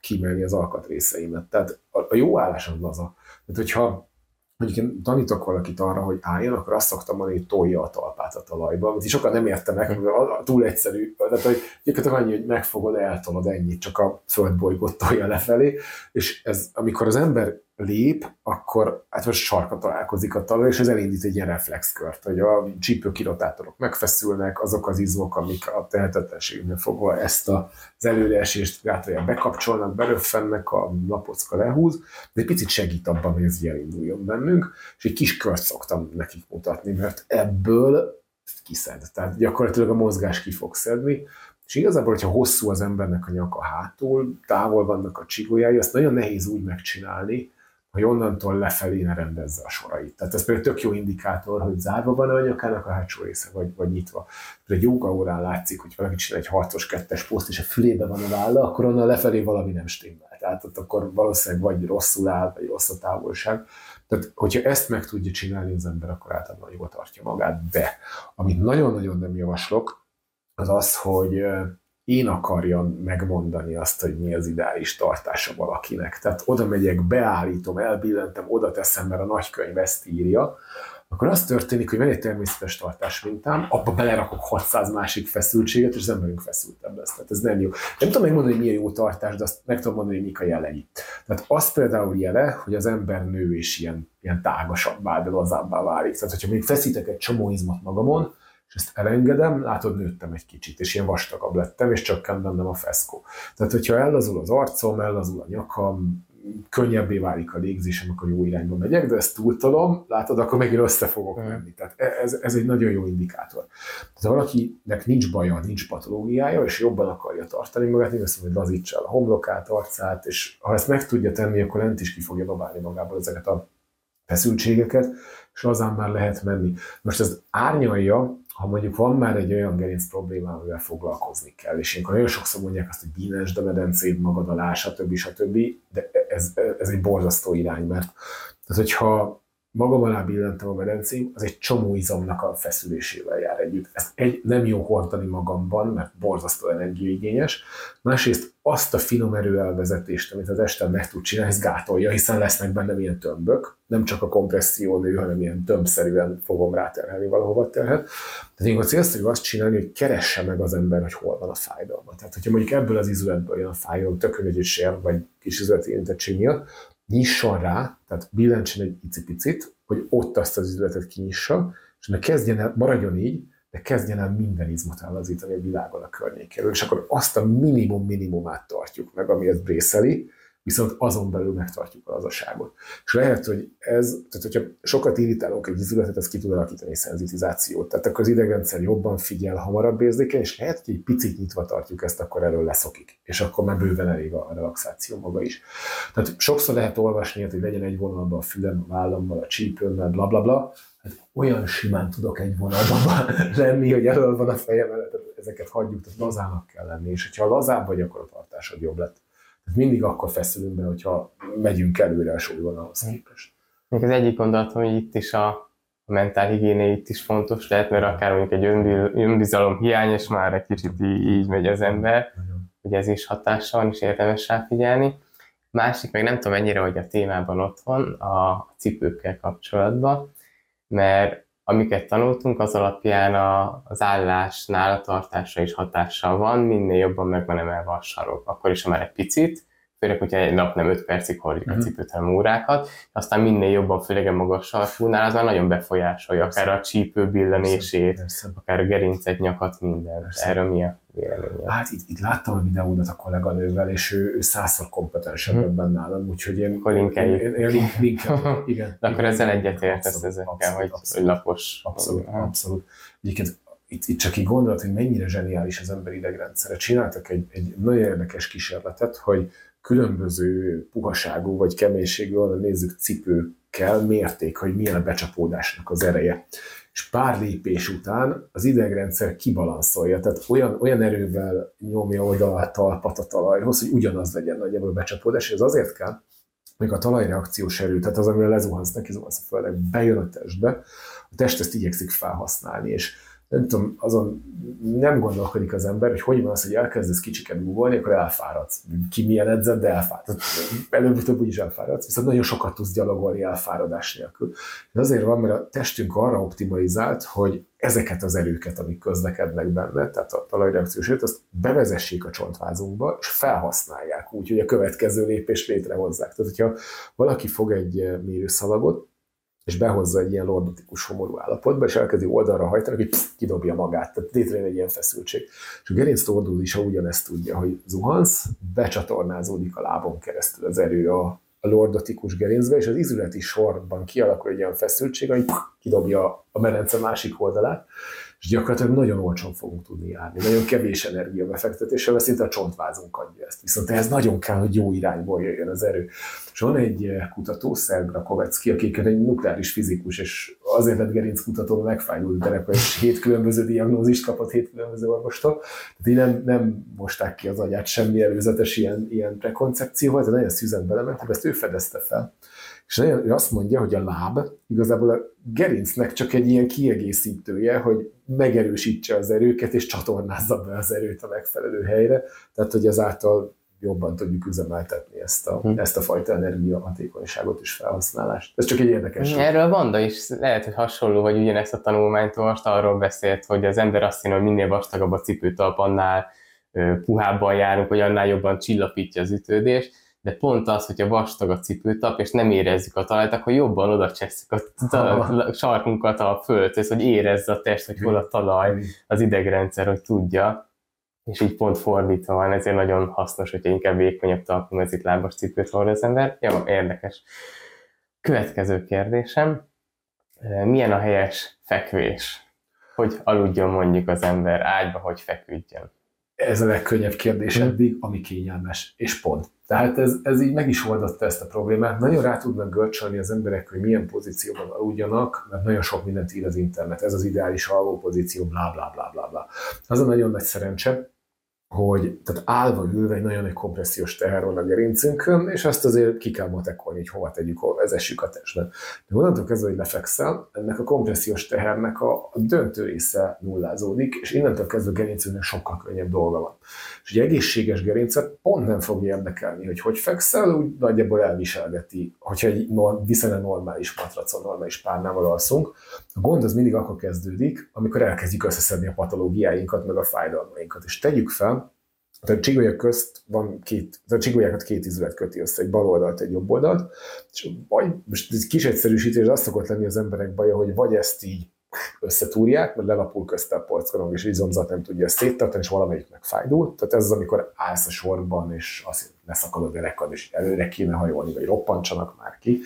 Speaker 2: kimelni az alkatrészeimet. Tehát a, a jó állás az laza. Tehát hogyha mondjuk én tanítok valakit arra, hogy álljon, akkor azt szoktam mondani, hogy tolja a talpát a talajba, amit sokan nem értenek, mert túl egyszerű. Tehát, hogy gyakorlatilag annyi, hogy megfogod, eltolod ennyit, csak a földbolygót tolja lefelé, és ez, amikor az ember lép, akkor hát most sarka találkozik a talaj, és ez elindít egy ilyen reflexkört, hogy a csípőkirotátorok megfeszülnek, azok az izmok, amik a tehetetlenségnél fogva ezt a, az előreesést gátolják, bekapcsolnak, beröffennek, a lapocka lehúz, de egy picit segít abban, hogy ez elinduljon bennünk, és egy kis kört szoktam nekik mutatni, mert ebből kiszed. Tehát gyakorlatilag a mozgás ki fog szedni, és igazából, hogyha hosszú az embernek a nyaka hátul, távol vannak a csigójái, azt nagyon nehéz úgy megcsinálni, hogy onnantól lefelé ne rendezze a sorait. Tehát ez például tök jó indikátor, hogy zárva van a nyakának a hátsó része, vagy, vagy nyitva. Egy jóga órán látszik, hogy valaki csinál egy harcos kettes poszt, és a fülébe van a válla, akkor onnan lefelé valami nem stimmel. Tehát ott akkor valószínűleg vagy rosszul áll, vagy rossz a távolság. Tehát, hogyha ezt meg tudja csinálni az ember, akkor általában jól tartja magát. De amit nagyon-nagyon nem javaslok, az az, hogy én akarjam megmondani azt, hogy mi az ideális tartása valakinek. Tehát oda megyek, beállítom, elbillentem, oda teszem, mert a nagykönyv ezt írja, akkor az történik, hogy van egy természetes tartás mintám, abba belerakok 600 másik feszültséget, és az emberünk feszültebb lesz. Tehát ez nem jó. Nem tudom megmondani, hogy milyen jó tartás, de azt meg tudom mondani, hogy mik a jelei. Tehát az például jele, hogy az ember nő és ilyen, ilyen tágasabbá, de lazábbá válik. Tehát, hogyha még feszítek egy csomó izmot magamon, és ezt elengedem, látod, nőttem egy kicsit, és ilyen vastagabb lettem, és csökkent bennem a feszkó. Tehát, hogyha ellazul az arcom, ellazul a nyakam, könnyebbé válik a légzésem, akkor jó irányba megyek, de ezt túltolom, látod, akkor megint össze fogok
Speaker 1: Mhm.
Speaker 2: menni. Tehát e- ez, ez egy nagyon jó indikátor. Tehát ha valakinek nincs baja, nincs patológiája, és jobban akarja tartani magát, én azt mondom, hogy lazítsa el a homlokát, arcát, és ha ezt meg tudja tenni, akkor lent is ki fogja dobálni magából ezeket a feszültségeket, és lazán már lehet menni. Most ez árnyalja, ha mondjuk van már egy olyan gerinc probléma, amivel foglalkozni kell, és ilyenkor nagyon sokszor mondják azt, hogy bínesd a medencéd magad alá, stb. stb., de ez, ez egy borzasztó irány, mert tehát, hogyha magam alá billentem a medencém, az egy csomó izomnak a feszülésével jár együtt. Ezt egy, nem jó hordani magamban, mert borzasztó energiaigényes. Másrészt azt a finom erőelvezetést, amit az este meg tud csinálni, ez gátolja, hiszen lesznek benne ilyen tömbök. Nem csak a kompresszió nő, hanem ilyen tömbszerűen fogom ráterhelni valahova terhet. Tehát én a célszerű azt csinálni, hogy keresse meg az ember, hogy hol van a fájdalma. Tehát, hogyha mondjuk ebből az izületből jön a fájdalom, tök egy sér, vagy kis izületi érintettség miatt, nyisson rá, tehát billentsen egy icipicit, hogy ott azt az üzletet kinyissa, és ne kezdjen el, maradjon így, de kezdjen el minden izmot ellazítani a világon a környékéről, és akkor azt a minimum minimumát tartjuk meg, ami ezt brészeli, viszont azon belül megtartjuk a lazaságot. És lehet, hogy ez, tehát hogyha sokat irritálunk egy izületet, ez ki tud alakítani szenzitizációt. Tehát akkor az idegrendszer jobban figyel, hamarabb érzékeny, és lehet, hogy egy picit nyitva tartjuk ezt, akkor erről leszokik. És akkor már bőven elég a relaxáció maga is. Tehát sokszor lehet olvasni, hogy legyen egy vonalban a fülem, a vállammal, a csípőmmel, bla bla bla. Hát olyan simán tudok egy vonalban lenni, hogy elől van a fejem, ezeket hagyjuk, tehát lazának kell lenni, és hogyha lazább vagy, akkor a tartásod jobb lett. Tehát mindig akkor feszülünk be, hogyha megyünk előre a súlyvonalhoz képest.
Speaker 1: Még az egyik gondolatom, hogy itt is a, a mentál higiéné itt is fontos lehet, mert akár mondjuk egy önbizalom hiány, és már egy kicsit így, így megy az ember,
Speaker 2: Nagyon.
Speaker 1: hogy ez is hatással van, és érdemes rá figyelni. Másik, meg nem tudom mennyire, hogy a témában ott van, a cipőkkel kapcsolatban, mert amiket tanultunk, az alapján a, az állásnál a tartásra is hatással van, minél jobban meg van emelve a sarok. Akkor is, ha már egy picit, főleg, hogyha egy nap nem 5 percig hordjuk a
Speaker 2: Mhm.
Speaker 1: cipőt, hanem órákat, aztán minél jobban, főleg a magas sarkúnál, az már nagyon befolyásolja, akár a csípő billenését,
Speaker 2: Persze.
Speaker 1: akár a gerincet, nyakat, minden.
Speaker 2: Persze.
Speaker 1: Erről mi a véleménye?
Speaker 2: Hát itt, itt láttam a videódat a kolléganővel, és ő, ő százszor kompetensebb
Speaker 1: Mhm.
Speaker 2: ebben nálam, úgyhogy én,
Speaker 1: Akkor linkeljük.
Speaker 2: én, én, én link, linkelem. Igen.
Speaker 1: De akkor ezzel egyetértesz ezekkel, hogy,
Speaker 2: abszolút.
Speaker 1: lapos.
Speaker 2: Abszolút,
Speaker 1: Aha.
Speaker 2: abszolút. Egyébként itt, itt csak így gondolat, hogy mennyire zseniális az ember idegrendszere. Csináltak egy, egy nagyon érdekes kísérletet, hogy különböző puhaságú vagy keménységű, onnan nézzük cipőkkel mérték, hogy milyen a becsapódásnak az ereje. És pár lépés után az idegrendszer kibalanszolja, tehát olyan, olyan erővel nyomja oda a talpat a talajhoz, hogy ugyanaz legyen nagyjából a becsapódás, ez azért kell, még a talajreakciós erő, tehát az, amivel lezuhansz, neki zuhansz a földnek, bejön a testbe, a test ezt igyekszik felhasználni, és nem tudom, azon nem gondolkodik az ember, hogy hogy van az, hogy elkezdesz kicsiket googolni, akkor elfáradsz. Ki milyen edzett, de elfáradsz. Előbb-utóbb úgyis elfáradsz, viszont nagyon sokat tudsz gyalogolni elfáradás nélkül. Ez azért van, mert a testünk arra optimalizált, hogy ezeket az erőket, amik közlekednek benne, tehát a talajreakciós erőt, azt bevezessék a csontvázunkba, és felhasználják úgy, hogy a következő lépést létrehozzák. Tehát, hogyha valaki fog egy eh, mérőszalagot, és behozza egy ilyen lordotikus homorú állapotba, és elkezdi oldalra hajtani, hogy psz, kidobja magát. Tehát létrejön egy ilyen feszültség. És a gerinc is ugyanezt tudja, hogy zuhansz, becsatornázódik a lábon keresztül az erő a, a lordotikus gerincbe, és az izületi sorban kialakul egy olyan feszültség, hogy psz, kidobja a medence másik oldalát, és gyakorlatilag nagyon olcsón fogunk tudni járni. Nagyon kevés energiabefektetéssel, mert szinte a csontvázunk adja ezt. Viszont ehhez nagyon kell, hogy jó irányból jöjjön az erő. És van egy kutató, Szerg Rakovecki, aki egy nukleáris fizikus, és azért lett gerinckutató, mert megfájdult gyerek, és hét különböző diagnózist kapott hét különböző orvostól. Tehát így nem, nem mosták ki az agyát semmi előzetes ilyen, ilyen prekoncepcióval, de nagyon szűzen belement, ezt ő fedezte fel. És nagyon, ő azt mondja, hogy a láb igazából a gerincnek csak egy ilyen kiegészítője, hogy megerősítse az erőket, és csatornázza be az erőt a megfelelő helyre. Tehát, hogy ezáltal jobban tudjuk üzemeltetni ezt a,
Speaker 1: Hm.
Speaker 2: ezt a fajta energiahatékonyságot és felhasználást. Ez csak egy érdekes.
Speaker 1: Erről a Vanda is lehet, hogy hasonló, hogy ugyanezt a tanulmányt most arról beszélt, hogy az ember azt hinni, hogy minél vastagabb a cipőtalp, annál puhábban járunk, hogy annál jobban csillapítja az ütődést, de pont az, hogyha vastag a cipőtap, és nem érezzük a talajt, akkor jobban oda cseszük a, a, a sarkunkat a földhöz, hogy érezze a test, hogy hol a talaj, az idegrendszer, hogy tudja. és így pont fordítva van, ezért nagyon hasznos, hogyha inkább vékonyabb talpú mezitlábas cipőt hord az ember. Jó, érdekes. Következő kérdésem, milyen a helyes fekvés? Hogy aludjon mondjuk az ember ágyba, hogy feküdjön?
Speaker 2: Ez a legkönnyebb kérdés eddig, ami kényelmes, és pont. Tehát ez, ez így meg is oldotta ezt a problémát. Nagyon rá tudnak görcsölni az emberek, hogy milyen pozícióban aludjanak, mert nagyon sok mindent ír az internet. Ez az ideális alvó pozíció, bla bla bla bla bla. Az a nagyon nagy szerencse, hogy tehát állva ülve egy nagyon nagy kompressziós teher van a gerincünkön, és azt azért ki kell matekolni, hogy hova tegyük, hova vezessük a testben. De onnantól kezdve, hogy lefekszel, ennek a kompressziós tehernek a, a döntő része nullázódik, és innentől kezdve a gerincünknek sokkal könnyebb dolga van. És egy egészséges gerincet pont nem fog érdekelni, hogy hogy fekszel, úgy nagyjából elviselgeti, hogyha egy viszonylag normális matracon, normális párnával alszunk. A gond az mindig akkor kezdődik, amikor elkezdjük összeszedni a patológiáinkat, meg a fájdalmainkat. És tegyük fel, tehát csigolyak közt van két, a csigolyákat két izület köti össze, egy bal oldalt, egy jobb oldalt, és vagy, most ez kis egyszerűsítés, az szokott lenni az emberek baja, hogy vagy ezt így összetúrják, mert lelapul közte a polckorong, és izomzat nem tudja ezt széttartani, és valamelyik meg fájdul. Tehát ez az, amikor állsz a sorban, és azt leszakad a derekad, és előre kéne hajolni, vagy roppantsanak már ki.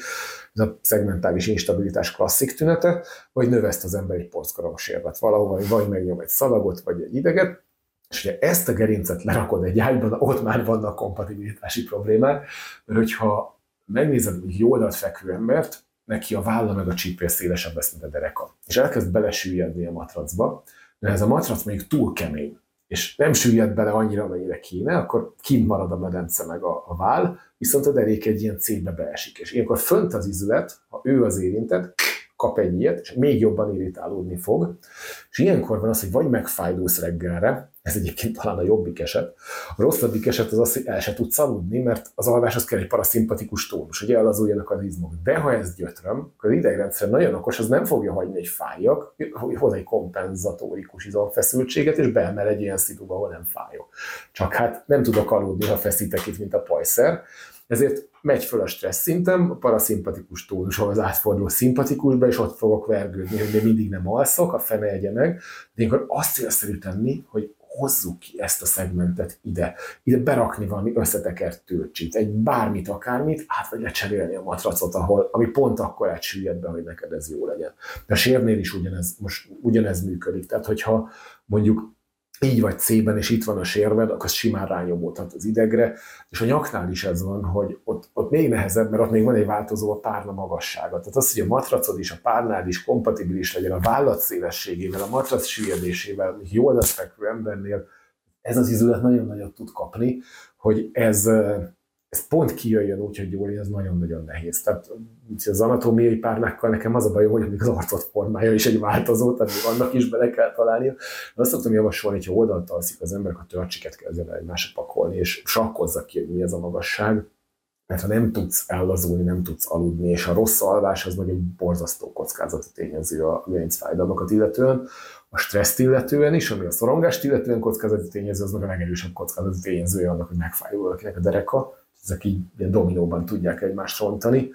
Speaker 2: Ez a szegmentális instabilitás klasszik tünete, vagy növeszt az ember egy polckorong sérvet valahol, vagy megnyom egy szalagot, vagy egy ideget, és ugye ezt a gerincet lerakod egy ágyban, ott már vannak kompatibilitási problémák, mert hogyha megnézed egy jó oldalt fekvő embert, neki a válla meg a csípél szélesebb lesz, mint a dereka. És elkezd belesüllyedni a matracba, de ez a matrac mondjuk túl kemény, és nem süllyed bele annyira, amennyire kéne, akkor kint marad a medence meg a, a váll, viszont a derék egy ilyen cétbe beesik. És ilyenkor fönt az izület, ha ő az érintett, kap egy ilyet, és még jobban irritálódni fog. És ilyenkor van az, hogy vagy megfájdulsz reggelre, ez egyébként talán a jobbik eset. A rosszabbik eset az az, hogy el se tudsz aludni, mert az alváshoz kell egy paraszimpatikus tónus, hogy elazuljanak az izmok. De ha ez gyötröm, akkor az idegrendszer nagyon okos, az nem fogja hagyni, egy fájjak, hoz egy kompenzatórikus izomfeszültséget, és beemel egy ilyen szituba, ahol nem fájok. Csak hát nem tudok aludni, ha feszítek itt, mint a pajszer. Ezért megy föl a stressz szintem, a paraszimpatikus tónusom az átfordul szimpatikusba, és ott fogok vergődni, hogy még mindig nem alszok, a fene egye meg. De akkor azt célszerű tenni, hogy hozzuk ki ezt a szegmentet ide, ide berakni valami összetekert töltsit, egy bármit, akármit, át vagy lecserélni a matracot, ahol, ami pont akkor átsüllyed be, hogy neked ez jó legyen. De a sérnél is ugyanez, most ugyanez működik. Tehát, hogyha mondjuk így vagy C-ben, és itt van a sérved, akkor simán rányomódhat az idegre, és a nyaknál is ez van, hogy ott, ott még nehezebb, mert ott még van egy változó a párna magassága. Tehát az, hogy a matracod is, a párnád is kompatibilis legyen a vállat szélességével, a matrac süllyedésével, jól fekvő embernél, ez az izület nagyon nagyot tud kapni, hogy ez, ez pont kijöjjön úgy, hogy jól, ez nagyon-nagyon nehéz. Tehát az anatómiai párnákkal nekem az a bajom, hogy még az arcot formája is egy változó, tehát annak is bele kell találni. De azt szoktam javasolni, hogy oldalt alszik az ember, a törcsiket kezdjen el egymásra pakolni, és sakkozza ki, hogy mi ez a magasság. Mert ha nem tudsz ellazulni, nem tudsz aludni, és a rossz alvás az meg egy borzasztó kockázati tényező a gerincfájdalmakat illetően, a stresszt illetően is, ami a szorongást illetően kockázati tényező, az meg a legerősebb kockázati tényezője annak, hogy megfájul valakinek a dereka ezek így ilyen dominóban tudják egymást rontani.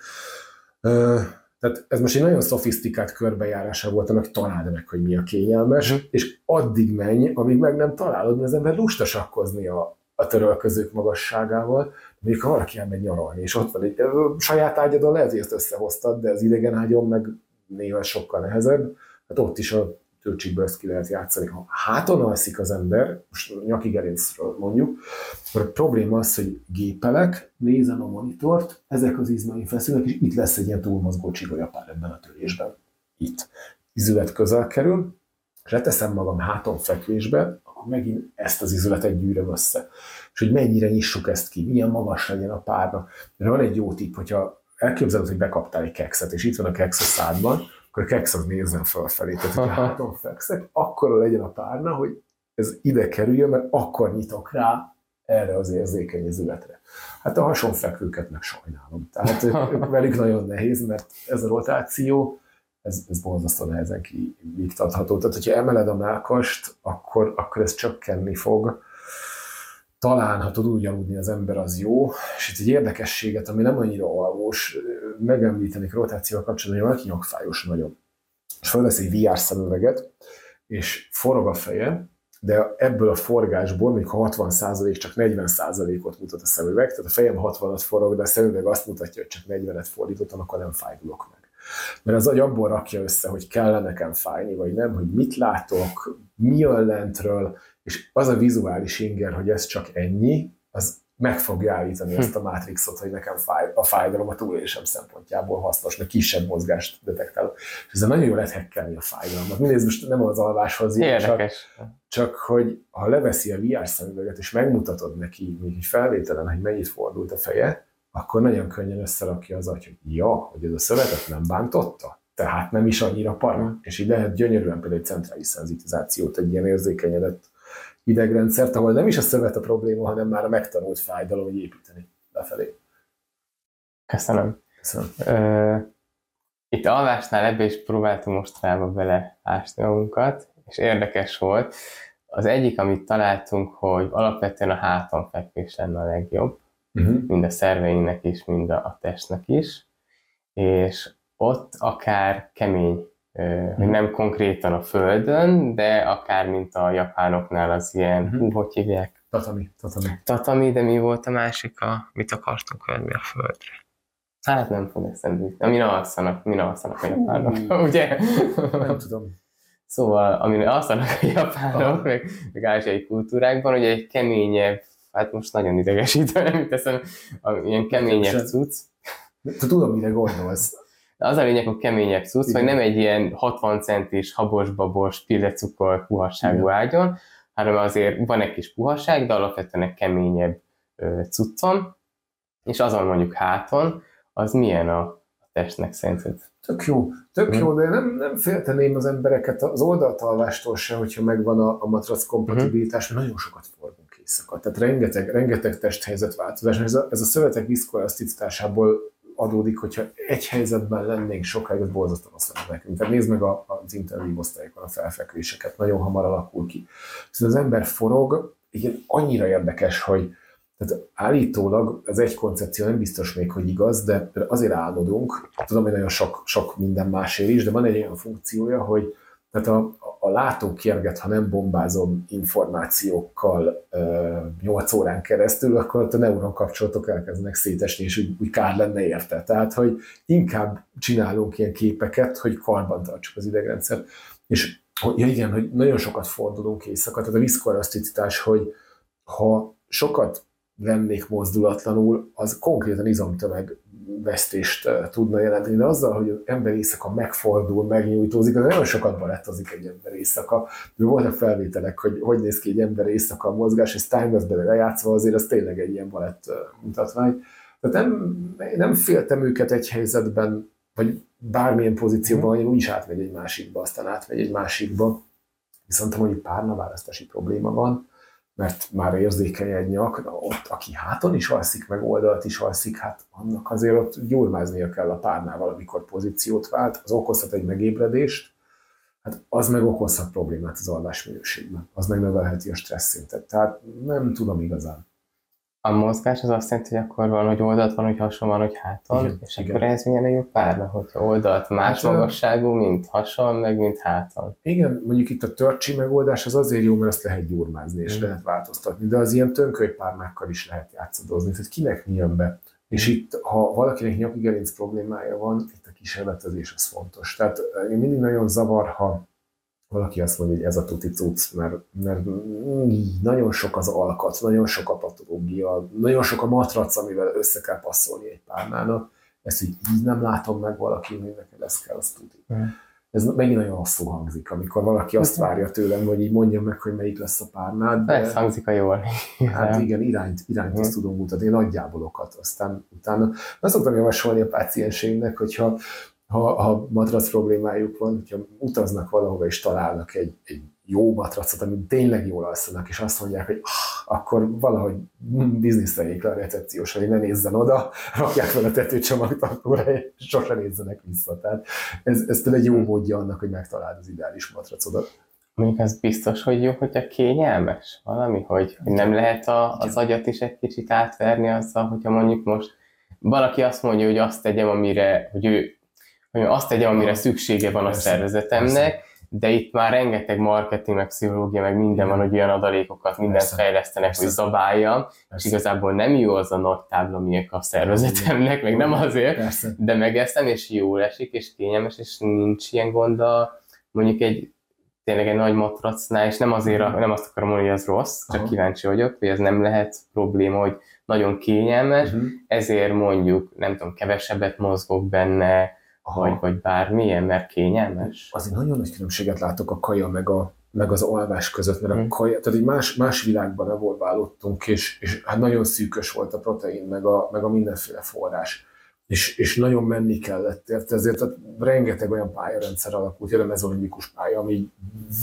Speaker 2: Tehát ez most egy nagyon szofisztikált körbejárása volt annak, találd meg, hogy mi a kényelmes, mm. és addig menj, amíg meg nem találod, mert az ember lusta sakkozni a, a törölközők magasságával, mondjuk ha valaki elmegy nyaralni, és ott van egy saját ágyadon lehet, hogy ezt összehoztad, de az idegen ágyon meg néha sokkal nehezebb, hát ott is a töltségbe ezt ki lehet játszani. Ha háton alszik az ember, most nyaki gerincről mondjuk, akkor a probléma az, hogy gépelek, nézem a monitort, ezek az izmaim feszülnek, és itt lesz egy ilyen túlmozgó csigolyapár ebben a törésben. Itt. Izület közel kerül, és leteszem magam háton fekvésbe, akkor megint ezt az izületet gyűröm össze. És hogy mennyire nyissuk ezt ki, milyen magas legyen a párna. De van egy jó tipp, hogyha elképzeled, hogy bekaptál egy kekszet, és itt van a keksz a szádban, akkor a keksz az nézzen felfelé. Tehát, hogyha háton fekszek, akkor legyen a párna, hogy ez ide kerüljön, mert akkor nyitok rá erre az érzékeny izületre. Hát a hasonfekvőket meg sajnálom. Tehát velük nagyon nehéz, mert ez a rotáció, ez, ez borzasztó nehezen kiiktatható. Tehát, hogyha emeled a mákast, akkor, akkor ez csökkenni fog. Talán, ha tud úgy aludni az ember, az jó. És itt egy érdekességet, ami nem annyira alvós, megemlítenék rotációval kapcsolatban, hogy valaki nyakfájos nagyon. És felvesz egy VR szemüveget, és forog a feje, de ebből a forgásból, mondjuk ha 60% csak 40%-ot mutat a szemüveg, tehát a fejem 60-at forog, de a szemüveg azt mutatja, hogy csak 40-et fordítottam, akkor nem fájdulok meg. Mert az agy abból rakja össze, hogy kell nekem fájni, vagy nem, hogy mit látok, mi jön lentről, és az a vizuális inger, hogy ez csak ennyi, az meg fogja állítani ezt a mátrixot, hogy nekem fáj, a fájdalom a túlélésem szempontjából hasznos, mert kisebb mozgást detektál. És ezzel nagyon jól lehet hekkelni a fájdalmat. Mindez most nem az alváshoz
Speaker 1: jön, csak,
Speaker 2: csak, hogy ha leveszi a VR szemüveget, és megmutatod neki még egy felvételen, hogy mennyit fordult a feje, akkor nagyon könnyen összerakja az agy, hogy ja, hogy ez a szövetet nem bántotta, tehát nem is annyira para. Mm. És így lehet gyönyörűen például egy centrális szenzitizációt, egy ilyen érzékenyedett idegrendszert, ahol nem is a szövet a probléma, hanem már a megtanult fájdalom, hogy építeni lefelé.
Speaker 1: Köszönöm.
Speaker 2: Köszönöm.
Speaker 1: Ö, itt alvásnál ebbe is próbáltunk mostanában bele ásni magunkat, és érdekes volt. Az egyik, amit találtunk, hogy alapvetően a háton fekvés lenne a legjobb, uh-huh. mind a szerveinknek is, mind a testnek is, és ott akár kemény uh-huh. nem konkrétan a földön, de akár mint a japánoknál az ilyen, uh-huh. hú, hogy hívják?
Speaker 2: Tatami, tatami.
Speaker 1: Tatami, de mi volt a másik, a, mit akartunk venni a földre? Hát nem fog eszembe jutni. Amin alszanak, min alszanak a japánok, ugye?
Speaker 2: Nem tudom.
Speaker 1: Szóval, amin alszanak a japánok, meg, meg ázsiai kultúrákban, ugye egy keményebb, hát most nagyon idegesítő, nem teszem, ilyen keményebb cucc.
Speaker 2: Tudom, mire gondolsz.
Speaker 1: De az a lényeg, hogy keményebb cucc, hogy nem egy ilyen 60 centis habos-babos pillecukor puhasságú ágyon, hanem azért van egy kis puhasság, de alapvetően egy keményebb cuccon, és azon mondjuk háton, az milyen a testnek szerinted?
Speaker 2: Tök jó, tök jó, de nem, nem félteném az embereket az oldaltalvástól se, hogyha megvan a, a matrac kompatibilitás, mert nagyon sokat forgunk éjszaka. Tehát rengeteg, rengeteg testhelyzet változás. Ez a, ez a szövetek viszkoelaszticitásából adódik, hogyha egy helyzetben lennénk sokáig, az borzasztóan azt nekünk. Tehát nézd meg a, az intenzív osztályokon a felfekvéseket, nagyon hamar alakul ki. Szóval az ember forog, igen, annyira érdekes, hogy tehát állítólag ez egy koncepció nem biztos még, hogy igaz, de azért álmodunk, tudom, hogy nagyon sok, sok minden másért is, de van egy olyan funkciója, hogy tehát a, a látókérget, ha nem bombázom információkkal ö, 8 órán keresztül, akkor ott a neuron kapcsolatok elkezdenek szétesni, és úgy, úgy kár lenne érte. Tehát, hogy inkább csinálunk ilyen képeket, hogy karban tartsuk az idegrendszert. És ja igen, hogy nagyon sokat fordulunk éjszaka, tehát a viszkoelaszticitás, hogy ha sokat lennék mozdulatlanul, az konkrétan izomtömeg vesztést eh, tudna jelenteni, de azzal, hogy az ember éjszaka megfordul, megnyújtózik, az nagyon sokat balettozik egy ember éjszaka. De voltak felvételek, hogy hogy néz ki egy ember éjszaka a mozgás, és bele lejátszva, azért az tényleg egy ilyen balett eh, mutatvány. Tehát nem, nem féltem őket egy helyzetben, vagy bármilyen pozícióban, hogy úgyis átmegy egy másikba, aztán átmegy egy másikba. Viszont ha mondjuk párnaválasztási probléma van, mert már érzékeny egy nyak, de ott, aki háton is alszik, meg oldalt is alszik, hát annak azért ott gyurmáznia kell a párnával, amikor pozíciót vált, az okozhat egy megébredést, hát az meg okozhat problémát az alvás minőségben, az meg növelheti a stressz szintet. Tehát nem tudom igazán.
Speaker 1: A mozgás az azt jelenti, hogy akkor van, hogy oldalt van, hogy hason van, hogy háton, igen, és igen. akkor ez milyen jó párna, hogyha oldalt más hát, magasságú, mint hason, meg mint háton.
Speaker 2: Igen, mondjuk itt a törcsi megoldás az azért jó, mert azt lehet gyurmázni, és mm. lehet változtatni, de az ilyen tönkölypárnákkal is lehet játszadozni, tehát kinek mi jön be. És itt, ha valakinek nyaki gerinc problémája van, itt a kísérletezés az fontos. Tehát én mindig nagyon zavar, ha valaki azt mondja, hogy ez a tuti cucc, mert, mert nagyon sok az alkat, nagyon sok a patológia, nagyon sok a matrac, amivel össze kell passzolni egy párnának. Ezt így, így nem látom meg valaki, hogy neked ez kell, azt tuti. Mm. Ez megint nagyon rosszul hangzik, amikor valaki azt várja tőlem, hogy így mondjam meg, hogy melyik lesz a párnád.
Speaker 1: De ez hangzik a jól.
Speaker 2: Hát igen, irányt, irányt mm. azt tudom mutatni, nagyjából okat. Aztán utána azt szoktam javasolni a pácienseimnek, hogyha ha, ha matrac problémájuk van, hogyha utaznak valahova és találnak egy, egy jó matracot, amit tényleg jól alszanak, és azt mondják, hogy ah, akkor valahogy bizniszeljék le a recepciós, hogy ne nézzen oda, rakják fel a tetőcsomagtartóra, és sosem nézzenek vissza. Tehát ez, ez például egy jó módja annak, hogy megtaláld az ideális matracodat.
Speaker 1: Mondjuk ez biztos, hogy jó, hogyha kényelmes valami, hogy, hogy nem lehet a, az agyat is egy kicsit átverni azzal, hogyha mondjuk most valaki azt mondja, hogy azt tegyem, amire, hogy ő hogy azt tegyem, amire szüksége van a szervezetemnek, de itt már rengeteg marketing, meg pszichológia, meg minden van, hogy olyan adalékokat, mindent
Speaker 2: Persze.
Speaker 1: fejlesztenek,
Speaker 2: Persze.
Speaker 1: hogy zabáljam, és
Speaker 2: Persze.
Speaker 1: igazából nem jó az a nagy tábla, miek a szervezetemnek, meg nem azért,
Speaker 2: Persze.
Speaker 1: de megeszem, és jól esik, és kényelmes, és nincs ilyen gond a, mondjuk egy tényleg egy nagy matracnál, és nem azért, a- nem azt akarom mondani, hogy az rossz, csak
Speaker 2: Aha.
Speaker 1: kíváncsi vagyok, hogy ez nem lehet probléma, hogy nagyon kényelmes,
Speaker 2: Mhm.
Speaker 1: ezért mondjuk, nem tudom, kevesebbet mozgok benne,
Speaker 2: Aha.
Speaker 1: vagy, vagy bármilyen, mert kényelmes.
Speaker 2: azért nagyon nagy különbséget látok a kaja meg, a, meg az alvás között, mert a
Speaker 1: Mm.
Speaker 2: kaja, tehát egy más, más világban evolválódtunk, és, és hát nagyon szűkös volt a protein, meg a, meg a mindenféle forrás. És, és nagyon menni kellett érte, ezért tehát rengeteg olyan pályarendszer alakult, jön a mezolimbikus pálya, ami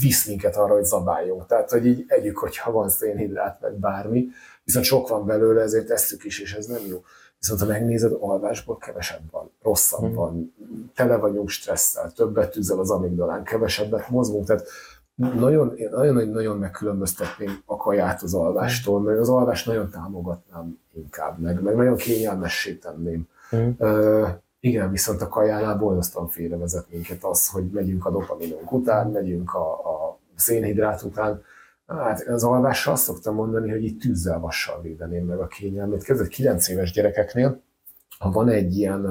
Speaker 2: visz minket arra, hogy zabáljunk. Tehát, hogy így együk, hogyha van szénhidrát, meg bármi, viszont sok van belőle, ezért esszük is, és ez nem jó. Viszont ha megnézed, alvásból kevesebb van, rosszabb
Speaker 1: Mm.
Speaker 2: van, tele vagyunk stresszel, többet tűzel az amigdalán, kevesebbet mozgunk, tehát nagyon, én nagyon, nagyon megkülönböztetném a kaját az alvástól, mert az alvást nagyon támogatnám inkább, meg, meg nagyon kényelmessé tenném.
Speaker 1: Mm.
Speaker 2: Ö, igen, viszont a kajánál borzasztóan félrevezet minket az, hogy megyünk a dopaminunk után, megyünk a, a szénhidrát után. Hát az alvásra azt szoktam mondani, hogy itt tűzzel, vassal védeném meg a kényelmét. Kezdett 9 éves gyerekeknél, ha van egy ilyen,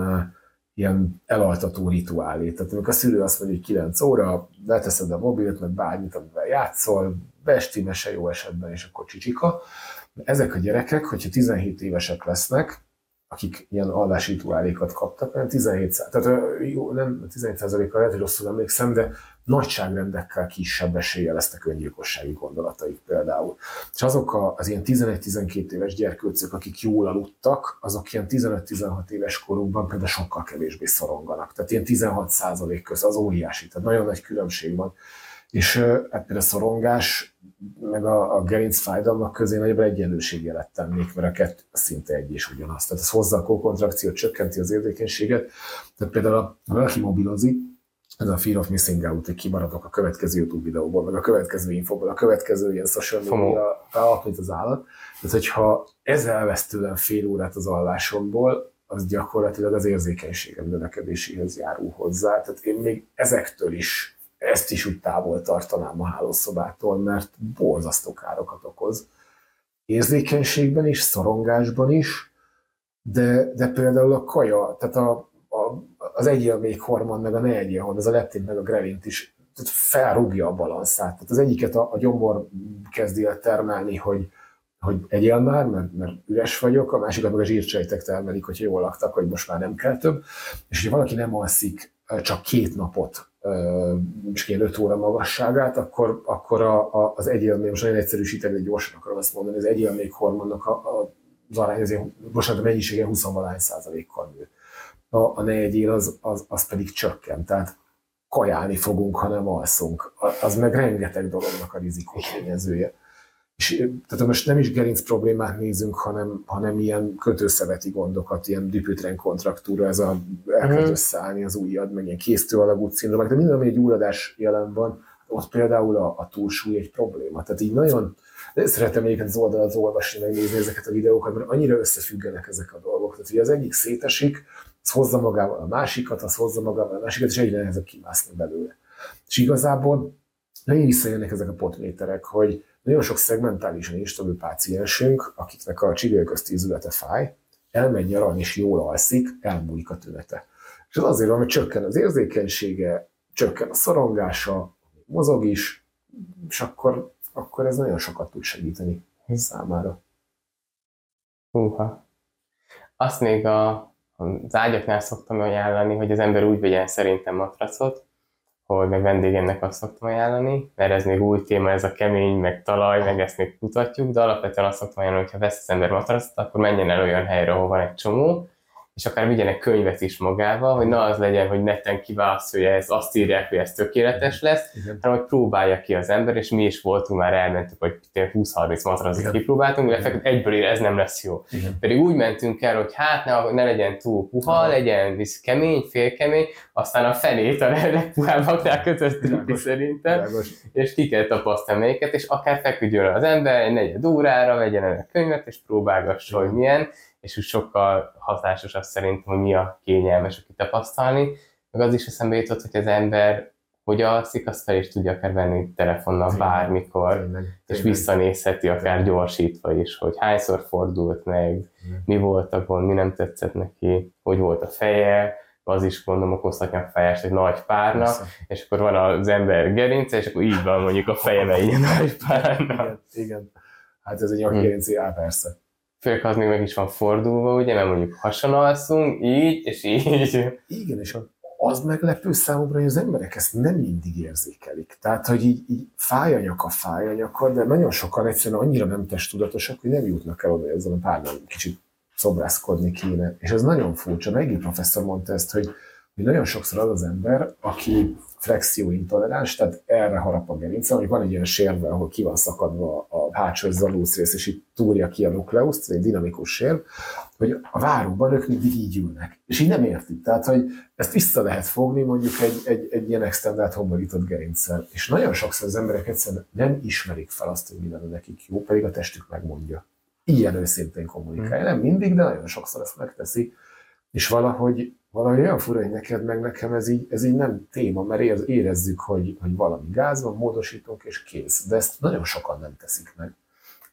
Speaker 2: ilyen elaltató rituálé, tehát amikor a szülő azt mondja, hogy 9 óra, leteszed a mobilt, meg bármit, amivel játszol, besti mese jó esetben, és akkor csicsika. Ezek a gyerekek, hogyha 17 évesek lesznek, akik ilyen alvási rituálékat kaptak, olyan 17 szá- tehát jó, nem 17 százalékkal lehet, hogy rosszul emlékszem, de nagyságrendekkel kisebb eséllyel lesznek öngyilkossági gondolataik például. És azok a, az ilyen 11-12 éves gyerkőcök, akik jól aludtak, azok ilyen 15-16 éves korukban például sokkal kevésbé szoronganak. Tehát ilyen 16 százalék köz, az óriási, tehát nagyon nagy különbség van. És hát például a szorongás, meg a, a gerinc fájdalmak közé nagyobb egyenlőségjelet tennék, mert a kettő szinte egy és ugyanaz. Tehát ez hozza a kókontrakciót, csökkenti az érzékenységet. Tehát például ha valaki mobilozik, ez a Fear of Missing Out, hogy kimaradok a következő YouTube videóból, meg a következő infóból, a következő ilyen social media, alap, mint az állat. Tehát, hogyha ez elvesz tőlem fél órát az allásomból, az gyakorlatilag az érzékenységem növekedéséhez járul hozzá. Tehát én még ezektől is, ezt is úgy távol tartanám a hálószobától, mert borzasztó károkat okoz. Érzékenységben is, szorongásban is, de, de például a kaja, tehát a, az egyélmékhormon, meg a ne egyélhormon, ez a leptin, meg a grelint is tehát felrúgja a balanszát. Tehát az egyiket a, a gyomor kezdi el termelni, hogy, hogy egyél már, mert, mert üres vagyok, a másikat meg a zsírcsejtek termelik, hogyha jól laktak, hogy most már nem kell több. És hogyha valaki nem alszik csak két napot, és ilyen öt óra magasságát, akkor, akkor a, a, az egyélmék, most nagyon egyszerűsíteni, de gyorsan akarom azt mondani, az egyélmék hormonnak a, a, az arány, azért, bocsánat, a mennyisége 20 valány százalékkal nő. A, a ne egyél az, az, az pedig csökken. Tehát kajálni fogunk, ha nem alszunk. Az meg rengeteg dolognak a rizikótényezője. És, ö, tehát most nem is gerinc problémát nézünk, hanem, hanem ilyen kötőszöveti gondokat, ilyen dipütren kontraktúra, ez a elkezd
Speaker 1: Mhm.
Speaker 2: összeállni az ujjad, meg ilyen kéztőalagút szindrómák, de minden, ami egy gyulladás jelen van, ott például a, a túlsúly egy probléma. Tehát így nagyon, de szeretem egyébként az oldalat olvasni, megnézni ezeket a videókat, mert annyira összefüggenek ezek a dolgok. Tehát, hogy az egyik szétesik, az hozza magával a másikat, az hozza magával a másikat, és egyre nehezebb kimászni belőle. És igazából nagyon visszajönnek ezek a potméterek, hogy nagyon sok szegmentálisan instabil páciensünk, akiknek a csigőközti izülete fáj, elmegy nyaralni és jól alszik, elmúlik a tünete. És ez azért van, hogy csökken az érzékenysége, csökken a szorongása, mozog is, és akkor, akkor ez nagyon sokat tud segíteni számára.
Speaker 1: Húha. Azt még a, az ágyaknál szoktam ajánlani, hogy az ember úgy vegyen szerintem matracot, hogy meg vendégemnek azt szoktam ajánlani, mert ez még új téma, ez a kemény, meg talaj, meg ezt még kutatjuk, de alapvetően azt szoktam ajánlani, hogy ha vesz az ember matracot, akkor menjen el olyan helyre, ahol van egy csomó, és akár vigyenek könyvet is magával, hogy na az legyen, hogy neten kiválaszolja, hogy ez azt írják, hogy ez tökéletes lesz,
Speaker 2: Igen.
Speaker 1: hanem hogy próbálja ki az ember, és mi is voltunk már, elmentük, hogy tényleg 20-30 matracot
Speaker 2: Igen.
Speaker 1: kipróbáltunk, de egyből ér, ez nem lesz jó.
Speaker 2: Igen.
Speaker 1: Pedig úgy mentünk el, hogy hát ne, ne legyen túl puha,
Speaker 2: Aha.
Speaker 1: legyen visz kemény, félkemény, aztán a fenét a legpuhábbaknál kötöttünk ki szerintem,
Speaker 2: Világos.
Speaker 1: és ki kell tapasztalni melyiket, és akár feküdjön az ember egy negyed órára, vegyen el a könyvet, és próbálgassa, hogy milyen, és úgy sokkal hatásosabb szerintem, hogy mi a kényelmes, aki tapasztalni. Meg az is eszembe jutott, hogy az ember hogy alszik, azt fel is tudja akár venni telefonnal
Speaker 2: Tényleg.
Speaker 1: bármikor,
Speaker 2: Tényleg,
Speaker 1: és
Speaker 2: tényleg.
Speaker 1: visszanézheti akár gyorsítva is, hogy hányszor fordult meg, mi volt a gond, mi nem tetszett neki, hogy volt a feje, az is gondolom okozhat nyakfájást egy nagy párnak,
Speaker 2: Persze.
Speaker 1: és akkor van az ember gerince, és akkor így van mondjuk a feje egy nagy párnak.
Speaker 2: Igen, igen. Hát ez egy nyakkerinci, á, persze.
Speaker 1: Főleg az még meg is van fordulva, ugye, mert mondjuk hason alszunk, így, és így.
Speaker 2: Igen, és az meglepő számomra, hogy az emberek ezt nem mindig érzékelik. Tehát, hogy így, így fáj a nyaka, fáj a nyaka, de nagyon sokan egyszerűen annyira nem testudatosak, hogy nem jutnak el oda, hogy ezen a párnál kicsit szobrászkodni kéne. És ez nagyon furcsa. Megi professzor mondta ezt, hogy, hogy nagyon sokszor az az ember, aki flexióintoleráns, tehát erre harap a gerince, hogy van egy olyan sérve, ahol ki van szakadva a hátsó zalúsz rész, és így túrja ki a nukleuszt, egy dinamikus sérv, hogy a váróban ők mindig így ülnek. És így nem értik. Tehát, hogy ezt vissza lehet fogni mondjuk egy, egy, egy ilyen extendált homlokított gerincsel. És nagyon sokszor az emberek egyszerűen nem ismerik fel azt, hogy mi lenne nekik jó, pedig a testük megmondja. Ilyen őszintén kommunikálja. Nem mindig, de nagyon sokszor ezt megteszi. És valahogy, valahogy olyan fura, hogy neked meg nekem ez így, ez így nem téma, mert érez- érezzük, hogy, hogy valami gáz van, módosítunk és kész. De ezt nagyon sokan nem teszik meg.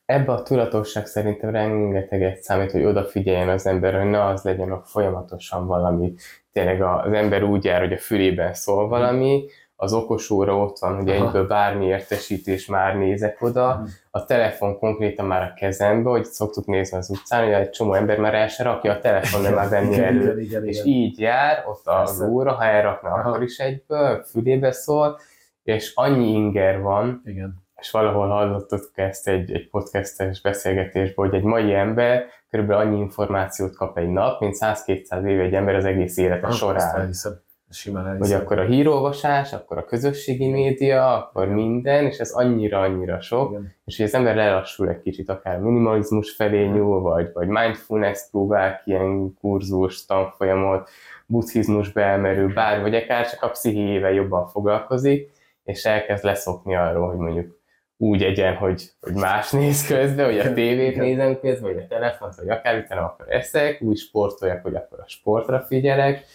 Speaker 1: Ebbe a tudatosság szerintem rengeteget számít, hogy odafigyeljen az ember, hogy ne az legyen, hogy folyamatosan valami. Tényleg az ember úgy jár, hogy a fülében szól valami, az okos óra ott van, hogy
Speaker 2: Aha.
Speaker 1: egyből bármi értesítés már nézek oda,
Speaker 2: Mhm.
Speaker 1: a telefon konkrétan már a kezembe, hogy szoktuk nézni az utcán, hogy egy csomó ember már el se rakja a telefon, nem már venni elő.
Speaker 2: igen, igen,
Speaker 1: És
Speaker 2: igen.
Speaker 1: így jár, ott
Speaker 2: Persze.
Speaker 1: óra, ha elrakna,
Speaker 2: Aha.
Speaker 1: akkor is egyből, fülébe szól, és annyi inger van,
Speaker 2: igen.
Speaker 1: és valahol hallottuk ezt egy, egy podcastes beszélgetésben, hogy egy mai ember körülbelül annyi információt kap egy nap, mint 100-200 éve egy ember az egész élete
Speaker 2: Azt
Speaker 1: során.
Speaker 2: elhiszem. Simán
Speaker 1: Vagy
Speaker 2: elhiszem.
Speaker 1: akkor a hírolvasás, akkor a közösségi média, akkor minden, és ez annyira-annyira sok,
Speaker 2: Igen.
Speaker 1: és hogy az ember lelassul egy kicsit, akár minimalizmus felé nyúl, vagy, vagy mindfulness próbál ilyen kurzus, tanfolyamot, buddhizmusba elmerül, bár, vagy akár csak a pszichéjével jobban foglalkozik, és elkezd leszokni arról, hogy mondjuk úgy egyen, hogy, hogy más néz közben, hogy a tévét nézem közben, vagy a telefont, vagy akár utána akkor eszek, úgy sportoljak, hogy akkor a sportra figyelek,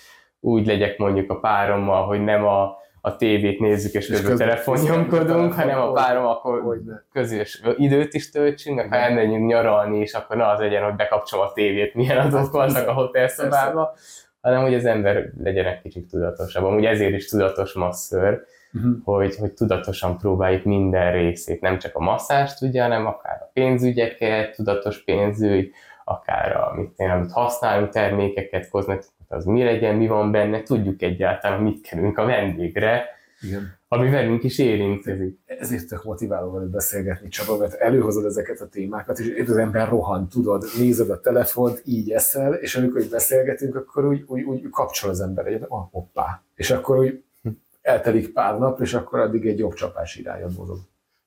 Speaker 1: úgy legyek mondjuk a párommal, hogy nem a, a tévét nézzük, és,
Speaker 2: És
Speaker 1: közben telefonnyomkodunk,
Speaker 2: telefon-
Speaker 1: hanem a párom akkor közös időt is töltsünk, ha
Speaker 2: Igen.
Speaker 1: elmegyünk nyaralni, és akkor ne az legyen, hogy bekapcsolom a tévét, milyen azok
Speaker 2: Hát
Speaker 1: vannak
Speaker 2: persze.
Speaker 1: a hotelszobába, hanem hogy az ember legyen egy kicsit tudatosabb. Amúgy ezért is tudatos masször,
Speaker 2: Mhm.
Speaker 1: hogy, hogy tudatosan próbáljuk minden részét, nem csak a masszást ugye, hanem akár a pénzügyeket, tudatos pénzügy, akár a, mit én, amit használunk termékeket, kozmetikumot, az mi legyen, mi van benne, tudjuk egyáltalán, mit kerülünk a vendégre,
Speaker 2: Igen.
Speaker 1: ami velünk is érintkezik.
Speaker 2: Ezért tök motiváló veled beszélgetni, Csaba, mert előhozod ezeket a témákat, és az ember rohan, tudod, nézed a telefont, így eszel, és amikor így beszélgetünk, akkor úgy, úgy, úgy kapcsol az ember egy, ah, hoppá, és akkor úgy eltelik pár nap, és akkor addig egy jobb csapás irányon mozog.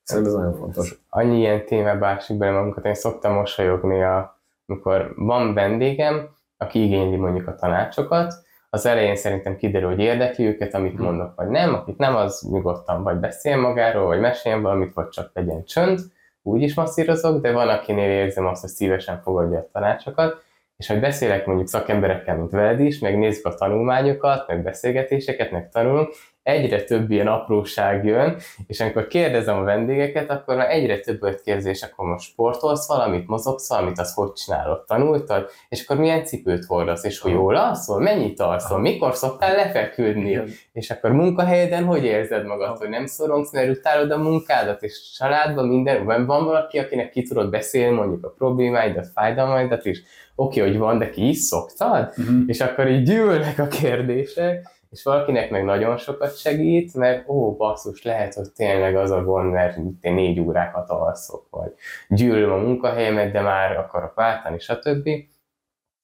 Speaker 2: Szerintem ez nagyon fontos.
Speaker 1: annyi ilyen témába ásik bele magunkat, én szoktam mosolyogni, a, amikor van vendégem, aki igényli mondjuk a tanácsokat, az elején szerintem kiderül, hogy érdekli őket, amit
Speaker 2: Mhm.
Speaker 1: mondok, vagy nem, akit nem, az nyugodtan vagy beszél magáról, vagy meséljen valamit, vagy csak legyen csönd, úgy is masszírozok, de van, akinél érzem azt, hogy szívesen fogadja a tanácsokat, és hogy beszélek mondjuk szakemberekkel, mint veled is, meg nézzük a tanulmányokat, meg beszélgetéseket, meg tanulunk, egyre több ilyen apróság jön, és amikor kérdezem a vendégeket, akkor már egyre több öt kérdés, akkor most sportolsz valamit, mozogsz valamit, az hogy csinálod, tanultad, és akkor milyen cipőt hordasz, és hogy jól alszol, mennyit alszol, mikor szoktál lefeküdni,
Speaker 2: Igen.
Speaker 1: és akkor munkahelyeden hogy érzed magad, hogy nem szorongsz, mert utálod a munkádat, és családban minden, van, van valaki, akinek ki tudod beszélni mondjuk a problémáidat, fájdalmaidat is, oké, hogy van, de ki is szoktad?
Speaker 2: Mhm.
Speaker 1: és akkor így gyűlnek a kérdések, és valakinek meg nagyon sokat segít, mert ó, basszus, lehet, hogy tényleg az a gond, mert én négy órákat alszok, vagy gyűlöm a munkahelyemet, de már akarok váltani, stb.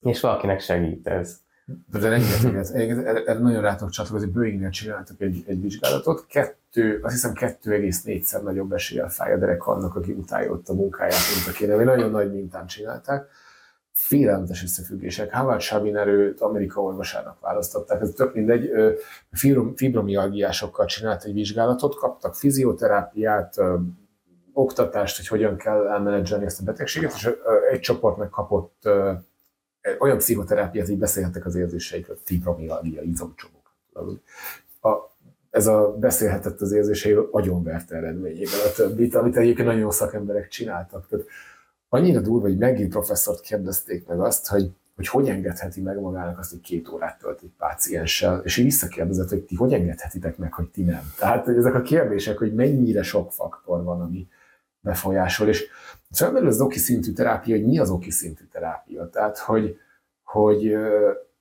Speaker 1: És valakinek segít ez.
Speaker 2: De rengeteget. Egyébként erre erre nagyon rá tudok csatlakozni, Boeingnél csináltak egy, egy vizsgálatot, kettő, azt hiszem 2,4-szer nagyobb eséllyel fáj a derek annak, aki utálja ott a munkáját, mint a kéne. Egy nagyon nagy mintán csinálták. Félelmetes összefüggések. Howard Sabiner őt Amerika orvosának választották, ez tök mindegy. Fibromialgiásokkal csinált egy vizsgálatot, kaptak fizioterápiát, oktatást, hogy hogyan kell elmenedzselni ezt a betegséget, és egy csoport megkapott olyan pszichoterápiát, így beszélhettek az érzéseikről, fibromialgia, izomcsomók. Ez a beszélhetett az érzéseiről agyonverte eredményében a többit, amit egyébként nagyon jó szakemberek csináltak. Tehát annyira durva, hogy megint professzort kérdezték meg azt, hogy hogy hogy engedheti meg magának azt, hogy két órát tölt egy pácienssel, és így visszakérdezett, hogy ti hogy engedhetitek meg, hogy ti nem. Tehát ezek a kérdések, hogy mennyire sok faktor van, ami befolyásol, és felmerül az oki szintű terápia, hogy mi az oki szintű terápia. Tehát, hogy, hogy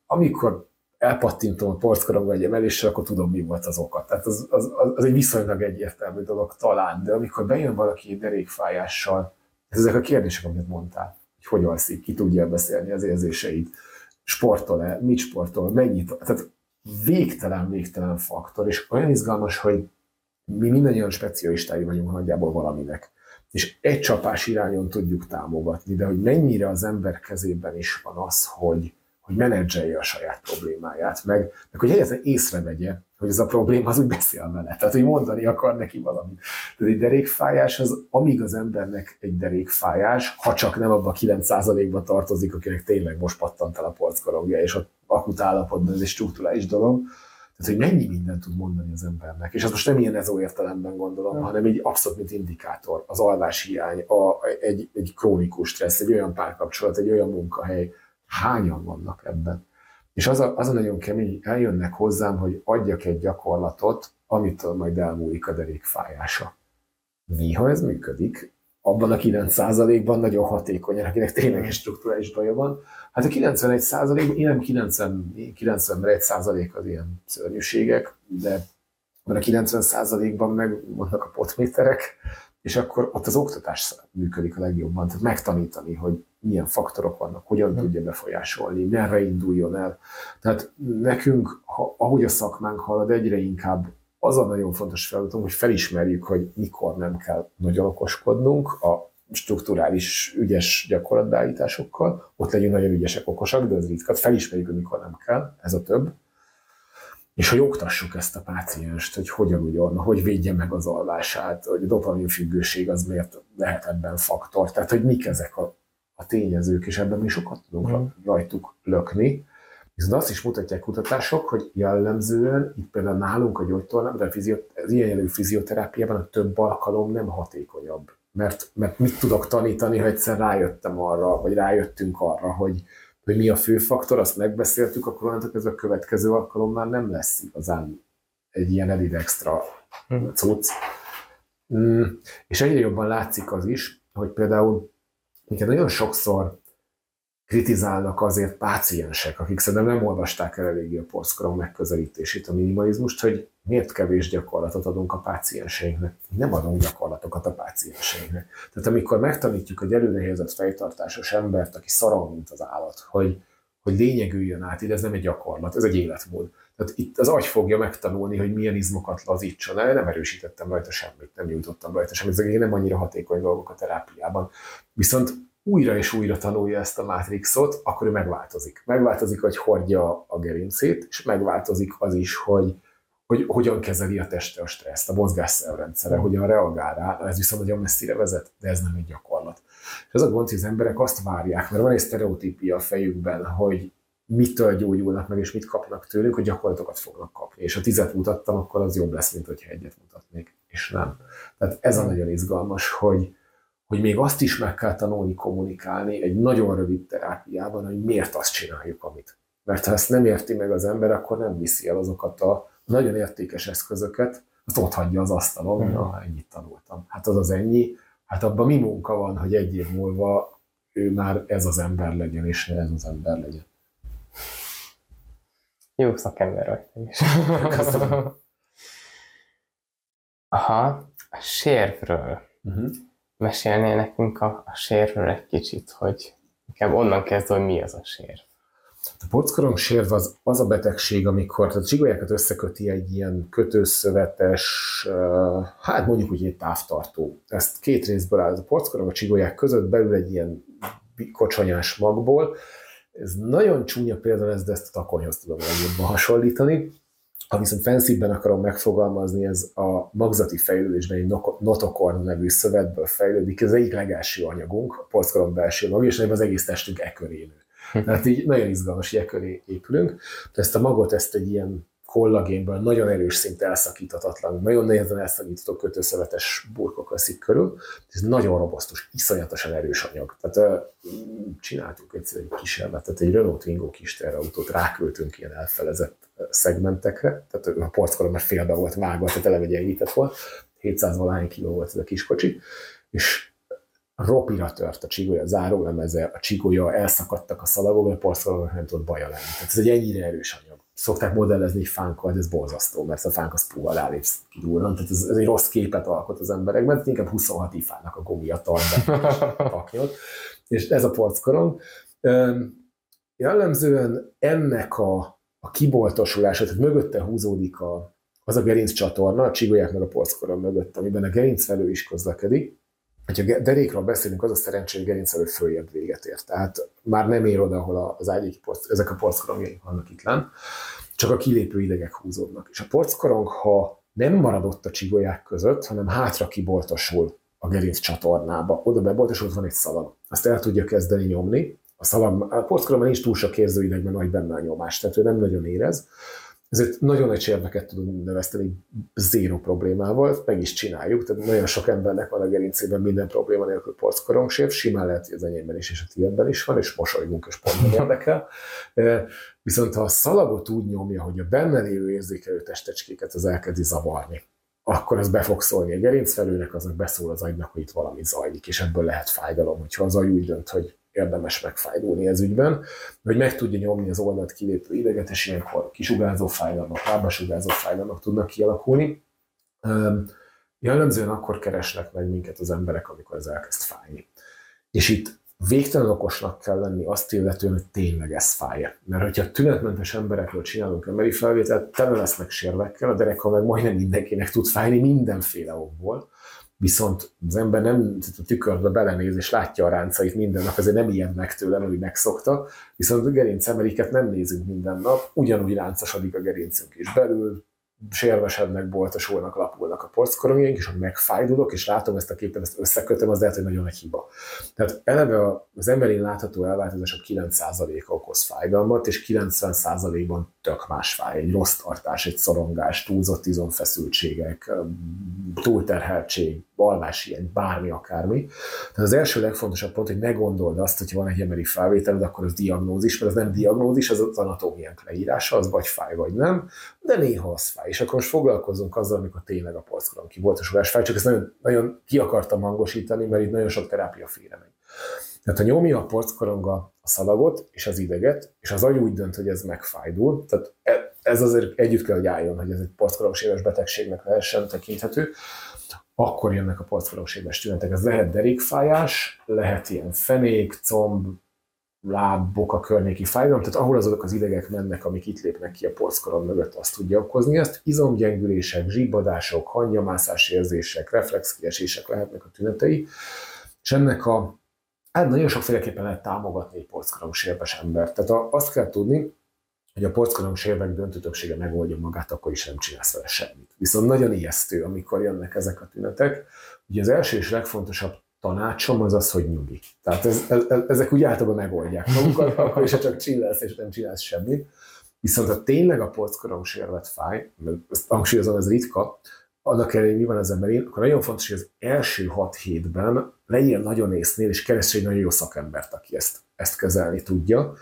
Speaker 2: amikor elpattintom a porckorongba egy emeléssel, akkor tudom, mi volt az oka. Tehát az, az, az egy viszonylag egyértelmű dolog talán, de amikor bejön valaki egy derékfájással, ez ezek a kérdések, amit mondtál hogy hogy alszik, ki tudja beszélni az érzéseit, sportol-e, mit sportol, mennyit, tehát végtelen, végtelen faktor, és olyan izgalmas, hogy mi mindannyian specialistái vagyunk nagyjából valaminek. És egy csapás irányon tudjuk támogatni, de hogy mennyire az ember kezében is van az, hogy, hogy menedzselje a saját problémáját, meg, meg hogy egyáltalán észrevegye, hogy ez a probléma az úgy beszél vele. Tehát, hogy mondani akar neki valamit. Tehát egy derékfájás az, amíg az embernek egy derékfájás, ha csak nem abban a 9%-ban tartozik, akinek tényleg most pattant el a porckorongja, és ott akut állapotban ez egy struktúrális dolog, tehát, hogy mennyi mindent tud mondani az embernek. És azt most nem ilyen ezó értelemben gondolom, hmm. hanem egy abszolút, mint indikátor. Az alváshiány, a, egy, egy krónikus stressz, egy olyan párkapcsolat, egy olyan munkahely, hányan vannak ebben. És az a, az a nagyon kemény, eljönnek hozzám, hogy adjak egy gyakorlatot, amitől majd elmúlik a derék. Néha ez működik, abban a 9%-ban nagyon hatékonyan, akinek tényleges struktúrális baja van. Hát a 91%-ban, én nem 90, 91% az ilyen szörnyűségek, de a 90%-ban meg vannak a potméterek, és akkor ott az oktatás működik a legjobban, tehát megtanítani, hogy milyen faktorok vannak, hogyan hmm. tudja befolyásolni, merre induljon el. Tehát nekünk, ha, ahogy a szakmánk halad, egyre inkább az a nagyon fontos feladatunk, hogy felismerjük, hogy mikor nem kell nagyon okoskodnunk a strukturális, ügyes gyakorlatbeállításokkal, ott legyünk nagyon ügyesek, okosak, de ez ritka. Felismerjük, hogy mikor nem kell, ez a több és hogy oktassuk ezt a pácienst, hogy hogyan ugyan, hogy védje meg az alvását, hogy a dopamin függőség az miért lehet ebben faktor, tehát hogy mik ezek a, a tényezők, és ebben mi sokat tudunk mm. rajtuk lökni. Viszont azt is mutatják kutatások, hogy jellemzően, itt például nálunk a gyógytornában, de a fiziot, az ilyen jelű fizioterápiában a több alkalom nem hatékonyabb. Mert, mert mit tudok tanítani, ha egyszer rájöttem arra, vagy rájöttünk arra, hogy, hogy mi a fő faktor, azt megbeszéltük, akkor onnantól ez a következő alkalommal nem lesz igazán egy ilyen elid extra hm. cucc. Mm, és egyre jobban látszik az is, hogy például minket nagyon sokszor kritizálnak azért páciensek, akik szerintem nem olvasták el eléggé a porszkorom megközelítését, a minimalizmust, hogy miért kevés gyakorlatot adunk a pácienseinknek. Nem adunk gyakorlatokat a pácienseinknek. Tehát amikor megtanítjuk egy előrehelyezett fejtartásos embert, aki szarang, mint az állat, hogy, hogy lényegüljön át, ide ez nem egy gyakorlat, ez egy életmód. Tehát itt az agy fogja megtanulni, hogy milyen izmokat lazítson el. Nem erősítettem rajta semmit, nem nyújtottam rajta semmit. Ezek nem annyira hatékony dolgok a terápiában. Viszont újra és újra tanulja ezt a mátrixot, akkor ő megváltozik. Megváltozik, hogy hordja a gerincét, és megváltozik az is, hogy, hogy hogyan kezeli a teste a stresszt, a mozgásszervrendszere, mm. hogyan reagál rá, ez viszont nagyon messzire vezet, de ez nem egy gyakorlat. És az a gond, hogy az emberek azt várják, mert van egy sztereotípia a fejükben, hogy mitől gyógyulnak meg, és mit kapnak tőlünk, hogy gyakorlatokat fognak kapni. És ha tizet mutattam, akkor az jobb lesz, mint hogyha egyet mutatnék, és nem. Tehát ez a nagyon izgalmas, hogy, hogy még azt is meg kell tanulni kommunikálni egy nagyon rövid terápiában, hogy miért azt csináljuk, amit. Mert ha ezt nem érti meg az ember, akkor nem viszi el azokat a nagyon értékes eszközöket, azt ott hagyja az asztalon, hogy ah, ennyit tanultam. Hát az az ennyi, hát abban mi munka van, hogy egy év múlva ő már ez az ember legyen, és ne ez az ember legyen.
Speaker 1: Jó szakember vagy te is. Köszönöm. Aha, a sérvről. Uh-huh mesélnél nekünk a, a sérről egy kicsit, hogy inkább onnan kezdve, hogy mi az a sér.
Speaker 2: A pockorong sérv az, az a betegség, amikor a csigolyákat összeköti egy ilyen kötőszövetes, hát mondjuk úgy egy távtartó. Ezt két részből áll. A pockorong a csigolyák között belül egy ilyen kocsonyás magból. Ez nagyon csúnya példa ez, de ezt a takonyhoz tudom legjobban hasonlítani. Ha viszont fenszívben akarom megfogalmazni, ez a magzati fejlődésben egy notokorn nevű szövetből fejlődik. Ez egyik legelső anyagunk, a porckalom belső mag, és az egész testünk e köré nő. Hm. Tehát így nagyon izgalmas, hogy e köré épülünk. De ezt a magot, ezt egy ilyen kollagénből nagyon erős szinte elszakíthatatlan, nagyon nehezen elszakítható kötőszövetes burkok veszik körül. Ez nagyon robosztus, iszonyatosan erős anyag. Tehát csináltunk egyszer egy kísérletet, egy Renault Twingo kis autót ráköltünk ilyen elfelezett szegmentekre, tehát a porckolom már félbe volt vágva, tehát eleve gyengített volt, 700 valahány kiló volt ez a kis kocsi, és ropira tört a csigolya zárólemeze, a csigolya, elszakadtak a szalagok, a porszalagok nem tudott baja lenni. Tehát ez egy ennyire erős anyag. Szokták modellezni fánkkal, de ez borzasztó, mert a fánk az puha rálépsz kidurran, tehát ez, ez, egy rossz képet alkot az emberekben, tehát inkább 26 ifának a gumia tart be És ez a porckorong. Jellemzően ennek a, a kiboltosulása, tehát mögötte húzódik a, az a gerinc csatorna, a csigolyák meg a porckorong mögött, amiben a gerinc felő is közlekedik, hogyha derékról beszélünk, az a szerencsé, hogy gerincelő följebb véget ér. Tehát már nem ér oda, ahol az porc, ezek a porckorongjaink vannak itt lenn, csak a kilépő idegek húzódnak. És a porckorong, ha nem marad ott a csigolyák között, hanem hátra kiboltosul a gerinc csatornába, oda beboltosult van egy szalag. Azt el tudja kezdeni nyomni, a szalag, a porckorongban nincs túl sok érzőidegben, vagy benne a nyomás, tehát ő nem nagyon érez, ezért nagyon nagy sérveket tudunk növeszteni zéro problémával, meg is csináljuk, tehát nagyon sok embernek van a gerincében minden probléma nélkül porckorongsév, simán lehet, hogy az enyémben is és a tiédben is van, és mosolygunk, és pont nem érdekel. Viszont ha a szalagot úgy nyomja, hogy a benne lévő érzékelő testecskéket az elkezdi zavarni, akkor ez be fog szólni a gerincfelőnek, aznak beszól az agynak, hogy itt valami zajlik, és ebből lehet fájdalom, hogyha az agy úgy dönt, hogy érdemes megfájdulni ez ügyben, hogy meg tudja nyomni az oldalt kilépő ideget, és ilyenkor kisugárzó fájdalmak, lábasugárzó fájdalmak tudnak kialakulni. Jellemzően akkor keresnek meg minket az emberek, amikor ez elkezd fájni. És itt végtelen okosnak kell lenni azt illetően, hogy tényleg ez fáj. Mert hogyha tünetmentes emberekről csinálunk emberi felvételt, tele lesznek sérvekkel, a dereka meg majdnem mindenkinek tud fájni mindenféle okból, viszont az ember nem a tükörbe belenéz és látja a ráncait minden nap, ezért nem ilyen meg tőlem, hogy megszokta, viszont a gerincemeriket nem nézünk minden nap, ugyanúgy ráncosodik a gerincünk is belül, sérvesednek, boltosulnak, lapulnak a porckorongjaink, és ha megfájdulok, és látom ezt a képet, ezt összekötöm, az lehet, hogy nagyon egy hiba. Tehát eleve az emberi látható elváltozások 9%-a okoz fájdalmat, és 90%-ban tök más fáj. Egy rossz tartás, egy szorongás, túlzott izomfeszültségek, túlterheltség, alváshiány, bármi, akármi. Tehát az első legfontosabb pont, hogy ne gondold azt, hogy van egy emberi felvételed, akkor az diagnózis, mert az nem diagnózis, az az anatómiánk leírása, az vagy fáj, vagy nem, de néha az fáj. És akkor most foglalkozunk azzal, amikor tényleg a polckoron ki volt a sugás fáj, csak ezt nagyon, nagyon ki akartam hangosítani, mert itt nagyon sok terápia félre megy. Tehát ha nyomja a porckoronga a szalagot és az ideget, és az agy úgy dönt, hogy ez megfájdul, tehát e, ez azért együtt kell, hogy álljon, hogy ez egy porckorongséves betegségnek lehessen tekinthető, akkor jönnek a porckorongséves tünetek. Ez lehet derékfájás, lehet ilyen fenék, comb, láb, boka környéki fájdalom, tehát ahol azok az idegek mennek, amik itt lépnek ki a porckoron mögött, azt tudja okozni ezt. Izomgyengülések, zsibbadások, hangyamászás érzések, reflexkiesések lehetnek a tünetei, és ennek a hát nagyon sokféleképpen lehet támogatni egy porckorong sérves embert. Tehát azt kell tudni, hogy a porckorong sérvek döntő többsége megoldja magát, akkor is nem csinálsz vele semmit. Viszont nagyon ijesztő, amikor jönnek ezek a tünetek. Ugye az első és legfontosabb tanácsom az az, hogy nyugi. Tehát ez, ez, ezek úgy általában megoldják magukat, akkor is csak csillelsz és nem csinálsz semmit. Viszont ha tényleg a porckorong sérvet fáj, mert ezt hangsúlyozom, ez ritka, annak ellenére, mi van az emberén, akkor nagyon fontos, hogy az első hat hétben legyen nagyon észnél, és keresd egy nagyon jó szakembert, aki ezt, ezt kezelni tudja,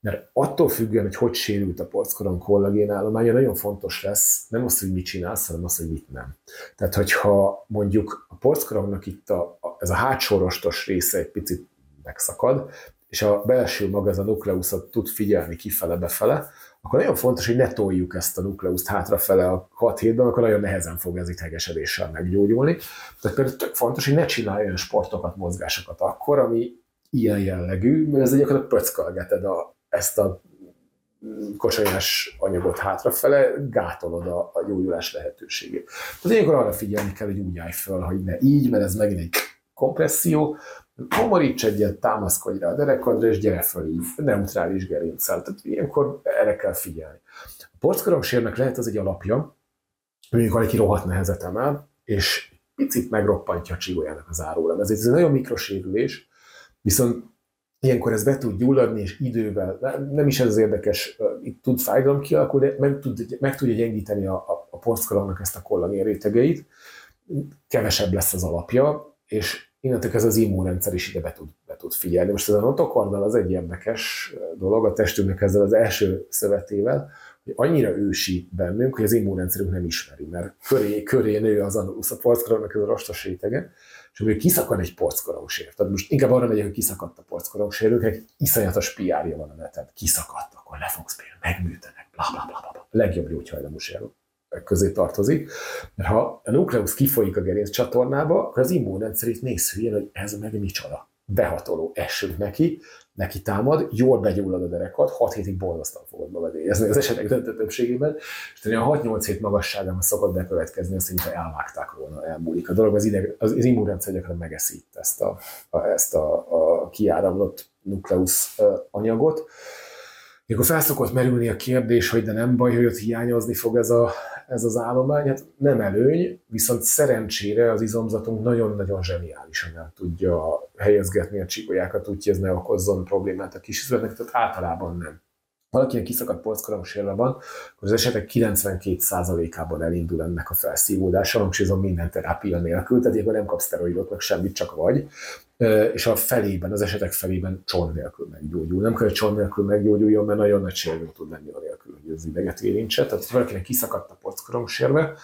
Speaker 2: mert attól függően, hogy hogy sérült a porckoron kollagén állománya, nagyon fontos lesz nem az, hogy mit csinálsz, hanem az, hogy mit nem. Tehát, hogyha mondjuk a porckorongnak itt a, a, ez a hátsó rostos része egy picit megszakad, és a belső maga, ez a nukleuszot tud figyelni kifele-befele, akkor nagyon fontos, hogy ne toljuk ezt a nukleuszt hátrafele a 6 hétben, akkor nagyon nehezen fog ez itt hegesedéssel meggyógyulni. Tehát például tök fontos, hogy ne csinálj olyan sportokat, mozgásokat akkor, ami ilyen jellegű, mert ez gyakorlatilag pöckalgeted a, ezt a kocsonyás anyagot hátrafele, gátolod a, a gyógyulás lehetőségét. Tehát ilyenkor arra figyelni kell, hogy úgy állj föl, hogy ne így, mert ez megint egy kompresszió, komoríts egyet, támaszkodj rá a derekadra, és gyere föl így, neutrális gerincsel. Tehát ilyenkor erre kell figyelni. A porckorongssérnek lehet az egy alapja, mondjuk valaki rohadt nehezet emel, és picit megroppantja a csigójának az árólemezét. Ez egy nagyon mikrosérülés, viszont Ilyenkor ez be tud gyulladni, és idővel, nem is ez az érdekes, itt tud fájdalom kialakulni, de meg, tud, meg tudja gyengíteni a, a, a ezt a kollagén rétegeit, kevesebb lesz az alapja, és innentől ez az immunrendszer is ide be tud, be tud figyelni. Most ez a notokornal az egy érdekes dolog a testünknek ezzel az első szövetével, hogy annyira ősi bennünk, hogy az immunrendszerünk nem ismeri, mert köré, köré nő az a, a porckorongnak ez a rostos rétege, és amikor kiszakad egy porckorongsér, tehát most inkább arra megyek, hogy kiszakadt a porckorongsér, iszonyatos piárja van a neten, kiszakadt, akkor le fogsz például, megműtenek, bla bla bla bla. Legjobb gyógyhajlamú sérül közé tartozik, mert ha a nukleusz kifolyik a gerinc csatornába, akkor az immunrendszer itt néz hülyén, hogy ez meg micsoda. Behatoló, essünk neki, neki támad, jól begyullad a derekat, 6 hétig borzasztóan fogod magad érezni az esetek döntő többségében, és a 6-8 hét magasságában szokott bekövetkezni, azt mintha elvágták volna, elmúlik a dolog, az, ideg, az, immunrendszer gyakran megeszít ezt a, a, ezt a, a kiáramlott nukleusz anyagot. Akkor felszokott merülni a kérdés, hogy de nem baj, hogy ott hiányozni fog ez, a, ez az állomány. Hát nem előny, viszont szerencsére az izomzatunk nagyon-nagyon zseniálisan el tudja helyezgetni a csíkolyákat, úgyhogy ez ne okozzon problémát a kisüzletnek, tehát általában nem valakinek kiszakadt polckorong van, akkor az esetek 92%-ában elindul ennek a felszívódása, hangsúlyozom minden terápia nélkül, tehát ilyenkor nem kapsz szteroidot, meg semmit, csak vagy, és a felében, az esetek felében cson nélkül meggyógyul. Nem kell, hogy cson nélkül meggyógyuljon, mert nagyon nagy sérülő tud lenni nélkül, hogy az ideget érintse. Tehát, ha valakinek kiszakadt a polckorong sérve,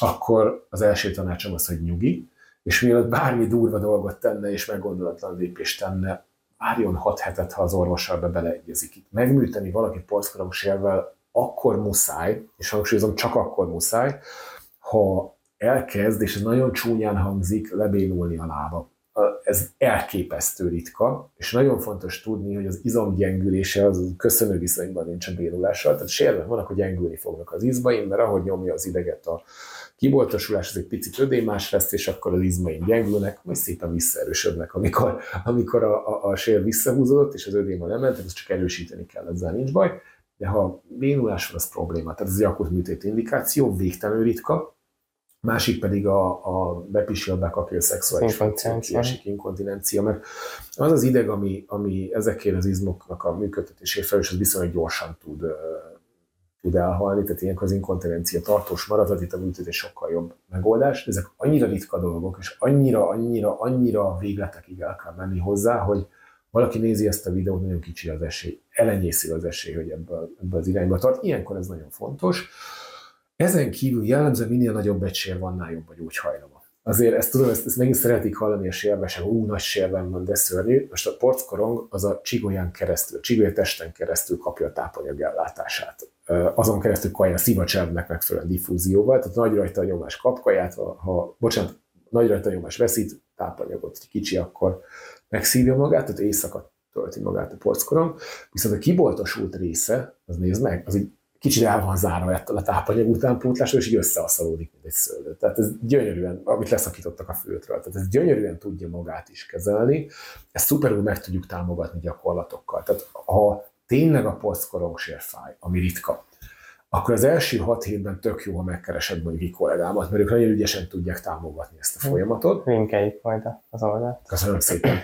Speaker 2: akkor az első tanácsom az, hogy nyugi, és mielőtt bármi durva dolgot tenne és meggondolatlan lépést tenne, várjon 6 hetet, ha az orvossal be beleegyezik. Itt megműteni valaki porckorong akkor muszáj, és hangsúlyozom, csak akkor muszáj, ha elkezd, és ez nagyon csúnyán hangzik, lebénulni a lába. Ez elképesztő ritka, és nagyon fontos tudni, hogy az izom gyengülése az köszönő viszonyban nincs a bénulással, tehát sérülnek vannak, hogy gyengülni fognak az izmaim, mert ahogy nyomja az ideget a kiboltosulás az egy picit ödémás lesz, és akkor az izmaim gyengülnek, majd szépen visszaerősödnek, amikor, amikor a, a, a sér visszahúzódott, és az ödéma nem ment, ezt csak erősíteni kell, ezzel nincs baj. De ha bénulás van, az probléma. Tehát ez egy akut műtét indikáció, végtelenül ritka, másik pedig a, a bepisil bekapja a szexuális funkciósik inkontinencia, mert az az ideg, ami, ami ezekért az izmoknak a működtetésére felül, az viszonylag gyorsan tud tud elhalni, tehát ilyenkor az inkontinencia tartós marad, itt a műtétés sokkal jobb megoldás. Ezek annyira ritka dolgok, és annyira, annyira, annyira végletekig el kell menni hozzá, hogy valaki nézi ezt a videót, nagyon kicsi az esély, elenyésző az esély, hogy ebből, ebből az irányba tart. Ilyenkor ez nagyon fontos. Ezen kívül jellemzően minél nagyobb egysér van, annál jobb a gyógyhajlama. Azért ezt tudom, ezt, ezt megint szeretik hallani a sérvesen, ú, nagy sérven van, de szörnyű. Most a porckorong az a csigolyán keresztül, a testen keresztül kapja a tápanyag ellátását azon keresztül kaján szívacservnek megfelelően diffúzióval, tehát nagy rajta a nyomás kap kaját, ha, ha bocsánat, nagy rajta a nyomás veszít, tápanyagot kicsi, akkor megszívja magát, tehát éjszaka tölti magát a porckorong, viszont a kiboltosult része, az nézd meg, az egy kicsit el van zárva ettől a tápanyag utánpótlásról, és így összeaszalódik, mint egy szőlő. Tehát ez gyönyörűen, amit leszakítottak a fültről, tehát ez gyönyörűen tudja magát is kezelni, ezt szuperül meg tudjuk támogatni gyakorlatokkal. Tehát ha tényleg a posztkorongsér fáj, ami ritka, akkor az első hat hétben tök jó, ha megkeresed mondjuk egy kollégámat, mert ők nagyon ügyesen tudják támogatni ezt a hm. folyamatot.
Speaker 1: Linkeljük majd az oldalt.
Speaker 2: Köszönöm szépen.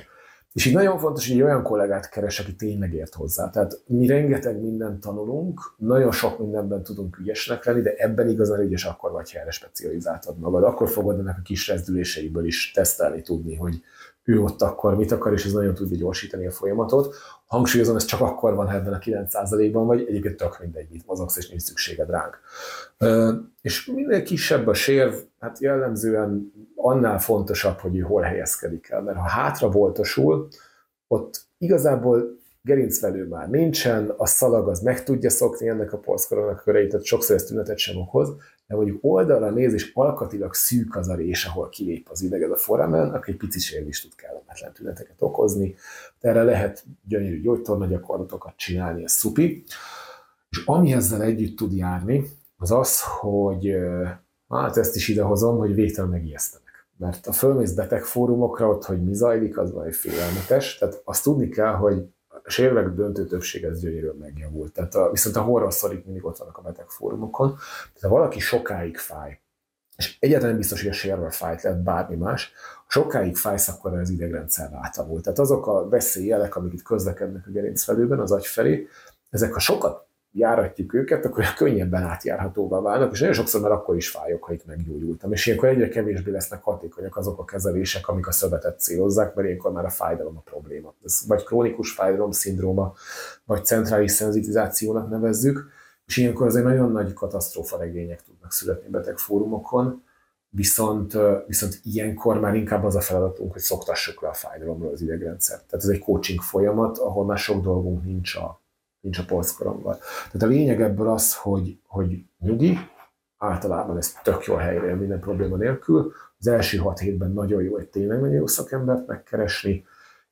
Speaker 2: És így nagyon fontos, hogy egy olyan kollégát keres, aki tényleg ért hozzá. Tehát mi rengeteg mindent tanulunk, nagyon sok mindenben tudunk ügyesnek lenni, de ebben igazán ügyes akkor vagy, ha erre specializáltad magad. Akkor fogod ennek a kis rezdüléseiből is tesztelni tudni, hogy ő ott akkor mit akar, és ez nagyon tudja gyorsítani a folyamatot. Hangsúlyozom, ez csak akkor van, ebben a 9%-ban vagy, egyébként tök mindegy, mit mozogsz, és nincs szükséged ránk. És minél kisebb a sérv, hát jellemzően annál fontosabb, hogy ő hol helyezkedik el, mert ha hátra voltosul, ott igazából gerincvelő már nincsen, a szalag az meg tudja szokni ennek a polszkoronnak köreit, tehát sokszor ez tünetet sem okoz, de mondjuk oldalra néz, és alkatilag szűk az a rés, ahol kilép az ideg a foramen, akkor egy pici is tud kellemetlen tüneteket okozni. Erre lehet gyönyörű gyógytorna gyakorlatokat csinálni, ez szupi. És ami ezzel együtt tud járni, az az, hogy hát ezt is idehozom, hogy végtelen megijesztenek. Mert a fölmész beteg fórumokra, ott, hogy mi zajlik, az valami félelmetes. Tehát azt tudni kell, hogy a sérvek döntő többség ez gyönyörűen megjavult. Tehát a, viszont a horror szorik mindig ott vannak a beteg fórumokon. Tehát ha valaki sokáig fáj, és egyáltalán biztos, hogy a sérve fájt, lehet bármi más, sokáig fájsz, akkor az idegrendszer rátanul. Tehát azok a veszélyjelek, amik itt közlekednek a gerincfelőben, az agy felé, ezek ha sokat járatjuk őket, akkor könnyebben átjárhatóvá válnak, és nagyon sokszor már akkor is fájok, ha itt meggyógyultam. És ilyenkor egyre kevésbé lesznek hatékonyak azok a kezelések, amik a szövetet célozzák, mert ilyenkor már a fájdalom a probléma. Ez vagy krónikus fájdalom szindróma, vagy centrális szenzitizációnak nevezzük, és ilyenkor azért nagyon nagy katasztrófa regények tudnak születni betegfórumokon, viszont, viszont ilyenkor már inkább az a feladatunk, hogy szoktassuk le a fájdalomról az idegrendszert. Tehát ez egy coaching folyamat, ahol már sok dolgunk nincs a, nincs a polckoromban. Tehát a lényeg ebből az, hogy, hogy nyugi, általában ez tök jól helyre minden probléma nélkül. Az első hat hétben nagyon jó egy tényleg nagyon jó szakembert megkeresni,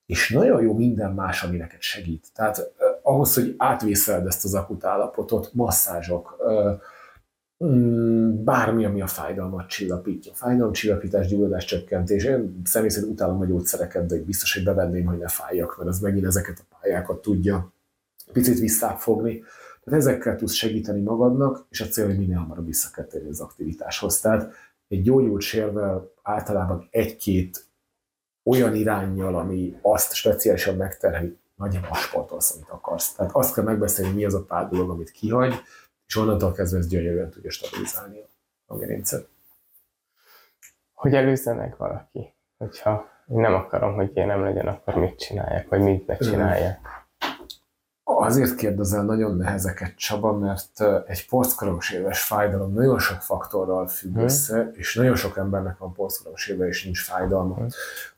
Speaker 2: és nagyon jó minden más, ami neked segít. Tehát eh, ahhoz, hogy átvészeled ezt az akut állapotot, masszázsok, eh, bármi, ami a fájdalmat csillapítja. Fájdalomcsillapítás, gyulladás csökkentés. Én személy szerint utálom a gyógyszereket, de biztos, hogy bevenném, hogy ne fájjak, mert az megint ezeket a pályákat tudja picit visszafogni. Tehát ezekkel tudsz segíteni magadnak, és a cél, hogy minél hamarabb vissza kell térni az aktivitáshoz. Tehát egy gyógyult sérvel általában egy-két olyan irányjal, ami azt speciálisan megterheli, nagyjából sportolsz, amit akarsz. Tehát azt kell megbeszélni, mi az a pár dolog, amit kihagy, és onnantól kezdve ez gyönyörűen tudja stabilizálni a gerincet.
Speaker 1: Hogy előzze meg valaki? Hogyha nem akarom, hogy én nem legyen, akkor mit csinálják, vagy mit ne csinálják?
Speaker 2: Azért kérdezel nagyon nehezeket, Csaba, mert egy porckarogos éves fájdalom nagyon sok faktorral függ hmm. össze, és nagyon sok embernek van porckarogos éve, és nincs fájdalma. Hmm.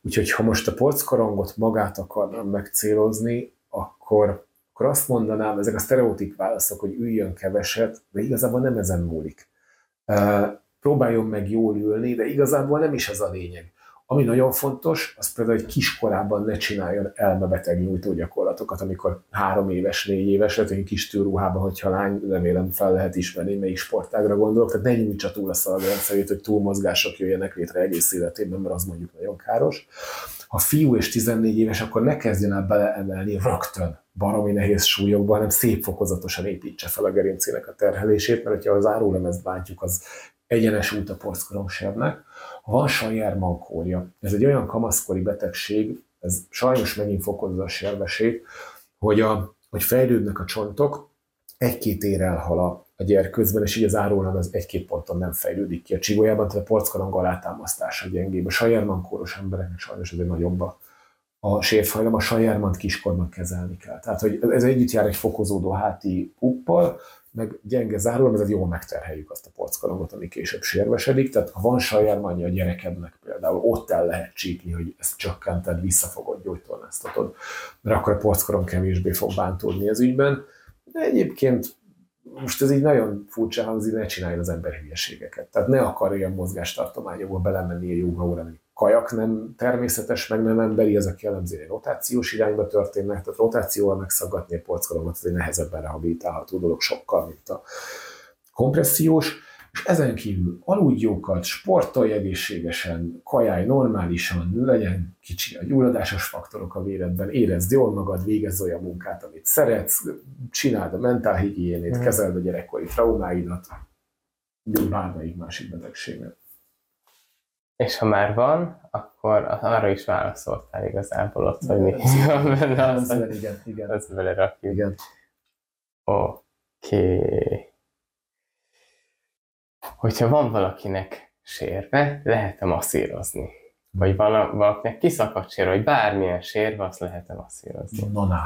Speaker 2: Úgyhogy ha most a porckarongot magát akarnám megcélozni, akkor, akkor azt mondanám, ezek a sztereotíp válaszok, hogy üljön keveset, de igazából nem ezen múlik. Próbáljon meg jól ülni, de igazából nem is ez a lényeg. Ami nagyon fontos, az például, hogy kiskorában ne csináljon elmebeteg nyújtó gyakorlatokat, amikor három éves, négy éves, lehet, hogy kis tűrruhában, hogyha lány, remélem fel lehet ismerni, melyik sportágra gondolok, tehát ne nyújtsa túl a szalagrendszerét, hogy túlmozgások jöjjenek létre egész életében, mert az mondjuk nagyon káros. Ha fiú és 14 éves, akkor ne kezdjen el beleemelni rögtön baromi nehéz súlyokba, hanem szép fokozatosan építse fel a gerincének a terhelését, mert ha az árólemezt bántjuk, az egyenes út a porckoromsebnek van Sajárman kórja. Ez egy olyan kamaszkori betegség, ez sajnos megint fokozza a servesét, hogy, a, hogy fejlődnek a csontok, egy-két ér elhal a, a gyerkőzben, és így az árólam az egy-két ponton nem fejlődik ki a csigolyában, tehát a porckarang alátámasztása gyengébb. A Sajárman kóros embereknek sajnos ez egy nagyobb a, a sérfajlam, a Sajármant kiskorban kezelni kell. Tehát, hogy ez együtt jár egy fokozódó háti uppal, meg gyenge zárólag, mert jól megterheljük azt a porckarongot, ami később sérvesedik. Tehát ha van sajármánya a gyerekednek például, ott el lehet csípni, hogy ezt csökkented, visszafogod, gyógytornáztatod, mert akkor a porckaron kevésbé fog bántódni az ügyben. De egyébként most ez így nagyon furcsa hangzik, ne csináljon az ember hülyeségeket. Tehát ne akar ilyen mozgástartományokba belemenni a joga órán, kajak nem természetes, meg nem emberi, ezek jellemzően rotációs irányba történnek, tehát rotációval megszaggatni a polckalomat, ez egy nehezebben rehabilitálható dolog sokkal, mint a kompressziós, és ezen kívül aludj jókat, sportolj egészségesen, kajálj normálisan, legyen kicsi a gyulladásos faktorok a véredben, érezd jól magad, végezz olyan munkát, amit szeretsz, csináld a mentálhigiénét, mm. kezeld a gyerekkori traumáidat, bármelyik másik betegséget.
Speaker 1: És ha már van, akkor arra is válaszoltál igazából ott, hogy mi
Speaker 2: van benne. Az, igen, igen.
Speaker 1: Azt belerakjuk.
Speaker 2: Igen.
Speaker 1: Oké. Okay. Hogyha van valakinek sérve, lehet-e masszírozni? Vagy van valakinek kiszakadt sér, vagy bármilyen sérve, azt lehet-e masszírozni?
Speaker 2: Na, na.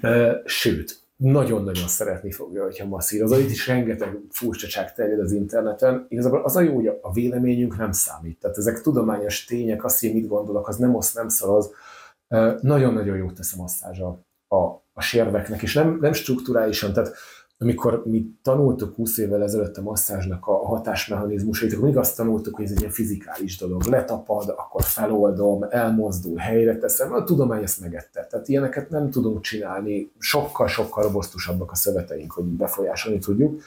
Speaker 2: Sőt, nagyon-nagyon szeretni fogja, hogyha masszírozol. Itt is rengeteg furcsaság terjed az interneten. Igazából az a jó, hogy a véleményünk nem számít. Tehát ezek tudományos tények, azt, hogy mit gondolok, az nem osz, nem szalaz. Nagyon-nagyon jót tesz a masszázs a, a, a sérveknek, és nem, nem strukturálisan, tehát amikor mi tanultuk 20 évvel ezelőtt a masszázsnak a hatásmechanizmusait, akkor még azt tanultuk, hogy ez egy ilyen fizikális dolog. Letapad, akkor feloldom, elmozdul, helyre teszem. A tudomány ezt megette. Tehát ilyeneket nem tudunk csinálni. Sokkal-sokkal robosztusabbak a szöveteink, hogy befolyásolni tudjuk.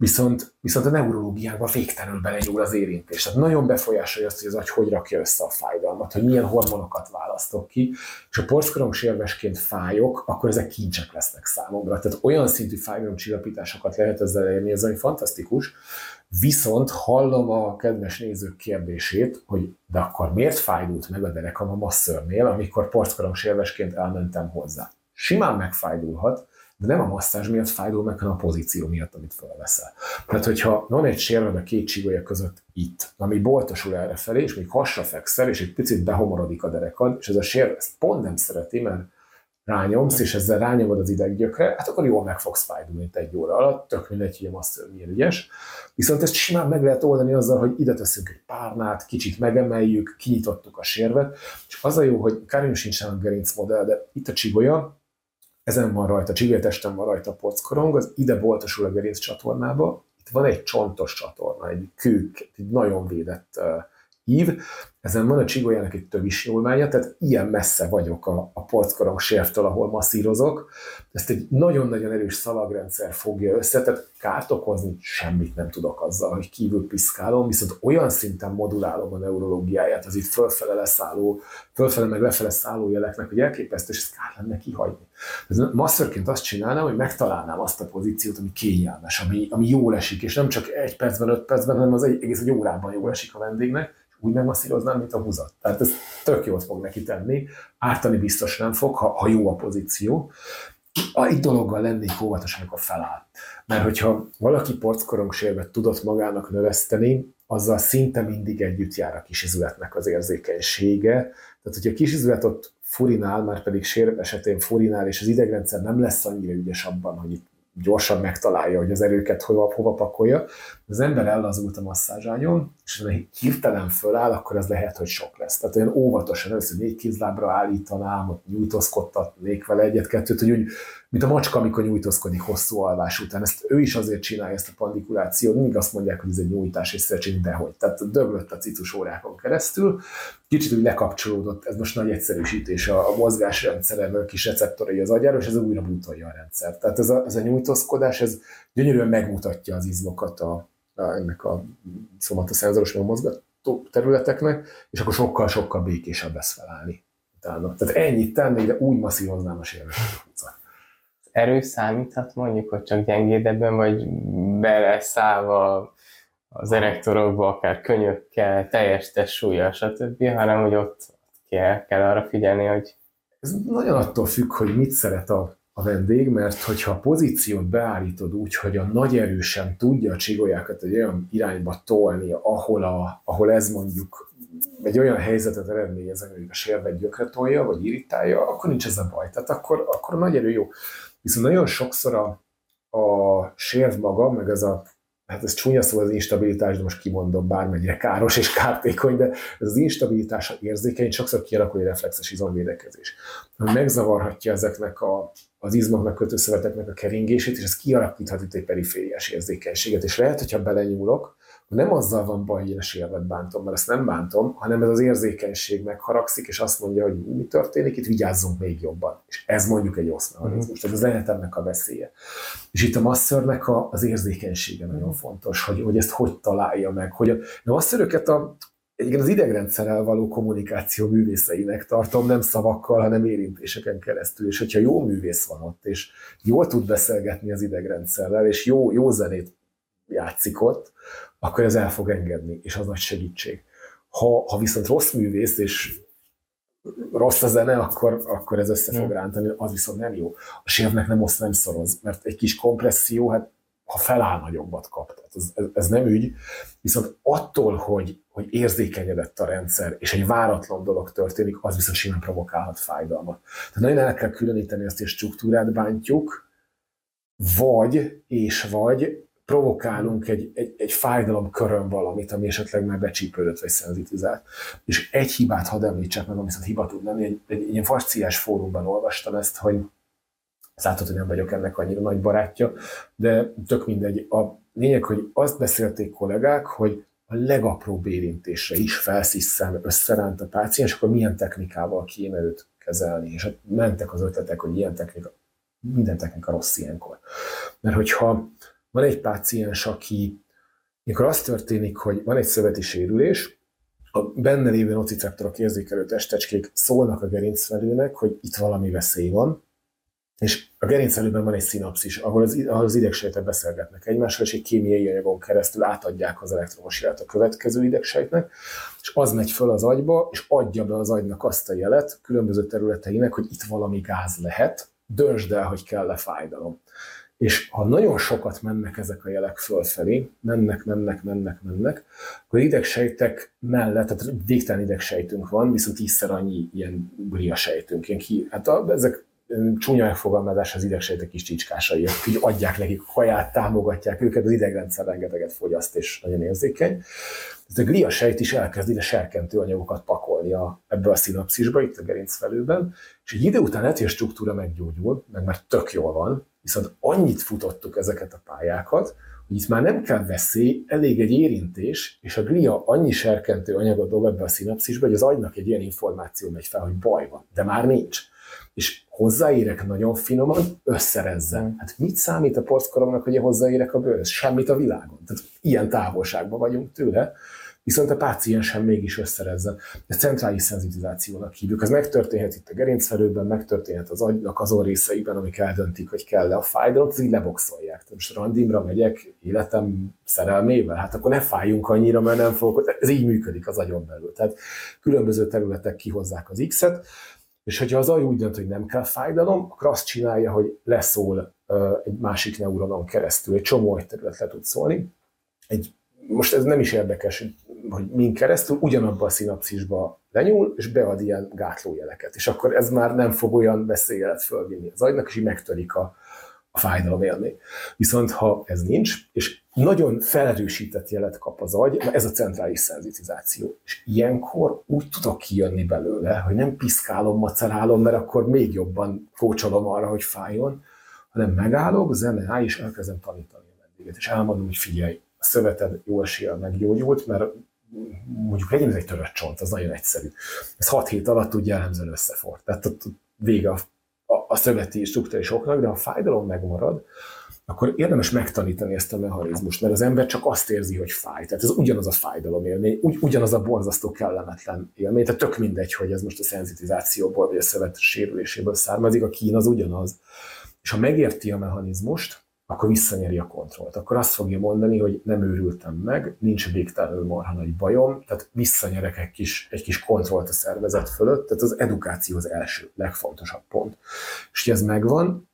Speaker 2: Viszont, viszont a neurológiákban végtelenül belenyúl az érintés. Tehát nagyon befolyásolja azt, hogy az agy hogy rakja össze a fájdalmat, hogy milyen hormonokat választok ki, és a porckorong sérvesként fájok, akkor ezek kincsek lesznek számomra. Tehát olyan szintű fájdalomcsillapításokat lehet ezzel elérni, ez ami fantasztikus. Viszont hallom a kedves nézők kérdését, hogy de akkor miért fájdult meg a derekam a masszörnél, amikor porckorong sérvesként elmentem hozzá. Simán megfájdulhat, de nem a masszázs miatt fájdul meg, hanem a pozíció miatt, amit felveszel. Tehát, hogyha van egy sérved a két csigolya között itt, ami boltosul erre felé, és még hasra fekszel, és egy picit behomorodik a derekad, és ez a sér ezt pont nem szereti, mert rányomsz, és ezzel rányomod az ideggyökre, hát akkor jól meg fogsz fájdulni egy óra alatt, tök mindegy, hogy a masször milyen ügyes. Viszont ezt simán meg lehet oldani azzal, hogy ide teszünk egy párnát, kicsit megemeljük, kinyitottuk a sérvet, és az a jó, hogy Karin sincs a gerinc modell, de itt a csigolya, ezen van rajta, csigéltesten van rajta pockorong, az ide boltosul a gerinc csatornába, itt van egy csontos csatorna, egy kők, egy nagyon védett uh, ív, ezen van a csigolyának egy tövis nyúlványa, tehát ilyen messze vagyok a, a porckorong sérvtől, ahol masszírozok. Ezt egy nagyon-nagyon erős szalagrendszer fogja össze, tehát kárt okozni semmit nem tudok azzal, hogy kívül piszkálom, viszont olyan szinten modulálom a neurológiáját, az itt fölfele leszálló, fölfele meg lefele szálló jeleknek, hogy elképesztő, és ezt kár lenne kihagyni. Ez masszörként azt csinálnám, hogy megtalálnám azt a pozíciót, ami kényelmes, ami, ami jól esik, és nem csak egy percben, öt percben, hanem az egy, egész egy órában jól esik a vendégnek, úgy megmasszíroznám, mint a húzat. Tehát ez tök jót fog neki tenni, ártani biztos nem fog, ha, ha jó a pozíció. A, egy dologgal lennék óvatos, amikor feláll. Mert hogyha valaki porckorong sérvet tudott magának növeszteni, azzal szinte mindig együtt jár a kisizületnek az érzékenysége. Tehát, hogyha a kisizület ott furinál, már pedig sér esetén furinál, és az idegrendszer nem lesz annyira ügyes abban, hogy itt gyorsan megtalálja, hogy az erőket hova, hova pakolja. Az ember ellazult a masszázsányon, és ha hirtelen föláll, akkor ez lehet, hogy sok lesz. Tehát olyan óvatosan először négy kézlábra állítanám, ott nyújtózkodtatnék vele egyet-kettőt, hogy úgy mint a macska, amikor nyújtózkodik hosszú alvás után. Ezt ő is azért csinálja ezt a pandikulációt, mindig azt mondják, hogy ez egy nyújtás és szercsén, dehogy. Tehát döglött a cicus órákon keresztül, kicsit úgy lekapcsolódott, ez most nagy egyszerűsítés a, a mozgásrendszeren, kis receptorai az agyára, és ez újra bútolja a rendszer. Tehát ez a, ez a nyújtózkodás, ez gyönyörűen megmutatja az izmokat a, a ennek a szomatoszenzoros mozgató területeknek, és akkor sokkal-sokkal békésebb lesz felállni utána. Tehát ennyit tenni, de úgy masszíroznám a sérülést
Speaker 1: erő számíthat mondjuk, hogy csak gyengédebben, vagy beleszállva az erektorokba, akár könyökkel, teljes testsúlya, stb., hanem hogy ott kell, kell arra figyelni, hogy...
Speaker 2: Ez nagyon attól függ, hogy mit szeret a, a vendég, mert hogyha a pozíciót beállítod úgy, hogy a nagy erő sem tudja a csigolyákat egy olyan irányba tolni, ahol, a, ahol ez mondjuk egy olyan helyzetet eredményez, hogy a sérvet gyökre tolja, vagy irritálja, akkor nincs ez a baj. Tehát akkor, akkor a nagy erő jó. Viszont nagyon sokszor a, a sérv maga, meg ez a, hát ez csúnya szó az instabilitás, de most kimondom bármennyire káros és kártékony, de ez az instabilitás érzékeny, sokszor kialakul egy reflexes izomvédekezés. Ami megzavarhatja ezeknek a, az izmoknak, kötőszöveteknek a keringését, és ez kialakíthat itt egy perifériás érzékenységet. És lehet, hogyha belenyúlok, nem azzal van baj, hogy én a sérvet bántom, mert ezt nem bántom, hanem ez az érzékenység megharagszik, és azt mondja, hogy mi történik, itt vigyázzunk még jobban. És ez mondjuk egy oszmechanizmus, tehát ez lehet ennek a veszélye. És itt a masszörnek a, az érzékenysége nagyon fontos, hogy, hogy ezt hogy találja meg. Hogy a, a masszöröket a, Egyébként az idegrendszerrel való kommunikáció művészeinek tartom, nem szavakkal, hanem érintéseken keresztül. És hogyha jó művész van ott, és jól tud beszélgetni az idegrendszerrel, és jó, jó zenét játszik ott, akkor ez el fog engedni, és az nagy segítség. Ha, ha viszont rossz művész, és rossz a zene, akkor, akkor ez össze fog rántani, az viszont nem jó. A sérvnek nem oszt, nem szoroz, mert egy kis kompresszió, hát ha feláll, nagyobbat kap. Tehát ez, ez, ez nem ügy. Viszont attól, hogy, hogy érzékenyedett a rendszer, és egy váratlan dolog történik, az viszont simán provokálhat fájdalmat. Tehát nagyon el kell különíteni azt, hogy struktúrát bántjuk, vagy, és vagy provokálunk egy, egy, egy fájdalom körön valamit, ami esetleg már becsípődött vagy szenzitizált. És egy hibát hadd említsek meg, ami viszont hiba tud lenni, egy, egy, egy ilyen fasciás fórumban olvastam ezt, hogy látod, hogy nem vagyok ennek annyira nagy barátja, de tök mindegy. A lényeg, hogy azt beszélték kollégák, hogy a legapróbb érintésre is felsziszen, összeránt a páciens, akkor milyen technikával kéne őt kezelni. És mentek az ötletek, hogy ilyen technika, minden technika rossz ilyenkor. Mert hogyha van egy páciens, aki, mikor az történik, hogy van egy szöveti sérülés, a benne lévő nociceptorok érzékelő testecskék szólnak a gerincvelőnek, hogy itt valami veszély van, és a gerincelőben van egy szinapszis, ahol az, ahol az idegsejtek beszélgetnek egymással, és egy kémiai anyagon keresztül átadják az elektromos jelet a következő idegsejtnek, és az megy föl az agyba, és adja be az agynak azt a jelet különböző területeinek, hogy itt valami gáz lehet, döntsd el, hogy kell-e fájdalom. És ha nagyon sokat mennek ezek a jelek fölfelé, mennek, mennek, mennek, mennek, akkor idegsejtek mellett, tehát végtelen idegsejtünk van, viszont tízszer annyi ilyen glia sejtünk. Ilyen ki, hát a, ezek csúnya megfogalmazás az idegsejtek kis csicskásai, így adják nekik haját, támogatják őket, az idegrendszer rengeteget fogyaszt és nagyon érzékeny. Ez a glia sejt is elkezd ide serkentő anyagokat pakolni a, ebbe a szinapszisba, itt a gerincfelőben, és egy idő után hogy a struktúra meggyógyul, meg már tök jól van, viszont annyit futottuk ezeket a pályákat, hogy itt már nem kell veszély, elég egy érintés, és a glia annyi serkentő anyagot dob ebbe a szinapszisba, hogy az agynak egy ilyen információ megy fel, hogy baj van, de már nincs és hozzáérek nagyon finoman, összerezzem. Mm. Hát mit számít a porckoromnak, hogy én hozzáérek a bőrhöz? Semmit a világon. Tehát ilyen távolságban vagyunk tőle, viszont a páciensen mégis összerezzen. Ez centrális szenzitizációnak hívjuk. Ez megtörténhet itt a gerincfelőben, megtörténhet az agynak azon részeiben, amik eldöntik, hogy kell-e a fájdalom, ez így leboxolják. Tehát most randimra megyek életem szerelmével, hát akkor ne fájjunk annyira, mert nem fogok. Ez így működik az agyon belül. Tehát különböző területek kihozzák az X-et, és hogyha az agy úgy dönt, hogy nem kell fájdalom, akkor azt csinálja, hogy leszól egy másik neuronon keresztül, egy csomó egy terület le tud szólni. Egy, most ez nem is érdekes, hogy min keresztül, ugyanabba a szinapszisba lenyúl, és bead ilyen gátlójeleket. És akkor ez már nem fog olyan veszélyelet fölvinni az agynak, és így megtörik a, a fájdalom élmény. Viszont ha ez nincs, és nagyon felerősített jelet kap az agy, ez a centrális szenzitizáció. És ilyenkor úgy tudok kijönni belőle, hogy nem piszkálom, macerálom, mert akkor még jobban kócsolom arra, hogy fájjon, hanem megállok, zene és elkezdem tanítani a vendéget. És elmondom, hogy figyelj, a szöveted jó eséllyel meggyógyult, mert mondjuk legyen ez egy törött csont, az nagyon egyszerű. Ez 6 hét alatt ugye jellemzően összefort. Tehát ott vége a, a, a szöveti struktúrális oknak, de a fájdalom megmarad, akkor érdemes megtanítani ezt a mechanizmust, mert az ember csak azt érzi, hogy fáj. Tehát ez ugyanaz a fájdalom élmény, ugy, ugyanaz a borzasztó kellemetlen élmény. Tehát tök mindegy, hogy ez most a szenzitizációból vagy a szövet sérüléséből származik, a kín az ugyanaz. És ha megérti a mechanizmust, akkor visszanyeri a kontrollt. Akkor azt fogja mondani, hogy nem őrültem meg, nincs végtelenül marha nagy bajom, tehát visszanyerek egy kis, egy kis kontrollt a szervezet fölött, tehát az edukáció az első, legfontosabb pont. És ez megvan,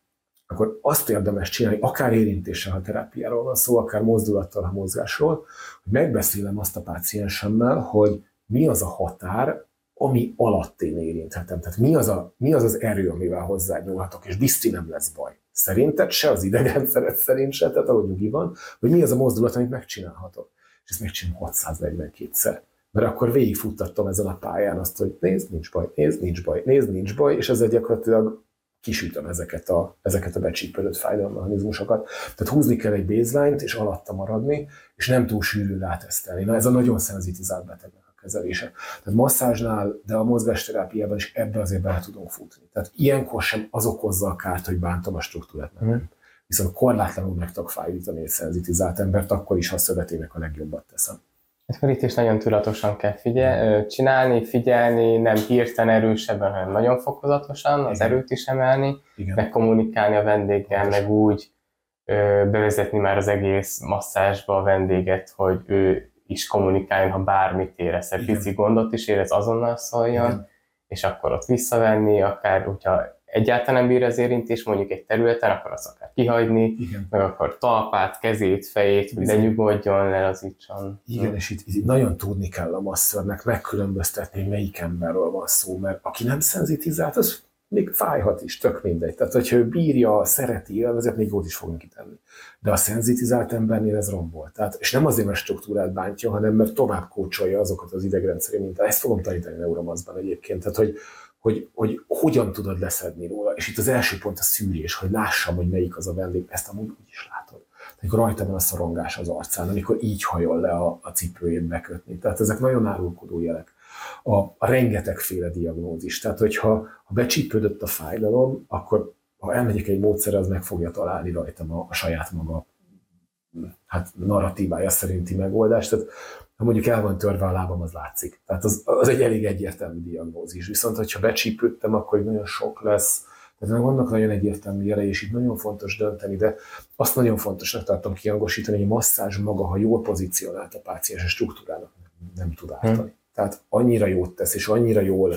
Speaker 2: akkor azt érdemes csinálni, akár érintéssel, ha terápiáról van szó, akár mozdulattal, ha mozgásról, hogy megbeszélem azt a páciensemmel, hogy mi az a határ, ami alatt én érinthetem. Tehát mi az, a, mi az az erő, amivel hozzányúlhatok, és bizti nem lesz baj. Szerinted se, az idegrendszeret szerint se, tehát ahogy nyugi van, hogy mi az a mozdulat, amit megcsinálhatok. És ezt megcsinálom 642-szer. Mert akkor végigfuttattam ezen a pályán azt, hogy nézd, nincs baj, nézd, nincs baj, nézd, nincs baj, és ezzel gyakorlatilag kisütöm ezeket a, ezeket a becsípődött fájdalomechanizmusokat. Tehát húzni kell egy baseline-t, és alatta maradni, és nem túl sűrű rátesztelni. Na ez a nagyon szenzitizált betegnek a kezelése. Tehát masszázsnál, de a mozgásterápiában is ebbe azért bele tudunk futni. Tehát ilyenkor sem az okozza a kárt, hogy bántom a struktúrát. Nem. Mm. Viszont korlátlanul meg tudok fájdítani egy szenzitizált embert, akkor is, ha a szövetének a legjobbat teszem.
Speaker 1: Akkor itt is nagyon tudatosan kell figyel, csinálni, figyelni, nem hirtelen erősebben, hanem nagyon fokozatosan, az Igen. erőt is emelni, Igen. meg kommunikálni a vendéggel, meg úgy ö, bevezetni már az egész masszázsba a vendéget, hogy ő is kommunikáljon, ha bármit érez, egy pici gondot is érez, azonnal szóljon, Igen. és akkor ott visszavenni, akár hogyha egyáltalán nem bír az érintés mondjuk egy területen, akkor azt akár kihagyni, Igen. meg akkor talpát, kezét, fejét, hogy lenyugodjon, lelazítson.
Speaker 2: Igen, hm. és itt, itt, nagyon tudni kell a masszörnek megkülönböztetni, melyik emberről van szó, mert aki nem szenzitizált, az még fájhat is, tök mindegy. Tehát, hogyha ő bírja, szereti, élvezet, még jót is fogunk kitenni. De a szenzitizált embernél ez rombol. Tehát, és nem azért, mert struktúrát bántja, hanem mert tovább kócsolja azokat az idegrendszeri mintát. Ezt fogom tanítani neuromaszban egyébként. Tehát, hogy hogy, hogy hogyan tudod leszedni róla. És itt az első pont a szűrés, hogy lássam, hogy melyik az a vendég, ezt amúgy úgy is látod. Amikor rajta van a szorongás az arcán, amikor így hajol le a, a cipőjét bekötni. Tehát ezek nagyon árulkodó jelek. A, a rengetegféle diagnózis. Tehát, hogyha ha becsípődött a fájdalom, akkor ha elmegyek egy módszer, az meg fogja találni rajtam a, a saját maga hát narratívája szerinti megoldás. Tehát ha mondjuk el van törve a lábam, az látszik. Tehát az, az egy elég egyértelmű diagnózis. Viszont, hogyha becsípődtem, akkor nagyon sok lesz, tehát vannak nagyon egyértelmű jelei, és itt nagyon fontos dönteni, de azt nagyon fontosnak tartom kiangosítani, hogy a masszázs maga, ha jól pozícionált a páciens a struktúrának, nem tud ártani. Hmm. Tehát annyira jót tesz, és annyira jól,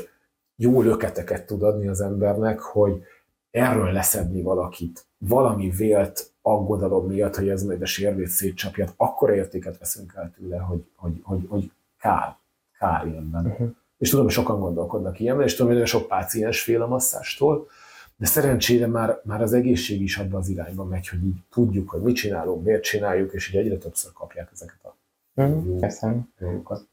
Speaker 2: jó löketeket tud adni az embernek, hogy erről leszedni valakit, valami vélt aggodalom miatt, hogy ez majd a sérvét szétcsapja, hát akkor értéket veszünk el tőle, hogy, hogy, hogy, hogy kár, kár ilyenben. Uh-huh. És tudom, sokan gondolkodnak ilyenben, és tudom, hogy nagyon sok páciens fél a masszástól, de szerencsére már, már az egészség is abban az irányba megy, hogy így tudjuk, hogy mit csinálunk, miért csináljuk, és így egyre többször kapják ezeket a
Speaker 1: Mm, Köszönöm.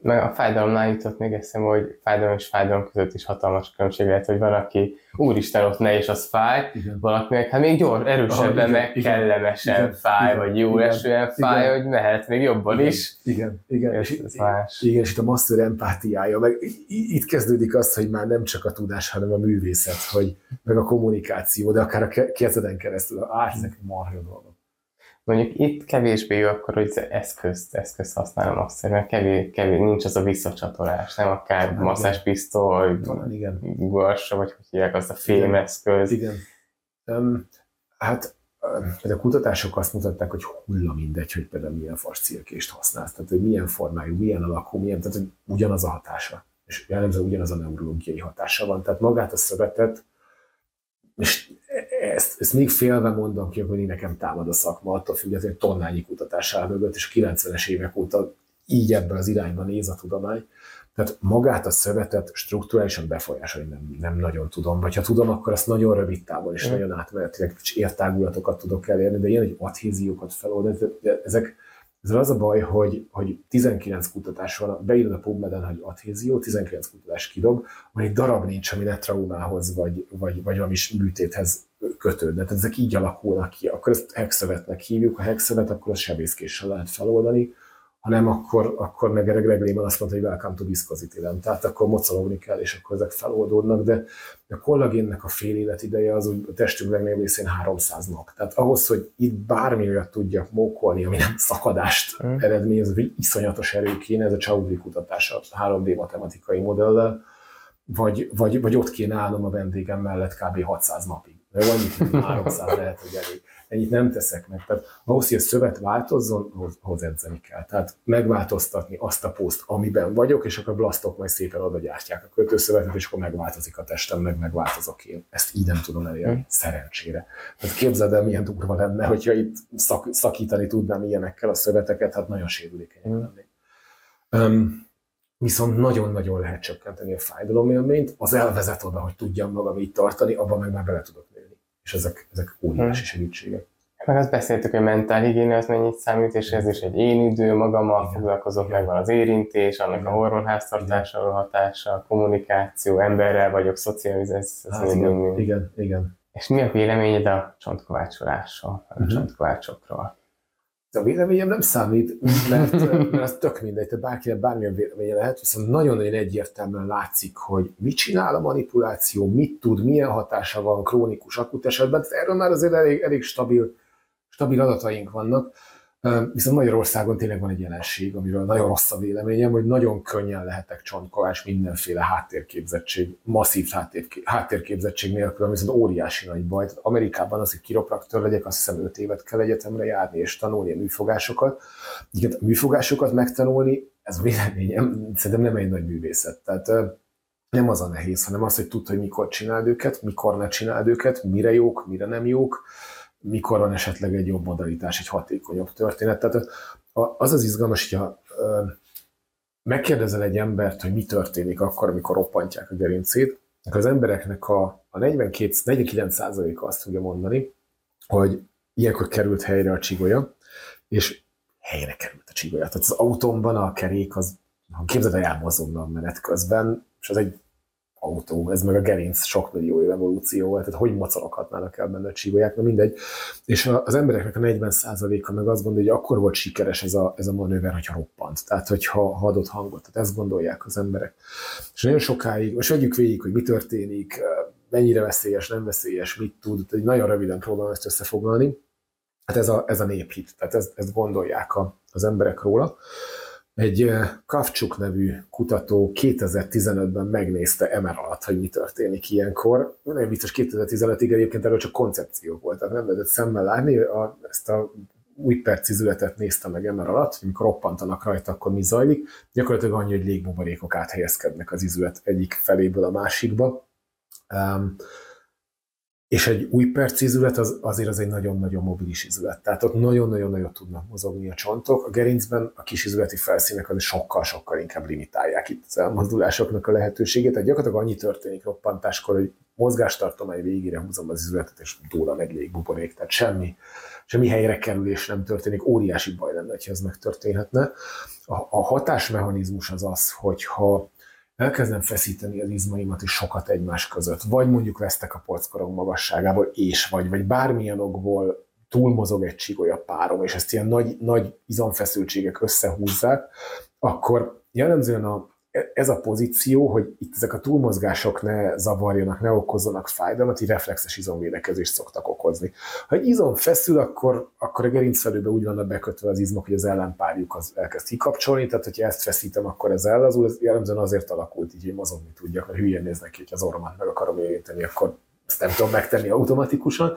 Speaker 1: Meg a fájdalomnál jutott még eszembe, hogy fájdalom és fájdalom között is hatalmas különbség lehet, hogy van, aki úristen ott ne és az fáj, igen. valakinek hát még gyors, erősebben, meg igen, kellemesen igen, fáj, igen, vagy jó igen, esően fáj, igen, hogy mehet még jobban
Speaker 2: igen,
Speaker 1: is.
Speaker 2: Igen, igen. És, és, más. igen, és itt a master empátiája, meg itt kezdődik az, hogy már nem csak a tudás, hanem a művészet, hogy meg a kommunikáció, de akár a kezeden keresztül, ezek marha dolgok.
Speaker 1: Mondjuk itt kevésbé jó akkor, hogy eszközt, eszközt használom azt, mert kevés, kevés, nincs az a visszacsatolás, nem akár hát, masszázspisztoly, igen. Gorsa, vagy hogy hívják azt a fémeszköz.
Speaker 2: Igen. Um, hát a kutatások azt mutatták, hogy hulla mindegy, hogy például milyen fasciakést használsz, tehát hogy milyen formájú, milyen alakú, milyen, tehát hogy ugyanaz a hatása, és jellemzően ugyanaz a neurológiai hatása van. Tehát magát a szövetet, és ezt, ezt még félve mondom ki, hogy nekem támad a szakma, attól függetlenül tonnányi kutatás áll mögött, és a 90-es évek óta így ebben az irányba néz a tudomány. Tehát magát a szövetet strukturálisan befolyásolni nem, nem nagyon tudom, vagy ha tudom, akkor azt nagyon rövid távon és mm. nagyon átmenetileg értágulatokat tudok elérni, de ilyen, hogy adhéziókat feloldani, ezek, ezzel az a baj, hogy, hogy 19 kutatás van, beírod a PubMed-en, hogy adhézió, 19 kutatás kidob, vagy egy darab nincs, ami ne traumához, vagy, vagy, vagy valami műtéthez kötődne. Tehát ezek így alakulnak ki. Akkor ezt hexövetnek hívjuk, a hexövet, akkor az sebészkéssel lehet feloldani, ha nem, akkor, akkor meg Greg Reglében azt mondta, hogy welcome to viscosity tehát akkor mocorogni kell, és akkor ezek feloldódnak, de a kollagénnek a fél életideje az úgy a testünk legnagyobb részén 300 nap. Tehát ahhoz, hogy itt bármi olyat tudjak mókolni, ami nem szakadást mm. eredményez, hogy iszonyatos erő kéne, ez a Chaudhry kutatása 3D matematikai modellel, vagy, vagy, vagy ott kéne állnom a vendégem mellett kb. 600 napig. De annyit, 300 lehet, hogy elég ennyit nem teszek meg. Tehát ahhoz, hogy a szövet változzon, ahhoz edzeni kell. Tehát megváltoztatni azt a poszt, amiben vagyok, és akkor a blasztok majd szépen oda gyártják a kötőszövetet, és akkor megváltozik a testem, meg megváltozok én. Ezt így nem tudom elérni, hmm. szerencsére. Tehát képzeld el, milyen durva lenne, hogyha itt szak, szakítani tudnám ilyenekkel a szöveteket, hát nagyon sérülékeny hmm. lennék. Um, viszont nagyon-nagyon lehet csökkenteni a fájdalomélményt, az elvezet oda, hogy tudjam magam így tartani, abban meg már bele tudok és ezek, ezek óriási hmm. segítségek.
Speaker 1: Meg azt beszéltük, hogy mentálhigiénia az mennyit számít, és ez is egy én idő, magammal igen, foglalkozok, megvan az érintés, annak igen. a hormonháztartása, hatása, a kommunikáció, emberrel vagyok, szocializáció,
Speaker 2: hát igen, igen, igen.
Speaker 1: És mi a véleményed a csontkovácsolásról, a uh-huh. csontkovácsokról?
Speaker 2: A véleményem nem számít, mert, mert tök mindegy, tehát bárkinek bármilyen véleménye lehet, viszont nagyon-nagyon egyértelműen látszik, hogy mit csinál a manipuláció, mit tud, milyen hatása van krónikus, akut esetben. Tehát erről már azért elég, elég stabil, stabil adataink vannak. Viszont Magyarországon tényleg van egy jelenség, amiről nagyon rossz a véleményem, hogy nagyon könnyen lehetek csontkovás mindenféle háttérképzettség, masszív háttérképzettség nélkül, ami viszont óriási nagy baj. Amerikában az, hogy kiropraktor legyek, azt hiszem 5 évet kell egyetemre járni és tanulni a műfogásokat. Igen, a műfogásokat megtanulni, ez véleményem, szerintem nem egy nagy művészet. Tehát nem az a nehéz, hanem az, hogy tudod, hogy mikor csináld őket, mikor ne csináld őket, mire jók, mire nem jók, mikor van esetleg egy jobb modalitás, egy hatékonyabb történet. Tehát az az izgalmas, hogyha megkérdezel egy embert, hogy mi történik akkor, amikor roppantják a gerincét, akkor az embereknek a, a 42, 49%-a azt tudja mondani, hogy ilyenkor került helyre a csigolya, és helyre került a csigolya. Tehát az autómban a kerék az, ha képzeld, elmozogna menet közben, és az egy autó, ez meg a gerinc sok millió év evolúció volt, tehát hogy mocoroghatnának el benne a csígolyák, na mindegy. És az embereknek a 40%-a meg azt gondolja, hogy akkor volt sikeres ez a, ez a manőver, hogyha roppant, tehát hogyha ha adott hangot, tehát ezt gondolják az emberek. És nagyon sokáig, most vegyük végig, hogy mi történik, mennyire veszélyes, nem veszélyes, mit tud, tehát nagyon röviden próbálom ezt összefoglalni. Hát ez a, ez a néphit, tehát ezt, ezt gondolják a, az emberek róla. Egy Kavcsuk nevű kutató 2015-ben megnézte Emer alatt, hogy mi történik ilyenkor. Nem biztos 2015-ig egyébként erről csak koncepció volt, tehát nem lehetett szemmel látni. A, ezt a új percizületet nézte meg Emer alatt, amikor roppantanak rajta, akkor mi zajlik. Gyakorlatilag annyi, hogy légbuborékok áthelyezkednek az izület egyik feléből a másikba. Um, és egy új perc izület az, azért az egy nagyon-nagyon mobilis izület. Tehát ott nagyon-nagyon nagyot tudnak mozogni a csontok. A gerincben a kis izületi felszínek az sokkal-sokkal inkább limitálják itt az elmozdulásoknak a lehetőségét. Tehát gyakorlatilag annyi történik roppantáskor, hogy mozgástartomány végére húzom az izületet, és dóla meg légbuborék. Tehát semmi, semmi helyre kerülés nem történik. Óriási baj lenne, ha ez megtörténhetne. A, a hatásmechanizmus az az, hogyha elkezdem feszíteni az izmaimat is sokat egymás között, vagy mondjuk vesztek a polckorong magasságából, és vagy, vagy bármilyen okból túlmozog egy csigolya párom, és ezt ilyen nagy, nagy izomfeszültségek összehúzzák, akkor jellemzően a ez a pozíció, hogy itt ezek a túlmozgások ne zavarjanak, ne okozzanak fájdalmat, így reflexes izomvédekezést szoktak okozni. Ha egy izom feszül, akkor, akkor a gerincfelőbe úgy vannak bekötve az izmok, hogy az ellenpárjuk az elkezd kikapcsolni, tehát hogyha ezt feszítem, akkor ez ellazul, ez jellemzően azért alakult így, hogy mozogni tudjak, mert hülyen néznek ki, hogy az orromat meg akarom érinteni, akkor ezt nem tudom megtenni automatikusan.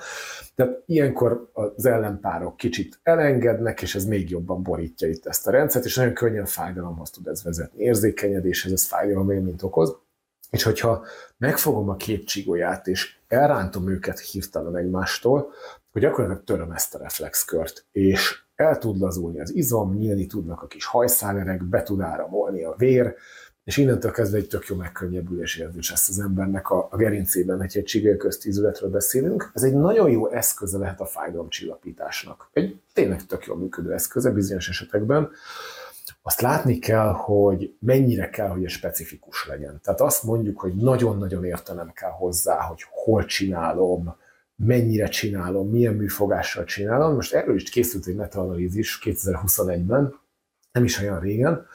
Speaker 2: Tehát ilyenkor az ellenpárok kicsit elengednek, és ez még jobban borítja itt ezt a rendszert, és nagyon könnyen fájdalomhoz tud ez vezetni. Érzékenyedéshez ez fájdalom élményt okoz. És hogyha megfogom a két csigolyát, és elrántom őket hirtelen egymástól, hogy gyakorlatilag töröm ezt a reflexkört, és el tud lazulni az izom, nyílni tudnak a kis hajszálerek, be tud áramolni a vér, és innentől kezdve egy tök jó megkönnyebbülés érzés lesz az embernek a, a gerincében, hogyha egy csigél köztízületről beszélünk. Ez egy nagyon jó eszköze lehet a fájdalomcsillapításnak. Egy tényleg tök jól működő eszköze bizonyos esetekben. Azt látni kell, hogy mennyire kell, hogy ez specifikus legyen. Tehát azt mondjuk, hogy nagyon-nagyon értenem kell hozzá, hogy hol csinálom, mennyire csinálom, milyen műfogással csinálom. Most erről is készült egy metaanalízis 2021-ben, nem is olyan régen,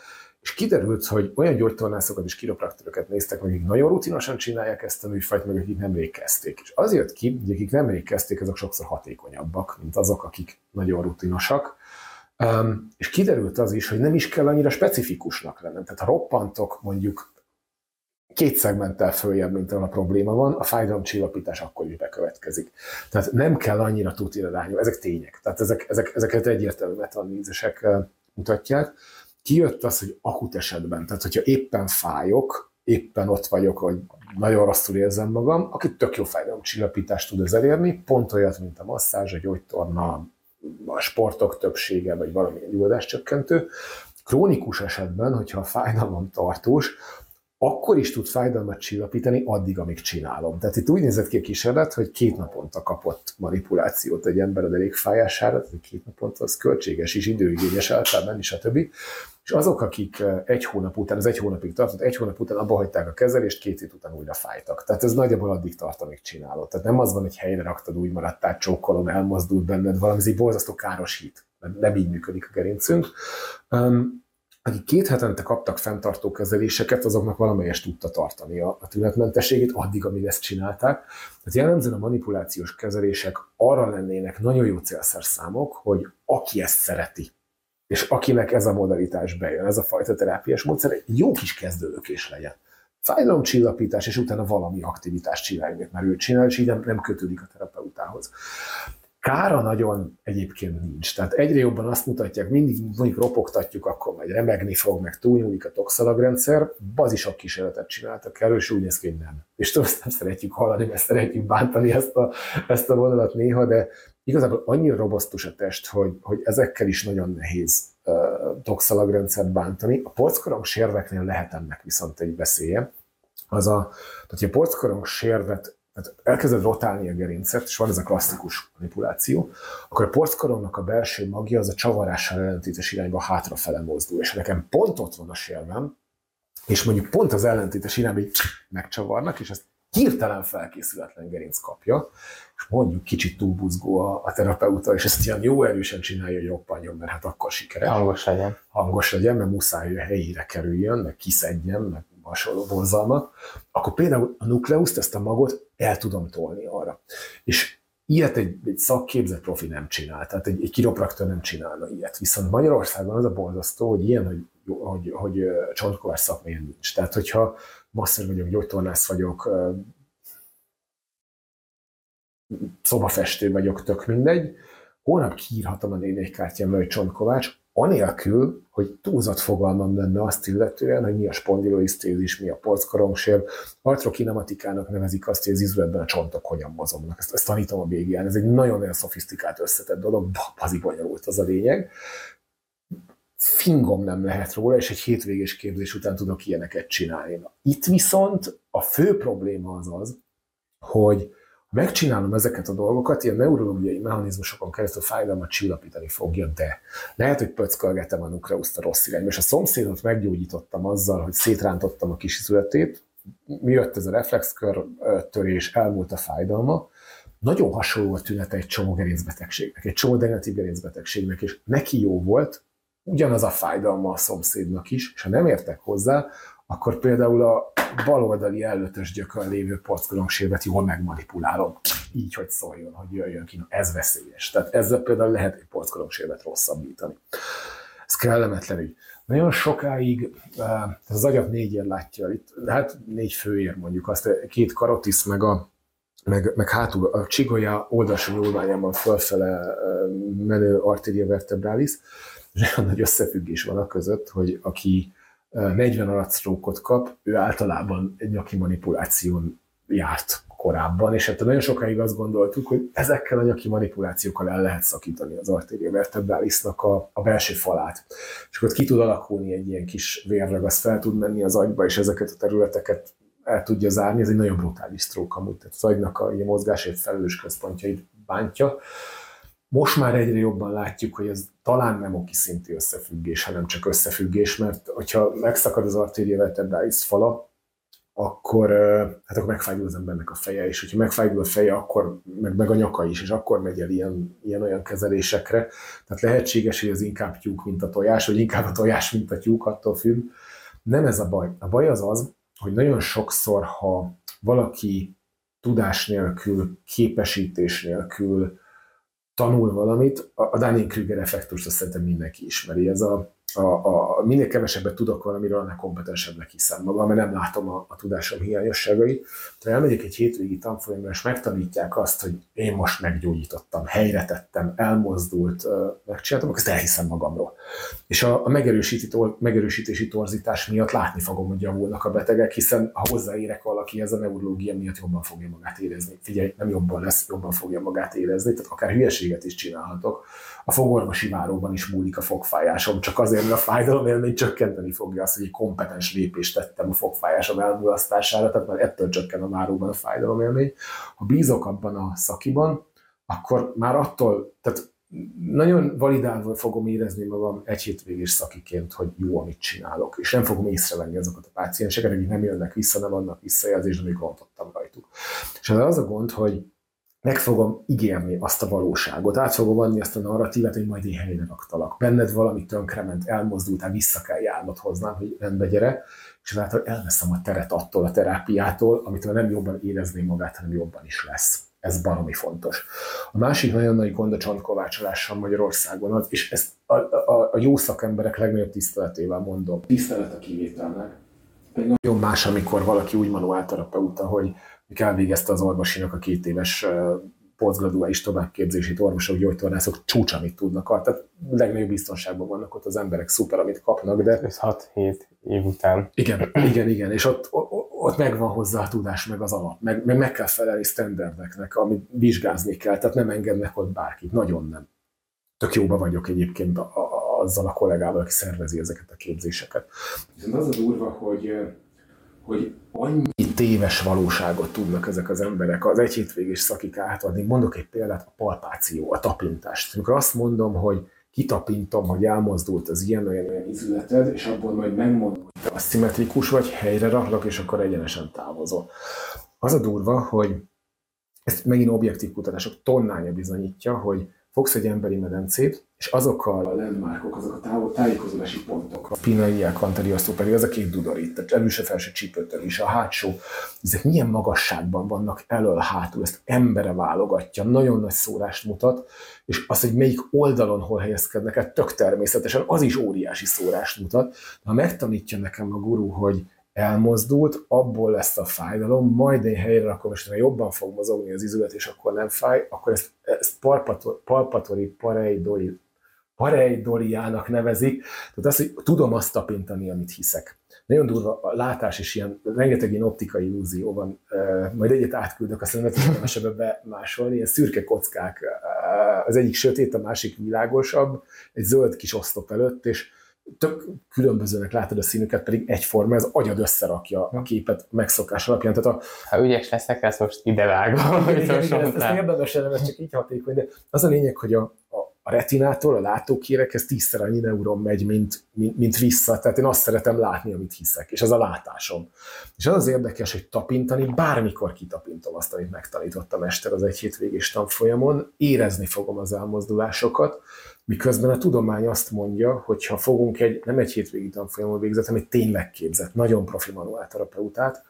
Speaker 2: és kiderült, hogy olyan gyógytornászokat és kiropraktorokat néztek meg, akik nagyon rutinosan csinálják ezt a műfajt, meg akik nemrég kezdték. És az jött ki, hogy akik nemrég kezdték, azok sokszor hatékonyabbak, mint azok, akik nagyon rutinosak. Um, és kiderült az is, hogy nem is kell annyira specifikusnak lennem. Tehát ha roppantok mondjuk két szegmenttel följebb, mint ahol a probléma van, a fájdalomcsillapítás akkor is bekövetkezik. Tehát nem kell annyira tutira rányom, ezek tények. Tehát ezek, ezek, ezeket egyértelmű metanízisek mutatják kijött az, hogy akut esetben, tehát hogyha éppen fájok, éppen ott vagyok, hogy nagyon rosszul érzem magam, aki tök jó fájdalomcsillapítást tud ez elérni, pont olyat, mint a masszázs, a gyógytorna, a sportok többsége, vagy valamilyen gyulladáscsökkentő. Krónikus esetben, hogyha a fájdalom tartós, akkor is tud fájdalmat csillapítani addig, amíg csinálom. Tehát itt úgy nézett ki a kísérlet, hogy két naponta kapott manipulációt egy ember a derékfájására, tehát két naponta az költséges és időigényes általában is, többi. És azok, akik eh, egy hónap után, az egy hónapig tartott, egy hónap után abba hagyták a kezelést, két hét után újra fájtak. Tehát ez nagyjából addig tart, amíg csinálod. Tehát nem az van, hogy helyre raktad, úgy maradtál, csókolom, elmozdult benned valami, ez egy borzasztó káros hit. Nem így működik a gerincünk. Um, akik két hetente kaptak fenntartó kezeléseket, azoknak valamelyest tudta tartani a, a tünetmentességét, addig, amíg ezt csinálták. Tehát jellemzően a manipulációs kezelések arra lennének nagyon jó célszerszámok, hogy aki ezt szereti, és akinek ez a modalitás bejön, ez a fajta terápiás módszer, egy jó kis kezdőlökés legyen. Fájdalomcsillapítás, és utána valami aktivitást csináljuk, mert ő csinál, és így nem, nem kötődik a terapeutához. Kára nagyon egyébként nincs. Tehát egyre jobban azt mutatják, mindig mondjuk ropogtatjuk, akkor majd remegni fog, meg túlnyúlik a toxalagrendszer. Bazisok kísérletet csináltak erről, és úgy néz ki, nem. És tudom, nem szeretjük hallani, mert szeretjük bántani ezt a, ezt a vonalat néha, de igazából annyira robosztus a test, hogy, hogy ezekkel is nagyon nehéz uh, toxalagrendszert bántani. A porckorong sérveknél lehet ennek viszont egy veszélye. Az a, tehát, hogy a porckorong sérvet tehát elkezded rotálni a gerincet, és van ez a klasszikus manipuláció, akkor a porckorongnak a belső magja az a csavarással ellentétes irányba hátrafele mozdul, és nekem pont ott van a sérvem, és mondjuk pont az ellentétes irányba így megcsavarnak, és ezt hirtelen felkészületlen gerinc kapja, és mondjuk kicsit túlbuzgó a, a terapeuta, és ezt ilyen jó erősen csinálja, hogy roppanjon, mert hát akkor sikeres.
Speaker 1: Hangos legyen.
Speaker 2: Hangos legyen, mert muszáj, hogy a helyére kerüljön, meg kiszedjen, meg hasonló borzalmak, akkor például a nukleuszt, ezt a magot el tudom tolni arra. És ilyet egy, egy szakképzett profi nem csinál, tehát egy, egy kiropraktor nem csinálna ilyet. Viszont Magyarországon az a borzasztó, hogy ilyen, hogy, hogy, hogy csontkovás szakmai nincs. Tehát, hogyha masször vagyok, gyógytornász vagyok, szobafestő vagyok, tök mindegy, holnap kiírhatom a névjegykártyámra, hogy Csontkovács, anélkül, hogy túlzott fogalmam lenne azt illetően, hogy mi a spondiloisztézis, mi a polckorongsér. Artrokinematikának nevezik azt, hogy az izületben a csontok hogyan mozognak. Ezt, ezt tanítom a BGN. Ez egy nagyon-nagyon szofisztikált, összetett dolog, bazi bonyolult az a lényeg. Fingom nem lehet róla, és egy hétvégés képzés után tudok ilyeneket csinálni. Itt viszont a fő probléma az az, hogy megcsinálom ezeket a dolgokat, ilyen neurológiai mechanizmusokon keresztül fájdalmat csillapítani fogja, de lehet, hogy pöckölgetem a nukleuszt a rossz irányba, és a szomszédot meggyógyítottam azzal, hogy szétrántottam a kisizületét, mi jött ez a reflexkör törés, elmúlt a fájdalma, nagyon hasonló a tünete egy csomó gerincbetegségnek, egy csomó degeneratív gerincbetegségnek, és neki jó volt, ugyanaz a fájdalma a szomszédnak is, és ha nem értek hozzá, akkor például a baloldali előtös gyökön lévő porckorongsérbet jól megmanipulálom, így, hogy szóljon, hogy jöjjön ki. Ez veszélyes. Tehát ezzel például lehet egy porckorongsérbet rosszabbítani. Ez kellemetlen ügy. Nagyon sokáig, eh, az agyat négyért látja, itt, hát négy főér mondjuk, azt két karotis, meg a meg, meg hátul a csigolya oldalsó nyúlványában fölfele eh, menő arteria vertebralis, és olyan nagy összefüggés van a között, hogy aki 40 alatt kap, ő általában egy nyaki manipuláción járt korábban, és hát nagyon sokáig azt gondoltuk, hogy ezekkel a nyaki manipulációkkal el lehet szakítani az arteria vertebralisnak a, a belső falát. És akkor ki tud alakulni egy ilyen kis vérrag, az fel tud menni az agyba, és ezeket a területeket el tudja zárni. Ez egy nagyon brutális stroke amúgy, tehát az agynak a, a mozgásért felelős központjait bántja. Most már egyre jobban látjuk, hogy ez talán nem oki szintű összefüggés, hanem csak összefüggés, mert hogyha megszakad az artéria vertebralis fala, akkor, hát akkor megfájdul az embernek a feje, és hogyha megfájdul a feje, akkor meg, meg a nyaka is, és akkor megy el ilyen, ilyen olyan kezelésekre. Tehát lehetséges, hogy az inkább tyúk, mint a tojás, vagy inkább a tojás, mint a tyúk, attól függ. Nem ez a baj. A baj az az, hogy nagyon sokszor, ha valaki tudás nélkül, képesítés nélkül, tanul valamit, a Daniel Krüger effektust azt szerintem mindenki ismeri. Ez a, a, a, minél kevesebbet tudok valamiről, annál kompetensebbnek hiszem magam, mert nem látom a, a tudásom hiányosságait. Ha elmegyek egy hétvégi tanfolyamra, és megtanítják azt, hogy én most meggyógyítottam, helyre tettem, elmozdult, megcsináltam, akkor ezt elhiszem magamról. És a, a megerősítési torzítás miatt látni fogom, hogy javulnak a betegek, hiszen ha hozzáérek valaki, ez a neurológia miatt jobban fogja magát érezni. Figyelj, nem jobban lesz, jobban fogja magát érezni, tehát akár hülyeséget is csinálhatok a fogorvosi váróban is múlik a fogfájásom, csak azért, mert a fájdalom élmény csökkenteni fogja azt, hogy egy kompetens lépést tettem a fogfájásom elmulasztására, tehát már ettől csökken a váróban a fájdalom élmény. Ha bízok abban a szakiban, akkor már attól, tehát nagyon validálva fogom érezni magam egy hétvégés szakiként, hogy jó, amit csinálok, és nem fogom észrevenni azokat a pácienseket, akik nem jönnek vissza, nem adnak visszajelzést, amik rontottam rajtuk. És az a gond, hogy meg fogom ígérni azt a valóságot, át fogom adni azt a narratívát, hogy majd én helyre raktalak. Benned valami tönkrement, elmozdultál, vissza kell járnod hoznám, hogy rendbe gyere, és ezáltal elveszem a teret attól a terápiától, amitől nem jobban érezni magát, hanem jobban is lesz. Ez baromi fontos. A másik nagyon nagy gond a csontkovácsolással Magyarországon az, és ezt a, a, a jó szakemberek legnagyobb tiszteletével mondom. Tisztelet a kivételnek. Egy nagyon más, amikor valaki úgy manuálterapeuta, hogy elvégezte az orvosinak a két éves és továbbképzését orvosok, gyógytornászok csúcs, amit tudnak. Tehát legnagyobb biztonságban vannak ott az emberek, szuper, amit kapnak, de...
Speaker 1: Ez 6-7 év után.
Speaker 2: Igen, igen, igen, és ott, ott megvan hozzá a tudás, meg az alap, meg, meg, meg kell felelni standardeknek, amit vizsgázni kell, tehát nem engednek ott bárkit, nagyon nem. Tök jóba vagyok egyébként a, a, azzal a kollégával, aki szervezi ezeket a képzéseket. Viszont az a durva, hogy hogy annyi téves valóságot tudnak ezek az emberek az egy hétvégés szakik átadni. Mondok egy példát, a palpáció, a tapintást. Amikor azt mondom, hogy kitapintom, hogy elmozdult az ilyen olyan, olyan izületed, és abból majd megmondom, hogy te szimmetrikus vagy, helyre raklak, és akkor egyenesen távozol. Az a durva, hogy ezt megint objektív kutatások tonnája bizonyítja, hogy fogsz egy emberi medencét, és azokkal a landmarkok, azok a távol, tájékozódási pontok, a Pinaia Quantariosztó pedig az a két dudorit, tehát előse felső csípőtől is, a hátsó, ezek milyen magasságban vannak elől, hátul, ezt embere válogatja, nagyon nagy szórást mutat, és az, hogy melyik oldalon hol helyezkednek el, tök természetesen, az is óriási szórást mutat. Ha megtanítja nekem a guru, hogy elmozdult, abból lesz a fájdalom, majd én helyre rakom, és jobban fog mozogni az izület, és akkor nem fáj, akkor ezt, ezt palpatori pareidoli, pareidoliának nevezik. Tehát azt, hogy tudom azt tapintani, amit hiszek. Nagyon durva a látás is ilyen, rengeteg ilyen optikai illúzió van, majd egyet átküldök, azt nem tudom bemásolni, ilyen szürke kockák, az egyik sötét, a másik világosabb, egy zöld kis osztop előtt, és tök különbözőnek látod a színüket, pedig egyforma, ez agyad összerakja a képet megszokás alapján. Tehát a,
Speaker 1: ha ügyes leszek, ezt most idevágom.
Speaker 2: Igen, igen, igen, ezt, ezt érdemes ez csak így hatékony, de az a lényeg, hogy a, a, a retinától, a látókérekhez tízszer annyi neuron megy, mint, mint, mint vissza. Tehát én azt szeretem látni, amit hiszek, és az a látásom. És az az érdekes, hogy tapintani, bármikor kitapintom azt, amit megtanított a mester az egy hétvégés tanfolyamon, érezni fogom az elmozdulásokat, Miközben a tudomány azt mondja, hogy ha fogunk egy, nem egy hétvégi tanfolyamon végzett, hanem egy tényleg képzett, nagyon profi manuálterapeutát,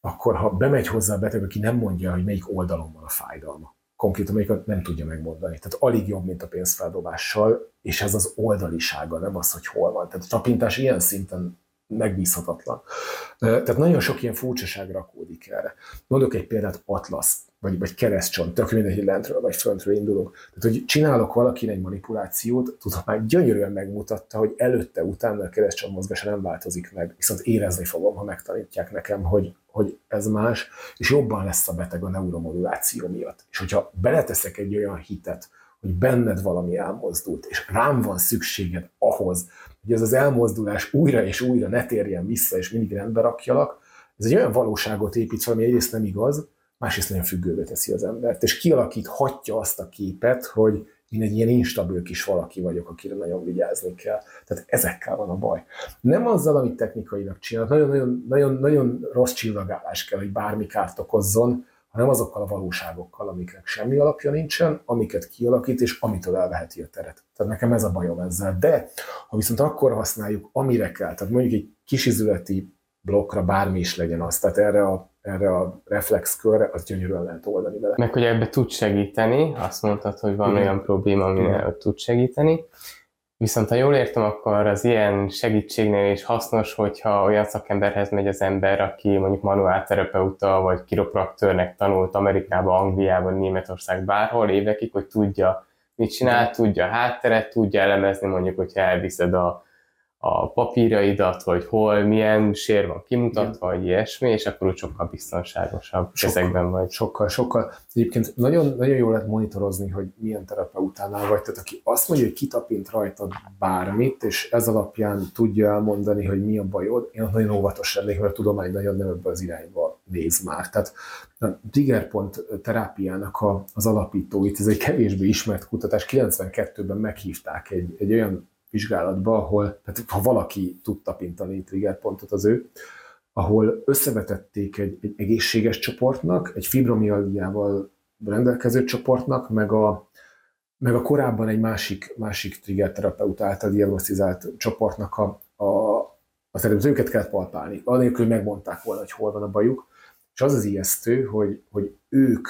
Speaker 2: akkor ha bemegy hozzá a beteg, aki nem mondja, hogy melyik oldalon van a fájdalma, konkrétan melyiket nem tudja megmondani. Tehát alig jobb, mint a pénzfeldobással, és ez az oldalisága, nem az, hogy hol van. Tehát a tapintás ilyen szinten megbízhatatlan. Tehát nagyon sok ilyen furcsaság rakódik erre. Mondok egy példát, Atlasz vagy, vagy keresztcsont, tök mindegy, lentről vagy föntről indulunk. Tehát, hogy csinálok valakinek egy manipulációt, tudom, már gyönyörűen megmutatta, hogy előtte, utána a keresztcsont mozgása nem változik meg, viszont érezni fogom, ha megtanítják nekem, hogy, hogy ez más, és jobban lesz a beteg a neuromoduláció miatt. És hogyha beleteszek egy olyan hitet, hogy benned valami elmozdult, és rám van szükséged ahhoz, hogy ez az elmozdulás újra és újra ne térjen vissza, és mindig rendbe rakjalak, ez egy olyan valóságot épít ami egyrészt nem igaz, másrészt nagyon függővé teszi az embert, és kialakíthatja azt a képet, hogy én egy ilyen instabil kis valaki vagyok, akire nagyon vigyázni kell. Tehát ezekkel van a baj. Nem azzal, amit technikailag csinál, nagyon-nagyon nagyon, nagyon rossz csillagálás kell, hogy bármi kárt okozzon, hanem azokkal a valóságokkal, amiknek semmi alapja nincsen, amiket kialakít, és amitől elveheti a teret. Tehát nekem ez a bajom ezzel. De ha viszont akkor használjuk, amire kell, tehát mondjuk egy kisizületi blokkra bármi is legyen az, tehát erre a erre a reflexkörre, az gyönyörűen lehet oldani vele.
Speaker 1: Meg hogy ebbe tud segíteni, azt mondtad, hogy van Igen. olyan probléma, amivel tud segíteni. Viszont ha jól értem, akkor az ilyen segítségnél is hasznos, hogyha olyan szakemberhez megy az ember, aki mondjuk manuálterapeuta vagy kiropraktőrnek tanult Amerikában, Angliában, Németország, bárhol évekig, hogy tudja, mit csinál, tudja a hátteret, tudja elemezni mondjuk, hogyha elviszed a a papírjaidat, hogy hol, milyen sér van kimutatva, vagy ilyesmi, és akkor úgy sokkal biztonságosabb sokkal, ezekben vagy.
Speaker 2: Sokkal, sokkal. Egyébként nagyon, nagyon jól lehet monitorozni, hogy milyen terapeutánál vagy. Tehát aki azt mondja, hogy kitapint rajtad bármit, és ez alapján tudja elmondani, hogy mi a bajod, én nagyon óvatos lennék, mert a tudomány nagyon nem ebbe az irányba néz már. Tehát a triggerpont terápiának a, az alapítóit, ez egy kevésbé ismert kutatás, 92-ben meghívták egy, egy olyan vizsgálatba, ahol, tehát ha valaki tud tapintani triggerpontot az ő, ahol összevetették egy, egy egészséges csoportnak, egy fibromialgiával rendelkező csoportnak, meg a, meg a korábban egy másik, másik trigger terapeut által diagnosztizált csoportnak a, a, az eredményt, őket kellett palpálni, anélkül, hogy megmondták volna, hogy hol van a bajuk. És az az ijesztő, hogy, hogy ők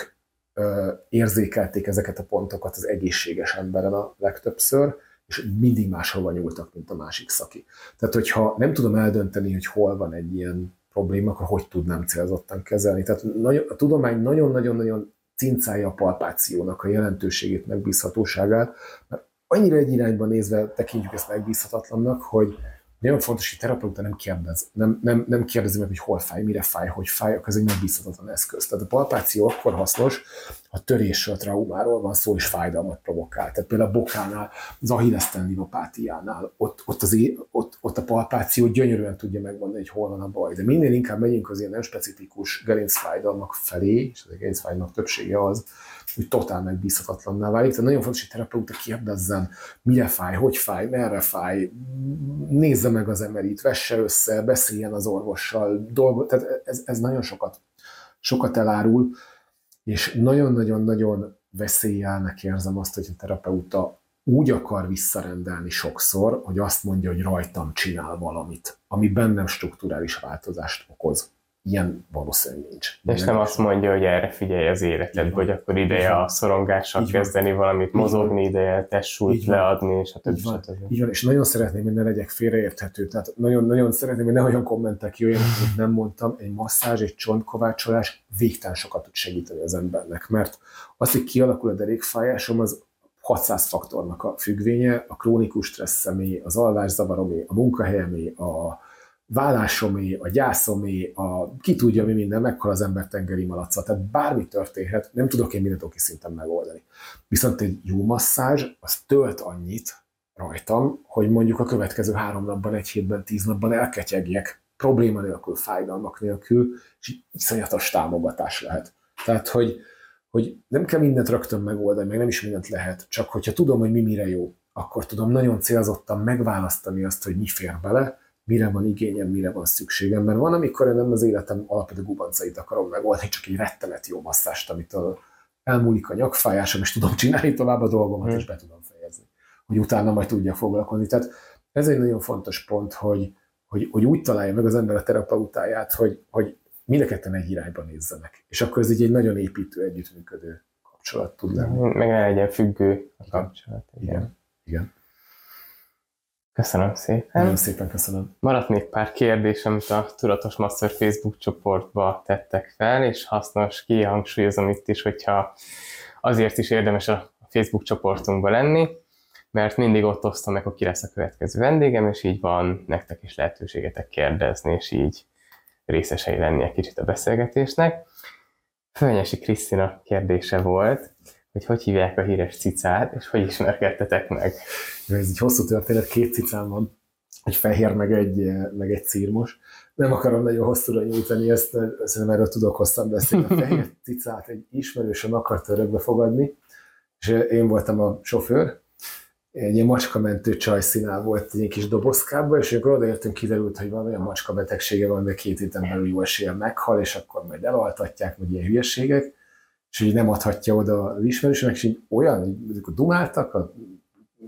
Speaker 2: ö, érzékelték ezeket a pontokat az egészséges emberen a legtöbbször, és mindig máshova nyúltak, mint a másik szaki. Tehát, hogyha nem tudom eldönteni, hogy hol van egy ilyen probléma, akkor hogy tudnám célzottan kezelni. Tehát a tudomány nagyon-nagyon-nagyon cincálja a palpációnak a jelentőségét, megbízhatóságát, mert annyira egy irányba nézve tekintjük ezt megbízhatatlannak, hogy nagyon fontos, hogy terapeuta nem kérdez, nem, nem, nem kérdezi meg, hogy hol fáj, mire fáj, hogy fáj, akkor ez egy megbízhatatlan eszköz. Tehát a palpáció akkor hasznos, ha törésről, traumáról van szó, és fájdalmat provokál. Tehát például a bokánál, az Achilles tendinopátiánál, ott, ott, az, ott, ott a palpáció gyönyörűen tudja megmondani, hogy hol van a baj. De minél inkább megyünk az ilyen nem specifikus gerincfájdalmak felé, és az gerincfájdalmak többsége az, hogy totál megbízhatatlanná válik. Tehát nagyon fontos, hogy terapeuta kérdezzen, mire fáj, hogy fáj, merre fáj, nézze meg az emerit, vesse össze, beszéljen az orvossal, dolgo, tehát ez, ez nagyon sokat, sokat elárul, és nagyon-nagyon-nagyon veszélyelnek érzem azt, hogy a terapeuta úgy akar visszarendelni sokszor, hogy azt mondja, hogy rajtam csinál valamit, ami bennem strukturális változást okoz. Ilyen valószínűleg nincs.
Speaker 1: És nem azt mondja, hogy erre figyelj az életed, hogy akkor ideje a szorongással
Speaker 2: Így van.
Speaker 1: kezdeni valamit, mozogni ideje,
Speaker 2: van.
Speaker 1: leadni, és a többi,
Speaker 2: Így van.
Speaker 1: stb.
Speaker 2: Így van, és nagyon szeretném, hogy ne legyek félreérthető. Tehát nagyon, nagyon szeretném, hogy ne olyan kommentek jöjjenek, amit nem mondtam. Egy masszázs, egy csontkovácsolás végtelen sokat tud segíteni az embernek, mert az, hogy kialakul a derékfájásom, az 600 faktornak a függvénye, a krónikus stresszemé, az alvászzavaromé, a munkahelyemé, a vállásomé, a gyászomé, a ki tudja mi minden, meghal az ember tengeri malaca. Tehát bármi történhet, nem tudok én mindent oki szinten megoldani. Viszont egy jó masszázs, az tölt annyit rajtam, hogy mondjuk a következő három napban, egy hétben, tíz napban elketyegjek, probléma nélkül, fájdalmak nélkül, és iszonyatos támogatás lehet. Tehát, hogy, hogy nem kell mindent rögtön megoldani, meg nem is mindent lehet, csak hogyha tudom, hogy mi mire jó, akkor tudom nagyon célzottan megválasztani azt, hogy mi fér bele, mire van igényem, mire van szükségem. Mert van, amikor én nem az életem alapvető gubancait akarom megoldani, csak egy rettenet jó masszást, amitől elmúlik a nyakfájásom, és tudom csinálni tovább a dolgomat,
Speaker 1: Hmm.
Speaker 2: és be tudom fejezni. Hogy utána majd tudja foglalkozni. Tehát ez egy nagyon fontos pont, hogy, hogy, hogy úgy találja meg az ember a terapeutáját, hogy, hogy mind a ketten egy irányba nézzenek. És akkor ez így egy nagyon építő, együttműködő kapcsolat tud lenni.
Speaker 1: Meg ne legyen függő a kapcsolat. Igen.
Speaker 2: Igen. Igen.
Speaker 1: Köszönöm szépen.
Speaker 2: Nagyon szépen köszönöm.
Speaker 1: Maradt még pár kérdés, amit a Tudatos Master Facebook csoportba tettek fel, és hasznos kihangsúlyozom itt is, hogyha azért is érdemes a Facebook csoportunkba lenni, mert mindig ott osztom meg, hogy ki lesz a következő vendégem, és így van nektek is lehetőségetek kérdezni, és így részesei lenni egy kicsit a beszélgetésnek. Fölnyesi Krisztina kérdése volt, hogy hogy hívják a híres cicát, és hogy ismerkedtetek meg.
Speaker 2: Ez egy hosszú történet, két cicám van, egy fehér, meg egy, meg egy círmos. Nem akarom nagyon hosszúra nyújtani ezt, mert szerintem erről tudok hosszan beszélni. A fehér cicát egy ismerősöm akart örökbe fogadni, és én voltam a sofőr, egy ilyen macskamentő csajszínál volt egy kis dobozkában, és amikor odaértünk, kiderült, hogy van olyan macska betegsége van, de két héten belül jó esélye meghal, és akkor majd elaltatják, meg ilyen hülyeségek, és így nem adhatja oda az ismerősömnek, és így olyan, így, amikor dumáltak a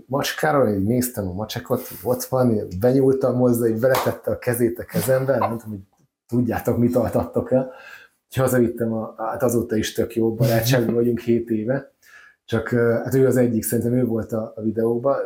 Speaker 2: macskáról, így néztem a macsekot, hogy ott van, benyúltam hozzá, így beletette a kezét a kezembe, mondtam, hogy tudjátok, mit altattok el. Úgyhogy hazavittem, a, hát azóta is tök jó barátságban vagyunk 7 éve, csak hát ő az egyik, szerintem ő volt a, a videóban,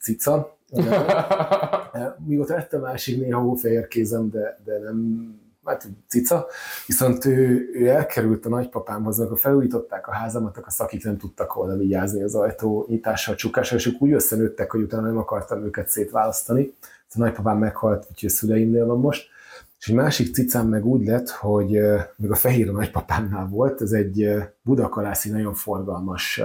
Speaker 2: cica. Mióta lett a másik néha hófehér kézem, de, de nem, hát cica, viszont ő, ő elkerült a nagypapámhoz, amikor felújították a házamat, akkor szakik nem tudtak volna vigyázni az ajtó nyitással, csukással, és ők úgy összenőttek, hogy utána nem akartam őket szétválasztani. A nagypapám meghalt, úgyhogy a szüleimnél van most. És egy másik cicám meg úgy lett, hogy még a fehér nagypapámnál volt, ez egy budakalászi nagyon forgalmas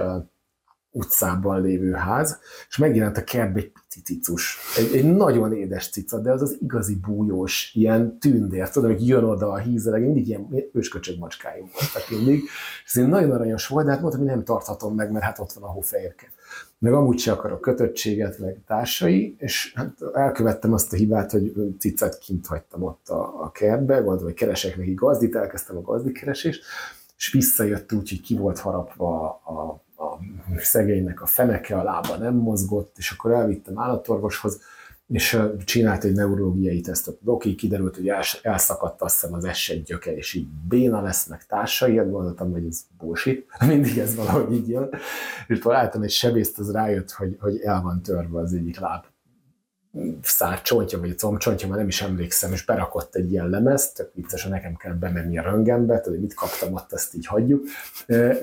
Speaker 2: utcában lévő ház, és megjelent a kertbe egy pici cicus. Egy, egy nagyon édes cica, de az az igazi bújós, ilyen tündér, tudom, hogy jön oda a hízeleg, mindig ilyen ősköcsög macskáim voltak mindig, és ez nagyon aranyos volt, de hát mondtam, hogy nem tarthatom meg, mert hát ott van a hófehérke. Meg amúgy se akarok kötöttséget, meg társai, és hát elkövettem azt a hibát, hogy cicát kint hagytam ott a, a kertbe, gondolom, hogy keresek neki gazdit, elkezdtem a gazdikeresést, és visszajött úgy, hogy ki volt harapva a, a szegénynek a feneke, a lába nem mozgott, és akkor elvittem állatorvoshoz, és csinált egy neurológiai tesztet. Oké, kiderült, hogy elszakadt azt hiszem az eset gyöke, és így béna lesz, meg társai, gondoltam, hogy ez bullshit, mindig ez valahogy így jön. És találtam egy sebészt, az rájött, hogy, hogy el van törve az egyik láb szár csontja, vagy a combcsontja, már nem is emlékszem, és berakott egy ilyen lemezt, tök vicces, nekem kell bemenni a röngenbe, tudod, mit kaptam ott, azt így hagyjuk,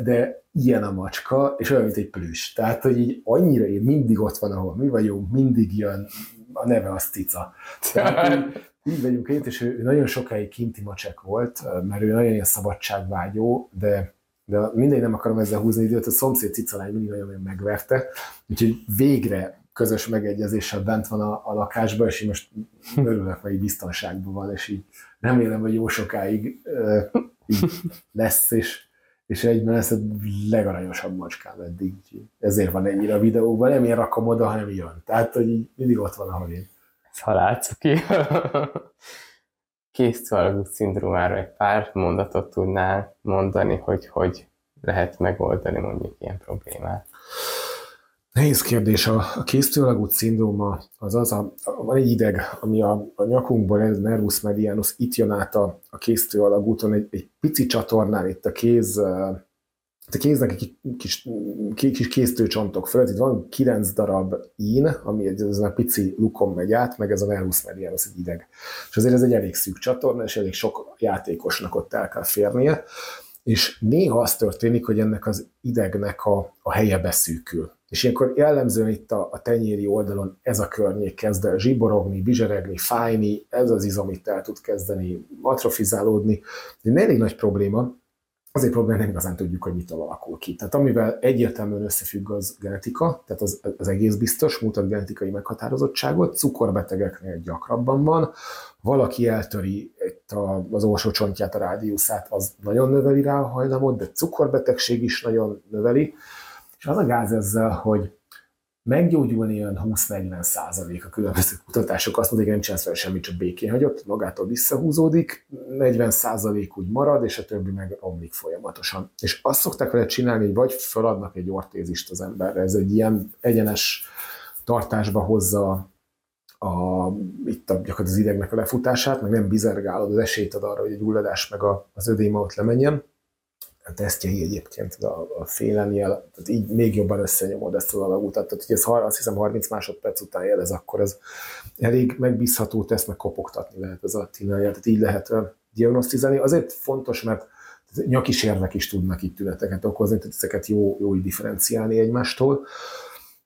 Speaker 2: de ilyen a macska, és olyan, mint egy plüss. Tehát, hogy így annyira én mindig ott van, ahol mi vagyunk, mindig jön, a neve az cica. Tehát, így, így vagyunk itt, és ő nagyon sokáig kinti macsek volt, mert ő nagyon ilyen szabadságvágyó, de de mindegy, nem akarom ezzel húzni időt, a szomszéd cicalány mindig nagyon megverte, úgyhogy végre közös megegyezéssel bent van a, a lakásban, és így most örülök, hogy biztonságban van, és így remélem, hogy jó sokáig uh, így lesz, és, és egyben lesz a legaranyosabb macskám eddig. Ezért van ennyire a videóban, nem én rakom oda, hanem jön. Tehát, hogy így mindig ott van, ahol én.
Speaker 1: Ez halálcuki. Készszalagút szindrómára egy pár mondatot tudnál mondani, hogy hogy lehet megoldani mondjuk ilyen problémát?
Speaker 2: Nehéz kérdés. A, a szindróma az az, a, van egy ideg, ami a, a nyakunkból, ez nervus medianus, itt jön át a, a késztőalagúton, egy, egy pici csatornán itt a kéz, a kéznek egy kis, kis, késztőcsontok fölött, itt van kilenc darab ín, ami egy, ez a pici lukon megy át, meg ez a nervus medianus egy ideg. És azért ez egy elég szűk csatorna, és elég sok játékosnak ott el kell férnie, és néha az történik, hogy ennek az idegnek a, a helye beszűkül. És ilyenkor jellemzően itt a, a tenyéri oldalon ez a környék kezd el zsiborogni, bizseregni, fájni, ez az izom itt el tud kezdeni atrofizálódni. Ez egy elég nagy probléma, azért probléma nem igazán tudjuk, hogy mitől alakul ki. Tehát amivel egyértelműen összefügg az genetika, tehát az, az egész biztos, mutat genetikai meghatározottságot, cukorbetegeknél gyakrabban van, valaki eltöri itt a, az orsócsontját, a rádiuszát, az nagyon növeli rá a hajlamot, de cukorbetegség is nagyon növeli, az a gáz ezzel, hogy meggyógyulni olyan 20-40 százalék a különböző kutatások azt mondják, hogy nem csinálsz semmi, csak békén hagyott, magától visszahúzódik, 40 százalék úgy marad, és a többi meg romlik folyamatosan. És azt szokták vele csinálni, hogy vagy feladnak egy ortézist az emberre, ez egy ilyen egyenes tartásba hozza a, itt a, gyakorlatilag az idegnek a lefutását, meg nem bizergálod, az esélyt ad arra, hogy egy gyulladás meg a, az ödéma ott lemenjen tesztjei egyébként a, a félen jel, tehát így még jobban összenyomod ezt az alagutat. Tehát, hogy ez azt hiszem 30 másodperc után jelez, akkor ez elég megbízható teszt, meg kopogtatni lehet ez a jel, tehát így lehet diagnosztizálni. Azért fontos, mert nyakisérvek is tudnak itt tüneteket okozni, tehát ezeket jó, jó így differenciálni egymástól.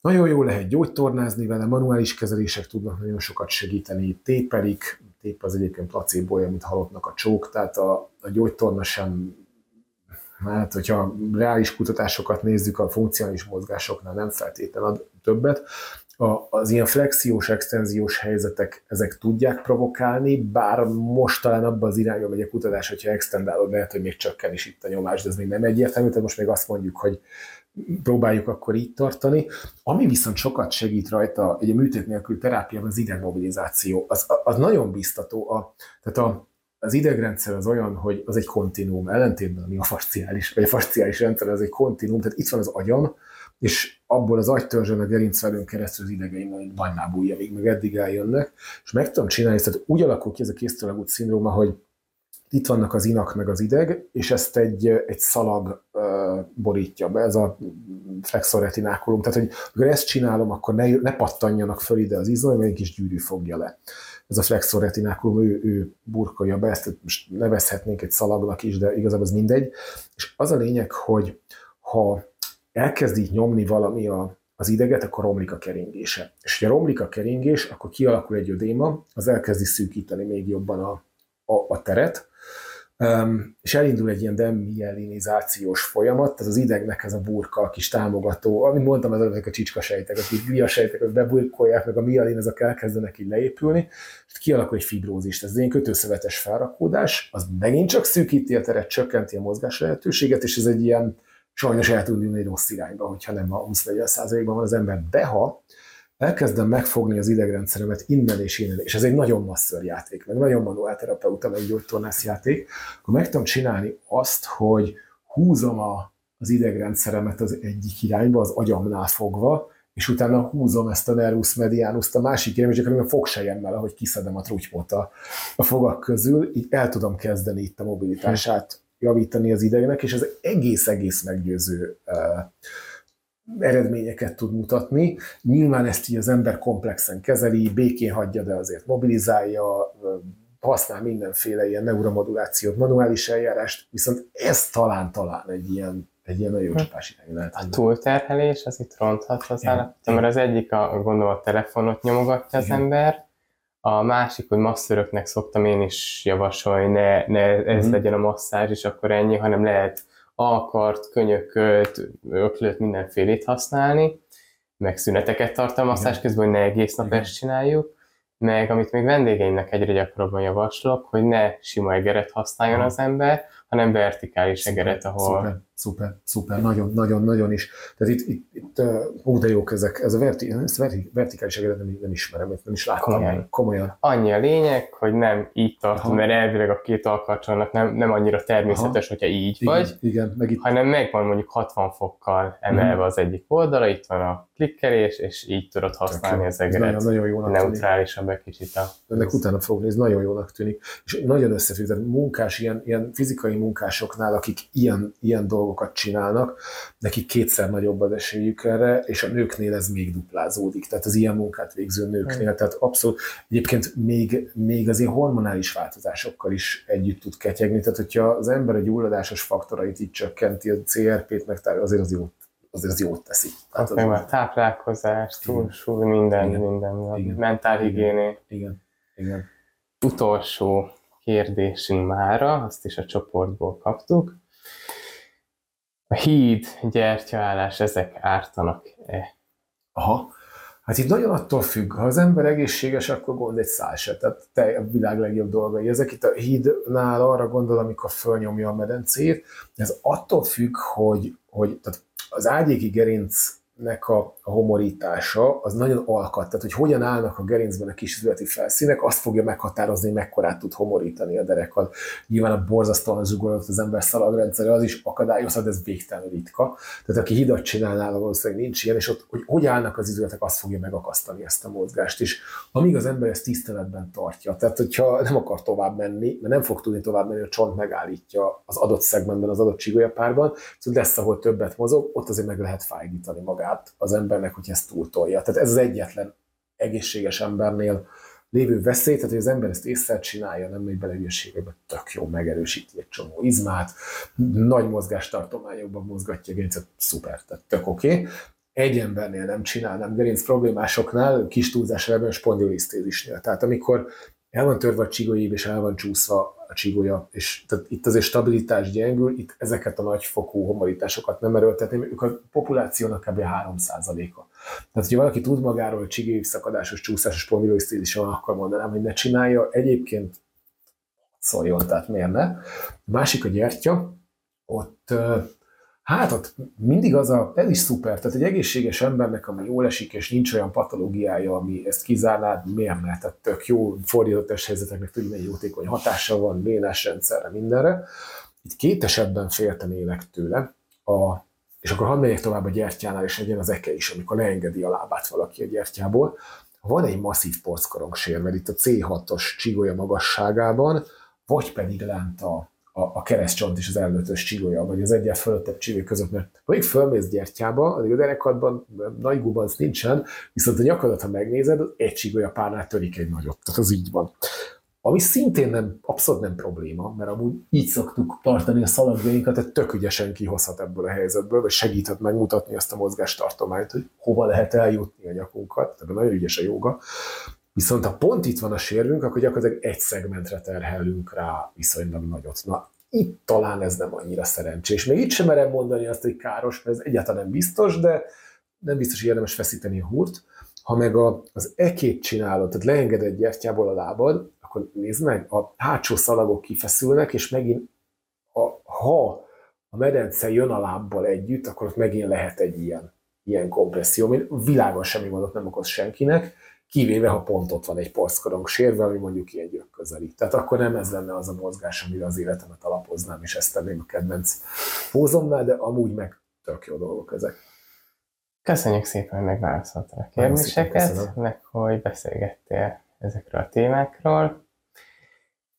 Speaker 2: Nagyon jó lehet gyógytornázni vele, manuális kezelések tudnak nagyon sokat segíteni, tépelik, tép az egyébként placebo mint halottnak a csók, tehát a, a gyógytorna sem Hát, hogyha reális kutatásokat nézzük, a funkcionális mozgásoknál nem feltétlenül ad többet. A, az ilyen flexiós, extenziós helyzetek, ezek tudják provokálni, bár most talán abban az irányba megy a kutatás, hogyha extendálod, lehet, hogy még csökken is itt a nyomás, de ez még nem egyértelmű, tehát most még azt mondjuk, hogy próbáljuk akkor így tartani. Ami viszont sokat segít rajta, egy műtét nélkül terápiában az idegmobilizáció, az, az nagyon biztató. A, tehát a, az idegrendszer az olyan, hogy az egy kontinuum, ellentétben ami a fasciális, vagy a fasciális rendszer az egy kontinuum, tehát itt van az agyam, és abból az agytörzsön a gerincvelőn keresztül az idegeim nagy még meg eddig eljönnek, és meg tudom csinálni, tehát úgy alakul ki ez a késztőlegút szindróma, hogy itt vannak az inak meg az ideg, és ezt egy, egy szalag uh, borítja be, ez a flexorretinákulum. Tehát, hogy amikor ezt csinálom, akkor ne, ne pattanjanak föl ide az izom, mert egy kis gyűrű fogja le ez a flexorretinákulum, ő, ő burkolja be, ezt most nevezhetnénk egy szalagnak is, de igazából az mindegy. És az a lényeg, hogy ha elkezd így nyomni valami a, az ideget, akkor romlik a keringése. És ha romlik a keringés, akkor kialakul egy ödéma, az elkezdi szűkíteni még jobban a, a, a teret, És elindul egy ilyen demielinizációs folyamat, tehát az idegnek ez a burka, a kis támogató, amit mondtam, az ezek a csicskasejtek, akik gliasejtek, az beburkolják, meg a mielin, ezek elkezdenek így leépülni, és kialakul egy fibrózis. Ez egy kötőszövetes felrakódás, az megint csak szűkíti a teret, csökkenti a mozgás lehetőséget, és ez egy ilyen sajnos el tud egy rossz irányba, hogyha nem a 20 ban van az ember. De ha elkezdem megfogni az idegrendszeremet innen és innen, és ez egy nagyon masször játék, meg nagyon manuál terapeuta, meg gyógytornász játék, akkor meg tudom csinálni azt, hogy húzom a, az idegrendszeremet az egyik irányba, az agyamnál fogva, és utána húzom ezt a nervus medianus a másik irányba, csak a fogsejemmel, ahogy kiszedem a trutymot a, a fogak közül, így el tudom kezdeni itt a mobilitását javítani az idegnek, és ez egész-egész meggyőző uh, eredményeket tud mutatni. Nyilván ezt így az ember komplexen kezeli, békén hagyja, de azért mobilizálja, használ mindenféle ilyen neuromodulációt, manuális eljárást, viszont ez talán-talán egy ilyen, egy ilyen nagyon csapás irány lehet.
Speaker 1: A túlterhelés az itt ronthat az állapotot, mert az egyik a, gondolom a telefonot nyomogatja az Igen. ember, a másik, hogy masszöröknek szoktam én is javasolni, ne, ne ez mm-hmm. legyen a masszázs, és akkor ennyi, hanem lehet alkart, könyököt, öklőt, mindenfélét használni, meg szüneteket tartalmazás közben, hogy ne egész nap ezt csináljuk, meg amit még vendégeimnek egyre gyakrabban javaslok, hogy ne sima egeret használjon az ember, hanem vertikális egeret, ahol...
Speaker 2: Szuper, szuper, szuper, nagyon, nagyon, nagyon is. Tehát itt, itt, itt uh, de jók ezek, ez a verti, ezt verti, vertikális nem, nem ismerem, nem is láttam.
Speaker 1: Komolyan.
Speaker 2: Komolyan.
Speaker 1: Annyi a lényeg, hogy nem így tartod,
Speaker 2: Aha.
Speaker 1: mert elvileg a két alkalcsonnak nem, nem annyira természetes, hogyha így
Speaker 2: Igen,
Speaker 1: vagy,
Speaker 2: igen, meg itt
Speaker 1: hanem megvan mondjuk 60 fokkal emelve
Speaker 2: Mhm.
Speaker 1: az egyik oldala, itt van a klikkelés, és így tudod használni az
Speaker 2: Ez
Speaker 1: egeret.
Speaker 2: nagyon, nagyon jónak tűnik.
Speaker 1: Neutrálisabb egy kicsit a...
Speaker 2: Ennek utána fogok nézni, nagyon jónak tűnik. És nagyon összefügg, munkás, ilyen, ilyen fizikai munkásoknál, akik ilyen, ilyen dolgokat csinálnak, nekik kétszer nagyobb az esélyük erre, és a nőknél ez még duplázódik. Tehát az ilyen munkát végző nőknél, tehát abszolút, egyébként még, még az ilyen hormonális változásokkal is együtt tud ketyegni. Tehát, hogyha az ember a gyulladásos faktorait így csökkenti, a CRP-t megtárja, azért az jót, azért az jót teszi.
Speaker 1: Hát meg már táplálkozás, túlsúly, minden,
Speaker 2: Igen.
Speaker 1: minden.
Speaker 2: Igen.
Speaker 1: Mentálhigiéné.
Speaker 2: igen, igen.
Speaker 1: Utolsó kérdésünk mára, azt is a csoportból kaptuk. A híd, gyertyaállás, ezek ártanak-e?
Speaker 2: Aha. Hát itt nagyon attól függ, ha az ember egészséges, akkor gond egy szál se. Tehát te a világ legjobb dolgai. Ezek itt a hídnál arra gondol, amikor fölnyomja a medencét. Ez attól függ, hogy, hogy tehát az ágyéki gerincnek a, a homorítása az nagyon alkat. Tehát, hogy hogyan állnak a gerincben a kis üzleti felszínek, azt fogja meghatározni, hogy mekkorát tud homorítani a derekat. Nyilván a borzasztóan zsugorolt az ember szalagrendszere, az is akadályozhat, ez végtelen ritka. Tehát aki hidat csinál nála, valószínűleg nincs ilyen, és ott, hogy hogy állnak az izületek, azt fogja megakasztani ezt a mozgást is. Amíg az ember ezt tiszteletben tartja, tehát hogyha nem akar tovább menni, mert nem fog tudni tovább menni, a csont megállítja az adott szegmentben, az adott csigolyapárban, szóval lesz, ahol többet mozog, ott azért meg lehet fájítani magát az embernek, hogy ezt túltolja. Tehát ez az egyetlen egészséges embernél lévő veszély, tehát hogy az ember ezt észre csinálja, nem megy bele hülyeségekbe, tök jó, megerősíti egy csomó izmát, nagy mozgástartományokban mozgatja a gerincet, szuper, tehát tök oké. Okay. Egy embernél nem csinál, nem gerinc problémásoknál, kis túlzásra ebben spondilisztézisnél. Tehát amikor el van törve a csigóív, és el van csúszva a csigója, és tehát itt azért stabilitás gyengül, itt ezeket a nagyfokú homorításokat nem erőltetném, ők a populációnak kb. 3%-a. Tehát, hogyha valaki tud magáról, csigóív szakadásos, csúszásos spondilisztézis van, akkor mondanám, hogy ne csinálja. Egyébként szóljon, tehát miért ne. A másik a gyertya, ott Hát ott mindig az a, ez is szuper, tehát egy egészséges embernek, ami jól esik, és nincs olyan patológiája, ami ezt kizárná, miért ne? Tehát tök jó fordított helyzeteknek tudja, hogy jótékony hatása van, vénás rendszerre, mindenre. Itt két esetben féltenélek tőle, a, és akkor hadd megyek tovább a gyertyánál, és legyen az eke is, amikor leengedi a lábát valaki a gyertyából. Van egy masszív porckorongsér, mert itt a C6-os csigolya magasságában, vagy pedig lent a a, a keresztcsont és az elnötös csigolya, vagy az egyet fölöttebb csigolya között, mert ha még fölmész gyertyába, addig a derekadban nagy gubanc nincsen, viszont a nyakadat, ha megnézed, az egy csigolya párnál törik egy nagyot. Tehát az így van. Ami szintén nem, abszolút nem probléma, mert amúgy így szoktuk tartani a szalagjainkat, tehát tök ügyesen kihozhat ebből a helyzetből, vagy segíthet megmutatni azt a mozgástartományt, hogy hova lehet eljutni a nyakunkat, tehát nagyon ügyes a joga. Viszont ha pont itt van a sérvünk, akkor gyakorlatilag egy szegmentre terhelünk rá viszonylag nagyot. Na, itt talán ez nem annyira szerencsés. Még itt sem merem mondani azt, hogy káros, mert ez egyáltalán nem biztos, de nem biztos, hogy érdemes feszíteni a húrt. Ha meg a, az ekét csinálod, tehát leengeded gyertyából a lábad, akkor nézd meg, a hátsó szalagok kifeszülnek, és megint a, ha a medence jön a lábbal együtt, akkor ott megint lehet egy ilyen, ilyen kompresszió, ami világon semmi gondot nem okoz senkinek, kivéve ha pont ott van egy porszkorong sérve, ami mondjuk ilyen gyök közeli. Tehát akkor nem ez lenne az a mozgás, amire az életemet alapoznám, és ezt tenném a kedvenc pózomnál, de amúgy meg tök jó dolgok ezek.
Speaker 1: Köszönjük szépen, hogy megválaszoltál a kérdéseket, meg hogy beszélgettél ezekről a témákról,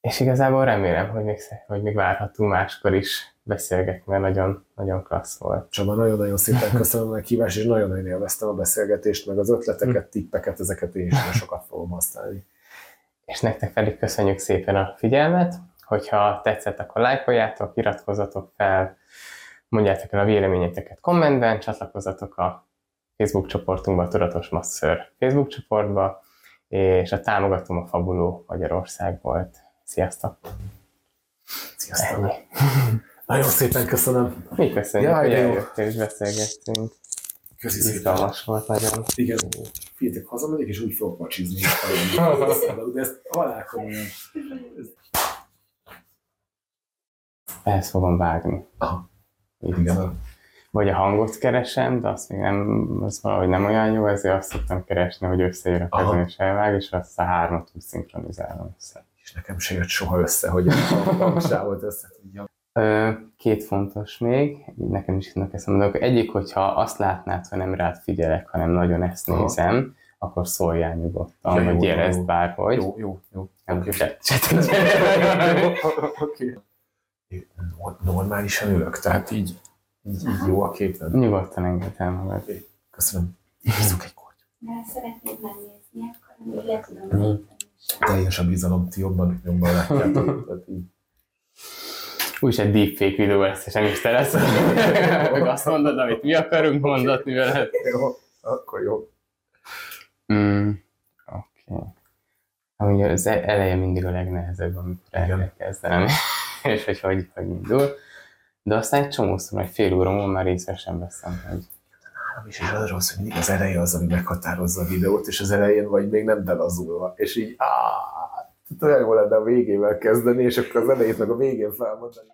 Speaker 1: és igazából remélem, hogy még, hogy még várhatunk máskor is beszélgetni, mert nagyon, nagyon klassz volt.
Speaker 2: Csaba, nagyon-nagyon szépen köszönöm a meghívást, és nagyon-nagyon élveztem a beszélgetést, meg az ötleteket, tippeket, ezeket én is sokat fogom használni.
Speaker 1: És nektek pedig köszönjük szépen a figyelmet, hogyha tetszett, akkor lájkoljátok, iratkozzatok fel, mondjátok el a véleményeteket kommentben, csatlakozzatok a Facebook csoportunkba, a Tudatos Masször Facebook csoportba, és a támogatom a Fabuló Magyarország volt. Sziasztok!
Speaker 2: Sziasztok!
Speaker 1: Ennyi.
Speaker 2: Nagyon szépen köszönöm.
Speaker 1: Mi köszönjük,
Speaker 2: Jaj,
Speaker 1: hogy eljöttél és beszélgettünk.
Speaker 2: Köszi szépen.
Speaker 1: Volt nagyon.
Speaker 2: Igen. Figyeljetek, hazamegyek, és úgy fogok macsizni. De ezt halál komolyan.
Speaker 1: Ezt fogom vágni.
Speaker 2: Aha. Igen.
Speaker 1: Vagy a hangot keresem, de azt még nem, az valahogy nem olyan jó, ezért azt szoktam keresni, hogy összeér a kezem és elvág, és azt a hármat úgy szinkronizálom össze.
Speaker 2: És nekem se jött soha össze, hogy a hangsávot össze tudjam.
Speaker 1: Két fontos még, így nekem is jutnak eszembe, de egyik, hogyha azt látnád, hogy nem rád figyelek, hanem nagyon ezt
Speaker 2: Aha.
Speaker 1: nézem, akkor szóljál nyugodtan,
Speaker 2: Ja,
Speaker 1: vagy
Speaker 2: jó,
Speaker 1: jelezd
Speaker 2: jó.
Speaker 1: bárhogy.
Speaker 2: Jó, jó, jó.
Speaker 1: Nem,
Speaker 2: Oké.
Speaker 1: se- se-
Speaker 2: Oké. Nor- Normálisan ülök, tehát így, így, így jó a képed.
Speaker 1: Nyugodtan engedem magad.
Speaker 2: Köszönöm. Izzuk egy.
Speaker 3: De ha szeretnéd megnézni, akkor le tudom állítani.
Speaker 2: Teljes a bizalom, ti jobban, jobban látjátok.
Speaker 1: Úgyis egy deepfake videó lesz, és nem is te lesz. Meg azt mondod, amit mi akarunk mondatni veled.
Speaker 2: Jó, akkor jó.
Speaker 1: Mm, Oké. Okay. Ugye az e- eleje mindig a legnehezebb, amikor el kezdenem, és hogy hogy, hogy indul. De aztán egy csomószor, egy fél óra múlva már észre sem veszem, hogy
Speaker 2: Nem is, és az rossz, hogy mindig az eleje az, ami meghatározza a videót, és az elején vagy még nem belazulva, és így áh, olyan jó lenne a végével kezdeni, és akkor az elejét meg a végén felmondani.